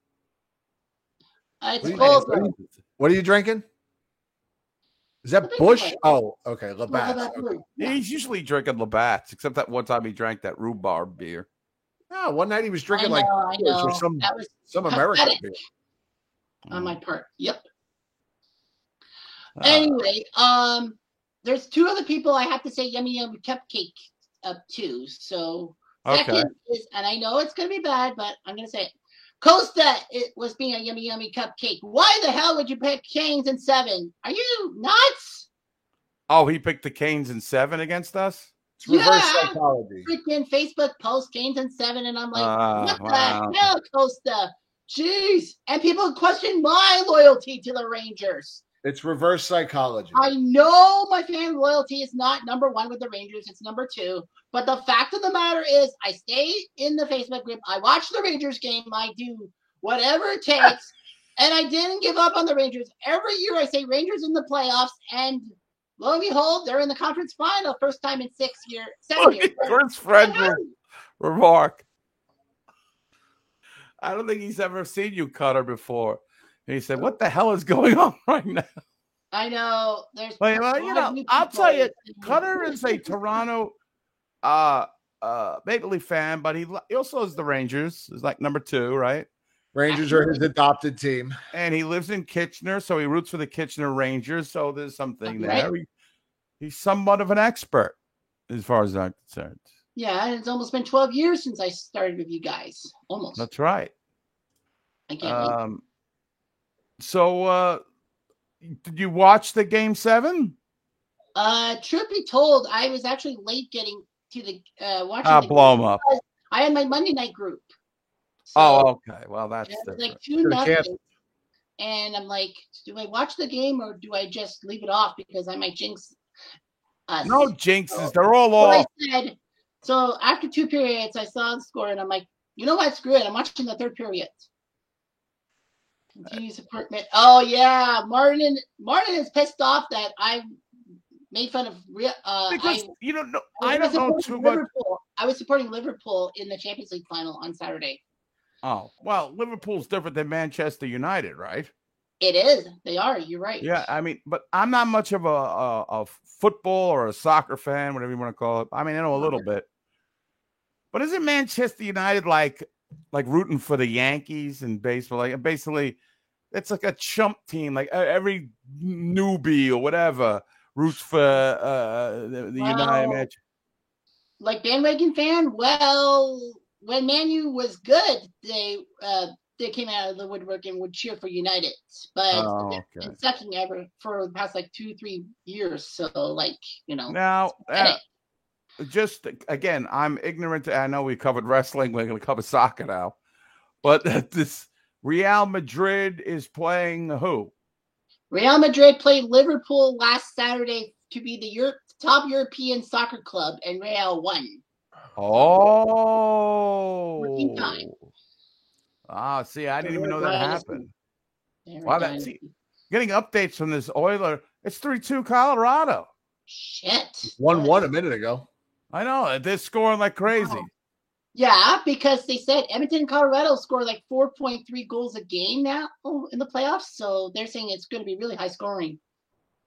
I What are you- suppose what are so. you- What are you drinking? Is that Bush? Oh, okay. Labatt. Labatt Blue. He's usually drinking Labatt's, except that one time he drank that rhubarb beer. No, one night he was drinking I like I or know. some was some American beer. on my part. Yep. Uh, Anyway, um, there's two other people I have to say yummy yummy cupcake up to. So Okay. second is, and I know it's gonna be bad, but I'm gonna say it. Costa, it was being a yummy yummy cupcake. Why the hell would you pick Canes in seven? Are you nuts? Oh, he picked the Canes in seven against us. It's reverse Yeah. psychology. Freaking Facebook post Canes in seven, and I'm like, Ah, what wow. the hell, Costa? Jeez, and people question my loyalty to the Rangers. It's reverse psychology. I know my fan loyalty is not number one with the Rangers, it's number two. But the fact of the matter is, I stay in the Facebook group, I watch the Rangers game, I do whatever it takes, and I didn't give up on the Rangers. Every year I say Rangers in the playoffs, and lo and behold, they're in the conference final, first time in six oh, years, seven years. Fred's re- remark. I don't think he's ever seen you, Cutter, before. And he said, "What the hell is going on right now?" I know there's. Well, you know, I'll tell you, Cutter is a Toronto uh uh Maple Leaf fan, but he, he also is the Rangers. Is like number two, right? Rangers are his adopted team. and he lives in Kitchener, so he roots for the Kitchener Rangers. So there's something Right. there. He- he's somewhat of an expert, as far as I'm concerned. Yeah, and it's almost been 12 years since I started with you guys. Almost. That's right. I can't wait. Um, so, uh, did you watch the game seven? Uh, truth be told, I was actually late getting to the uh watching. Ah, the blow up. I had my Monday night group. oh, okay. Well, that's like two nothing. And I'm like, do I watch the game or do I just leave it off because I might jinx us? No jinxes. They're all So I off. said, so after two periods, I saw the score and I'm like, you know what? Screw it. I'm watching the third period. Ma- Oh yeah, Martin. Martin is pissed off that I made fun of. Uh, Because I, you don't know. I I was don't know supporting too much. Liverpool. I was supporting Liverpool in the Champions League final on Saturday. Oh, well, Liverpool's different than Manchester United, right? It is. They are. You're right. Yeah, I mean, but I'm not much of a, a, a football or a soccer fan, whatever you want to call it. I mean, I know a little bit. But isn't Manchester United like like rooting for the Yankees in baseball? Like basically, it's like a chump team. Like every newbie or whatever roots for uh, the, the United Well, Manchester. like bandwagon fan. Well, when Manu was good, they uh they came out of the woodwork and would cheer for United. But Oh, okay. been sucking ever for the past like two three years. So like you know. Now, uh, just again, I'm ignorant. I know we covered wrestling. We're going to cover soccer now, but this Real Madrid is playing who? Real Madrid played Liverpool last Saturday to be the Europe, top European soccer club, and Real won. Oh, time. ah, see, I didn't even know that happened. Very Wow, that, see, getting updates from this Oiler. It's three two Colorado. Shit. One one a minute ago. I know they're scoring like crazy. Yeah, because they said Edmonton and Colorado score like 4.3 goals a game now in the playoffs. So they're saying it's going to be really high scoring.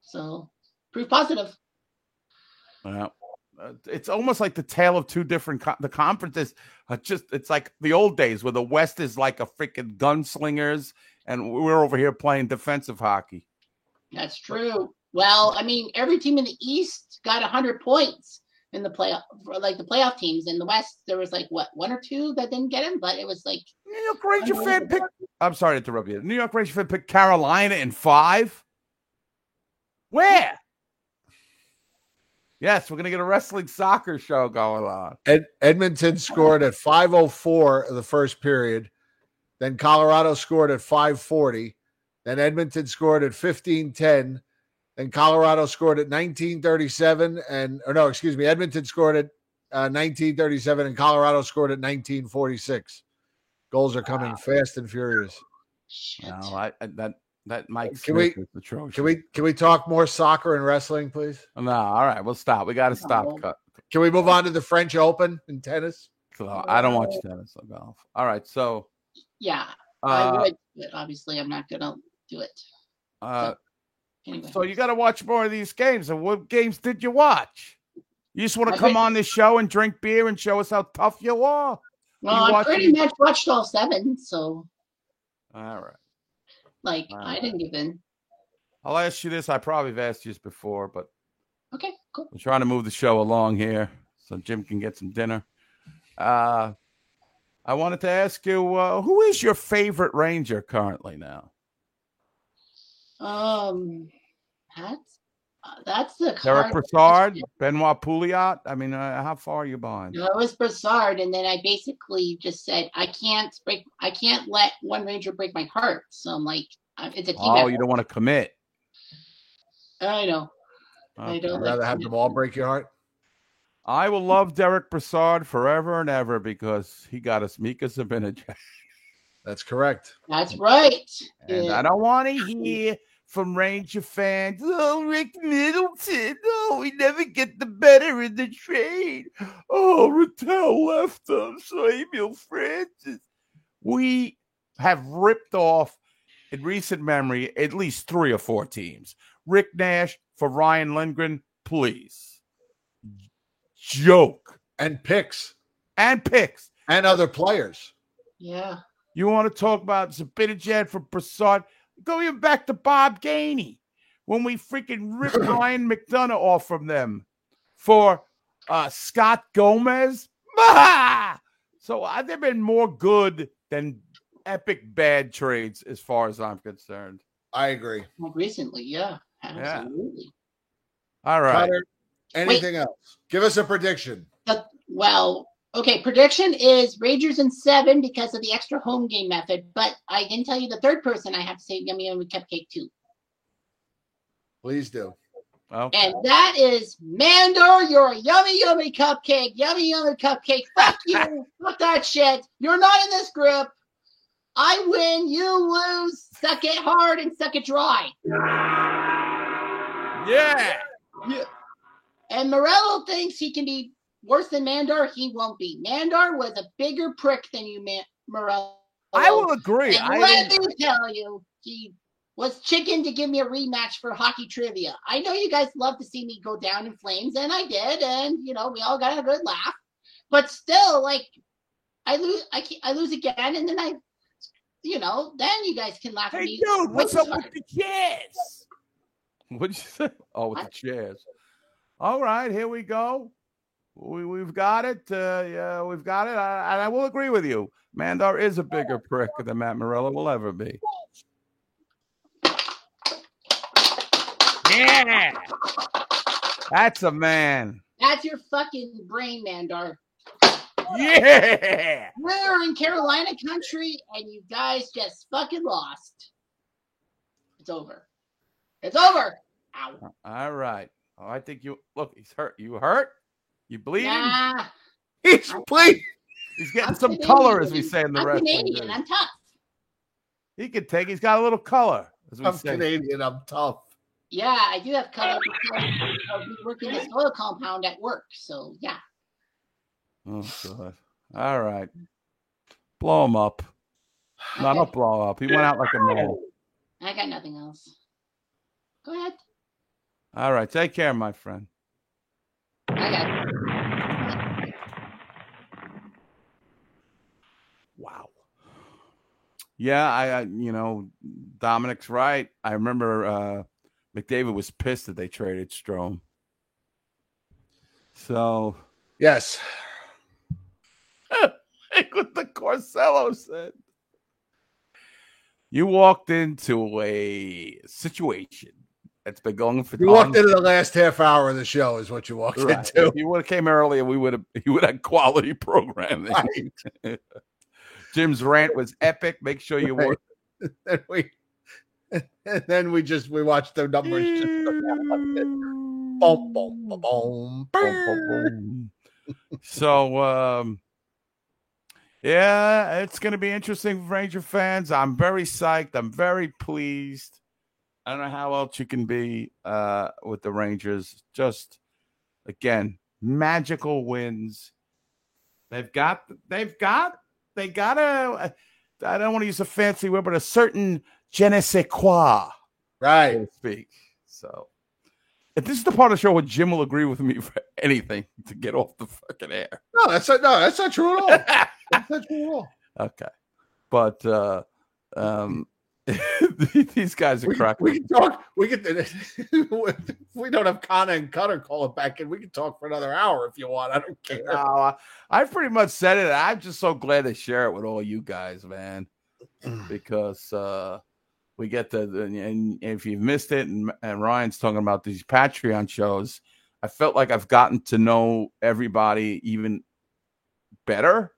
So proof positive. Yeah. Uh, it's almost like the tale of two different co- the conferences are just it's like the old days where the west is like a freaking gunslingers and we're over here playing defensive hockey That's true. Well, I mean, every team in the East got 100 points in the playoff, like the playoff teams. In the West, there was like what one or two that didn't get him, but it was like New York Ranger fan pick i'm sorry to interrupt you new york ranger fan picked carolina in five where yes we're gonna get a wrestling soccer show going on Ed, Edmonton scored at 504 of the first period. Then Colorado scored at 540. Then Edmonton scored at 1510. Then Colorado scored at 1937. And, or no, excuse me, Edmonton scored at uh, 1937 and Colorado scored at 1946. Goals are coming fast and furious. no I, I that that mike Can we, Smith is can we can we talk more soccer and wrestling, please? no all right we'll stop we gotta stop cut Can we move on to the French Open in tennis? So I don't watch tennis or golf. All right, so yeah, Uh, I would, but obviously I'm not gonna do it. uh, Anyway, so you got to watch more of these games. And what games did you watch? You just want to come on this show and drink beer and show us how tough you are. well, you I pretty much watched all seven, so All right. like All I didn't give in. I'll ask you this. I probably have asked you this before, but Okay, cool. I'm trying to move the show along here so Jim can get some dinner. Uh, I wanted to ask you, uh, who is your favorite Ranger currently now? Um, that's uh, that's the Derek hard Brassard, Benoit Pouliot. I mean, uh, how far are you behind? No, it was Brassard, and then I basically just said I can't break, I can't let one Ranger break my heart. So I'm like, uh, it's a team. Oh, effort. you don't want to commit. I know. I don't I'd like rather have them all break your heart. I will love Derick Brassard forever and ever because he got us Mika Zibanejad. That's correct. That's right. And Yeah. I don't want to hear from Ranger fans, oh, Rick Middleton, oh, we never get the better in the trade. Oh, Ratelle left us, so Emile Francis. We have ripped off in recent memory at least three or four teams. Rick Nash for Ryan Lindgren, please. Joke. And picks. And picks. And other players. Yeah. You want to talk about Zibanejad for Brassard? Go even back to Bob Gainey when we freaking ripped Ryan McDonagh off from them for uh, Scott Gomez. Bah! So uh, there have been more good than epic bad trades as far as I'm concerned. I agree. Like recently, yeah, absolutely. All right. Connor, anything else? Give us a prediction. But, well, okay. Prediction is Rangers in seven because of the extra home game method. But I didn't tell you the third person. I have to say Yummy Yummy Cupcake too, Please do. Oh. and that is Mandor. You're a yummy yummy cupcake. Yummy yummy cupcake. Fuck you. Fuck that shit. You're not in this group. I win. You lose. Suck it hard and suck it dry. Yeah. Yeah. And Morello thinks he can be worse than Mandar. He won't be. Mandar was a bigger prick than you, Man- Morello. I will agree. And I let didn't- me tell you, he was chicken to give me a rematch for hockey trivia. I know you guys love to see me go down in flames, and I did, and you know we all got a good laugh. But still, like I lose, I, ke- I lose again, and then I, you know, then you guys can laugh at Hey, me. dude, what's way up with the chairs? What'd you say? Oh, with the chairs. All right, here we go. We, we've got it. Uh, yeah, we've got it. I, and I will agree with you. Mandar is a bigger prick than Matt Morello will ever be. Yeah. That's a man. That's your fucking brain, Mandar. Yeah. We're in Carolina country, and you guys just fucking lost. It's over. It's over. Ow. All right. Oh, I think you look. He's hurt. You hurt? You bleeding? Nah. He's bleeding. He's getting I'm some Canadian. color, as we say in the I'm wrestling. Canadian. biz. I'm tough. He could take. He's got a little color, as we I'm say. Canadian. I'm tough. Yeah, I do have color because of me working this oil compound at work. So yeah. Oh god. All right. Blow him up. No, don't blow up. He went out like a mole. I got nothing else. Go ahead. All right. Take care, my friend. It. Wow. Yeah, I, I you know, Dominic's right. I remember uh McDavid was pissed that they traded Strome. So Yes. like what the Corsello said. You walked into a situation that's been going for You walked into the last half hour of the show, is what you walked Right. into. If you would have came earlier, and we would have you would have quality programming. Jim's rant was epic. Make sure you Right. watch. and we and then we just we watched the numbers boom, boom, boom, boom, boom, boom. So um yeah, it's gonna be interesting for Ranger fans. I'm very psyched. I'm very pleased. I don't know how else you can be uh with the Rangers. Just again, magical wins. They've got they've got they got a I don't want to use a fancy word, but a certain je ne sais quoi, right? So to speak. So, if this is the part of the show where Jim will agree with me for anything to get off the fucking air. No, that's not, no, that's not true at all. that's not true at all. Okay, but uh um, these guys are We, cracking. we can talk. We can. we don't have Connor and Cutter call it back in. We can talk for another hour if you want. I don't care. No, I, pretty much said it. I'm just so glad to share it with all you guys, man, because uh, we get the, and if you've missed it, and, and Ryan's talking about these Patreon shows, I felt like I've gotten to know everybody even better,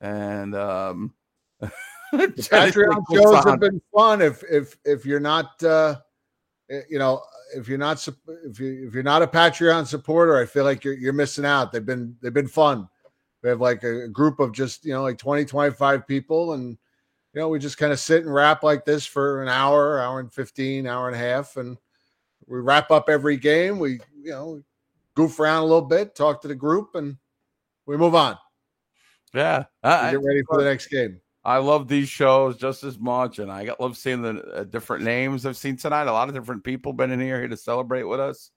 and um, Patreon shows have been fun. If if if you're not, uh, eh, you know, if you're not, sup- if you if you're not a Patreon supporter, I feel like you're you're missing out. They've been they've been fun. We have like a, a group of just you know like 20, 25 people, and you know we just kind of sit and rap like this for an hour, hour and fifteen, hour and a half, and we wrap up every game. We you know goof around a little bit, talk to the group, and we move on. Yeah, I, get ready for the next game. I love these shows just as much, and I love seeing the uh, different names I've seen tonight. A lot of different people been in here here to celebrate with us.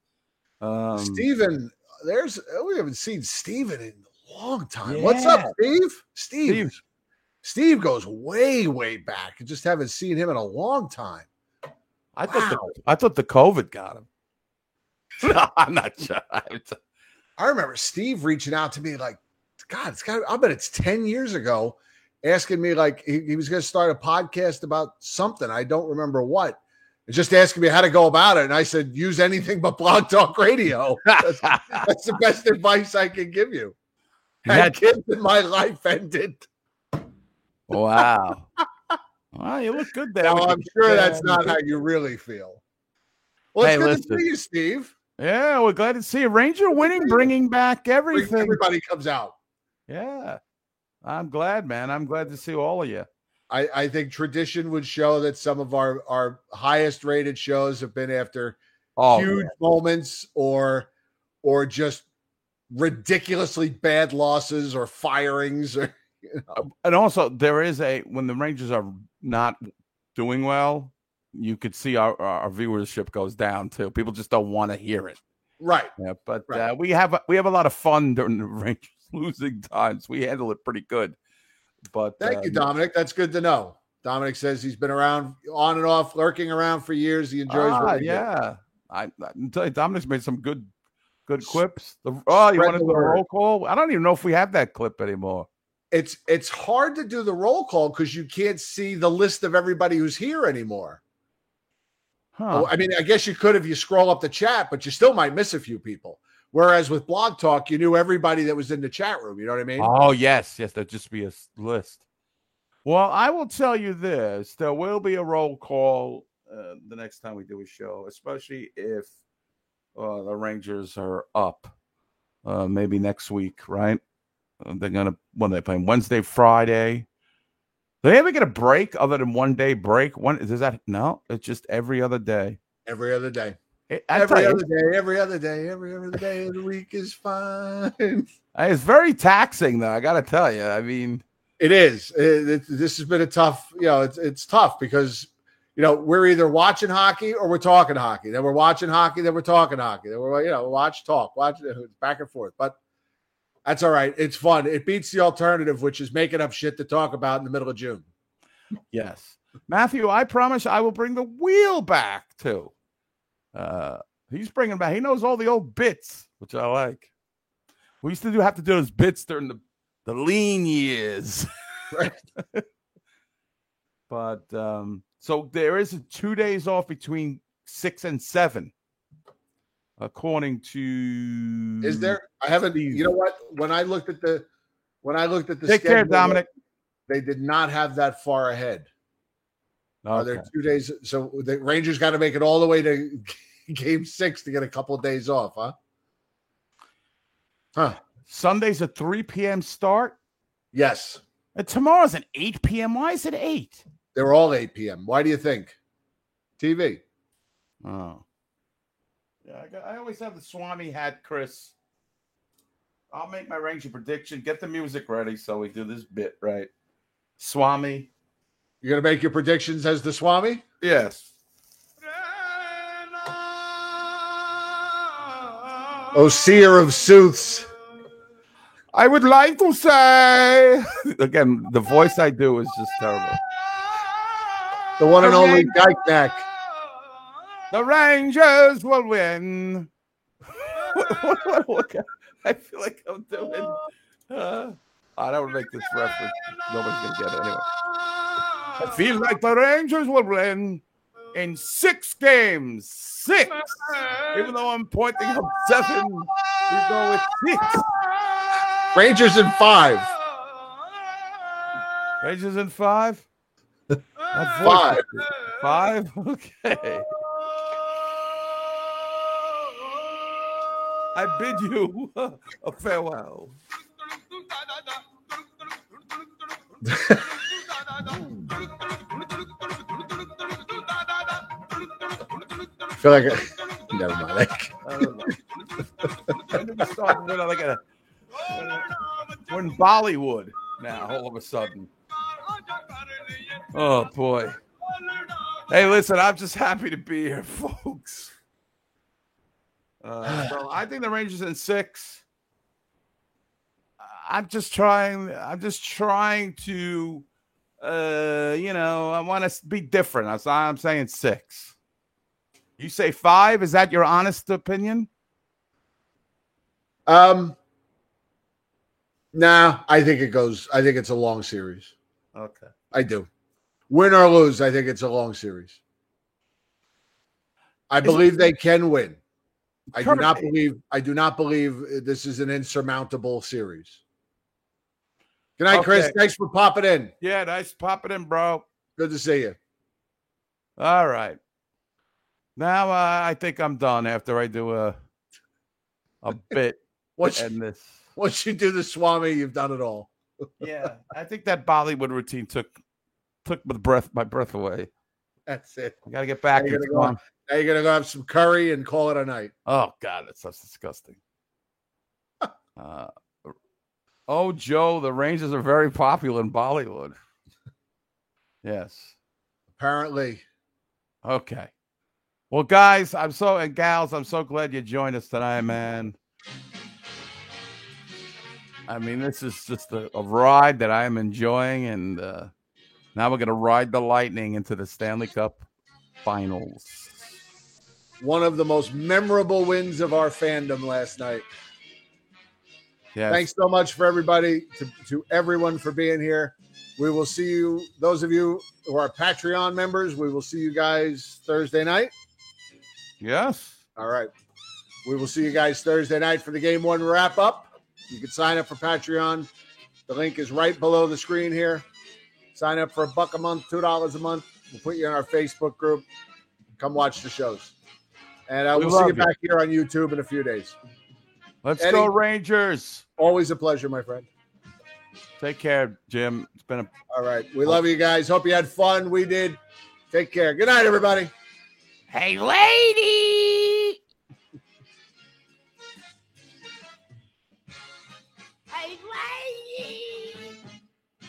Um, Steven, there's we haven't seen Steven in a long time. What's up, Yeah. Steve? Steve. Steve goes way, way back. I just haven't seen him in a long time. I thought the, I thought the COVID got him. no, I'm not sure. I remember Steve reaching out to me like, God, it's got. I bet it's ten years ago, asking me like he, he was going to start a podcast about something. I don't remember what. And Just asking me how to go about it, and I said, use anything but Blog Talk Radio. That's, that's the best advice I can give you. Had kids in my life ended. Wow. well, you look good there. Now I'm sure that's not how you really feel. Well, it's Hey, good listen. to see you, Steve. Yeah, we're glad to see you. Ranger winning, bringing back everything. Everybody comes out. Yeah. I'm glad, man. I'm glad to see all of you. I, I think tradition would show that some of our, our highest rated shows have been after Oh, huge yeah. moments or or just ridiculously bad losses or firings or you know. And also, there is a when the Rangers are not doing well, you could see our, our viewership goes down too. People just don't want to hear it. right. Yeah, but Right. uh, we have we have a lot of fun during the Rangers losing times. We handle it pretty good. But Thank you, um, Dominic. That's good to know. Dominic says he's been around on and off, lurking around for years. He enjoys Ah, yeah. I, I tell you, Dominic's made some good good clips. The, oh, you Spread want the the roll call? I don't even know if we have that clip anymore. It's it's hard to do the roll call because you can't see the list of everybody who's here anymore. Huh. Oh, I mean, I guess you could if you scroll up the chat, but you still might miss a few people. Whereas with Blog Talk, you knew everybody that was in the chat room. You know what I mean? Oh yes, yes, there'd just be a list. Well, I will tell you this: there will be a roll call uh, the next time we do a show, especially if uh, the Rangers are up. Uh, maybe next week, right? Uh, they're gonna when they playing Wednesday, Friday. Do they ever get a break other than one day break? One does that? No, it's just every other day. Every other day. I every you, other day, every other day, every other day of the week is fine. It's very taxing, though. I got to tell you. I mean, It is. It- it- this has been a tough, you know, it's it's tough because you know we're either watching hockey or we're talking hockey. Then we're watching hockey, then we're talking hockey. Then we're you know watch talk, watch back and forth. But that's all right. It's fun. It beats the alternative, which is making up shit to talk about in the middle of June. Yes. Matthew, I promise I will bring the wheel back too. Uh, he's bringing back, he knows all the old bits, which I like. We used to do have to do those bits during the, the lean years. Right. but um, so there is a two days off between six and seven, according to. Is there? I haven't. You know what? When I looked at the when I looked at the Take care, schedule, Dominic. They did not have that far ahead. Are there Okay. two days? So the Rangers got to make it all the way to game six to get a couple of days off, huh? Huh. Sunday's a 3 p.m. start. Yes. And tomorrow's an 8 p.m. Why is it 8? They're all 8 p.m. Why do you think? TV. Oh. Yeah, I, got, I always have the Swami hat, Chris. I'll make my Ranger prediction. Get the music ready so we do this bit right. Swami. You're gonna make your predictions as the Swami? Yes. Oh, seer of sooths. I would like to say again, the voice I do is just terrible. The one and only Dyke The Rangers will win. what, what, what, I feel like I'm doing. Uh, I don't want to make this reference. Nobody's gonna get it anyway. I feel like the Rangers will win in six games. Six. Even though I'm pointing up seven, we go with six. Rangers in five. Rangers in five. Five. Five. Okay. I bid you a farewell. feel like I, never mind. Like, I don't in Bollywood now. All of a sudden. Oh boy. Hey, listen, I'm just happy to be here, folks. Uh, so I think the Rangers in six. I'm just trying. I'm just trying to uh, you know, I want to be different. That's why I'm saying six. You say five? Is that your honest opinion? Um, nah, I think it goes. I think it's a long series. Okay. I do. Win or lose, I think it's a long series. I believe they can win. I do not believe. I do not believe this is an insurmountable series. Good night, Chris. Okay. Thanks for popping in. Yeah, nice popping in, bro. Good to see you. All right. Now uh, I think I'm done after I do a a bit Once, and this. once you do the Swami, you've done it all. Yeah, I think that Bollywood routine took took my breath my breath away. That's it. I got to get back Now you're, gonna go, one. now you're gonna go have some curry and call it a night. Oh God, that's that's disgusting. Uh, oh, Joe, the Rangers are very popular in Bollywood. Yes. Apparently, Okay. Well, guys, I'm so and gals, I'm so glad you joined us tonight, man. I mean, this is just a, a ride that I am enjoying, and uh, now we're gonna ride the lightning into the Stanley Cup Finals. one of the most memorable wins of our fandom last night. Yes. Thanks so much for everybody, to, to everyone for being here. We will see you, those of you who are Patreon members, we will see you guys Thursday night. Yes. All right. We will see you guys Thursday night for the game one wrap up. You can sign up for Patreon. The link is right below the screen here. Sign up for a buck a month, two dollars a month. We'll put you in our Facebook group. Come watch the shows. And uh, We we'll see you you. back here on YouTube in a few days. Let's Eddie. go, Rangers. Always a pleasure, my friend. Take care, Jim. It's been a All right. We love you guys. Hope you had fun. We did. Take care. Good night, everybody. Hey, lady.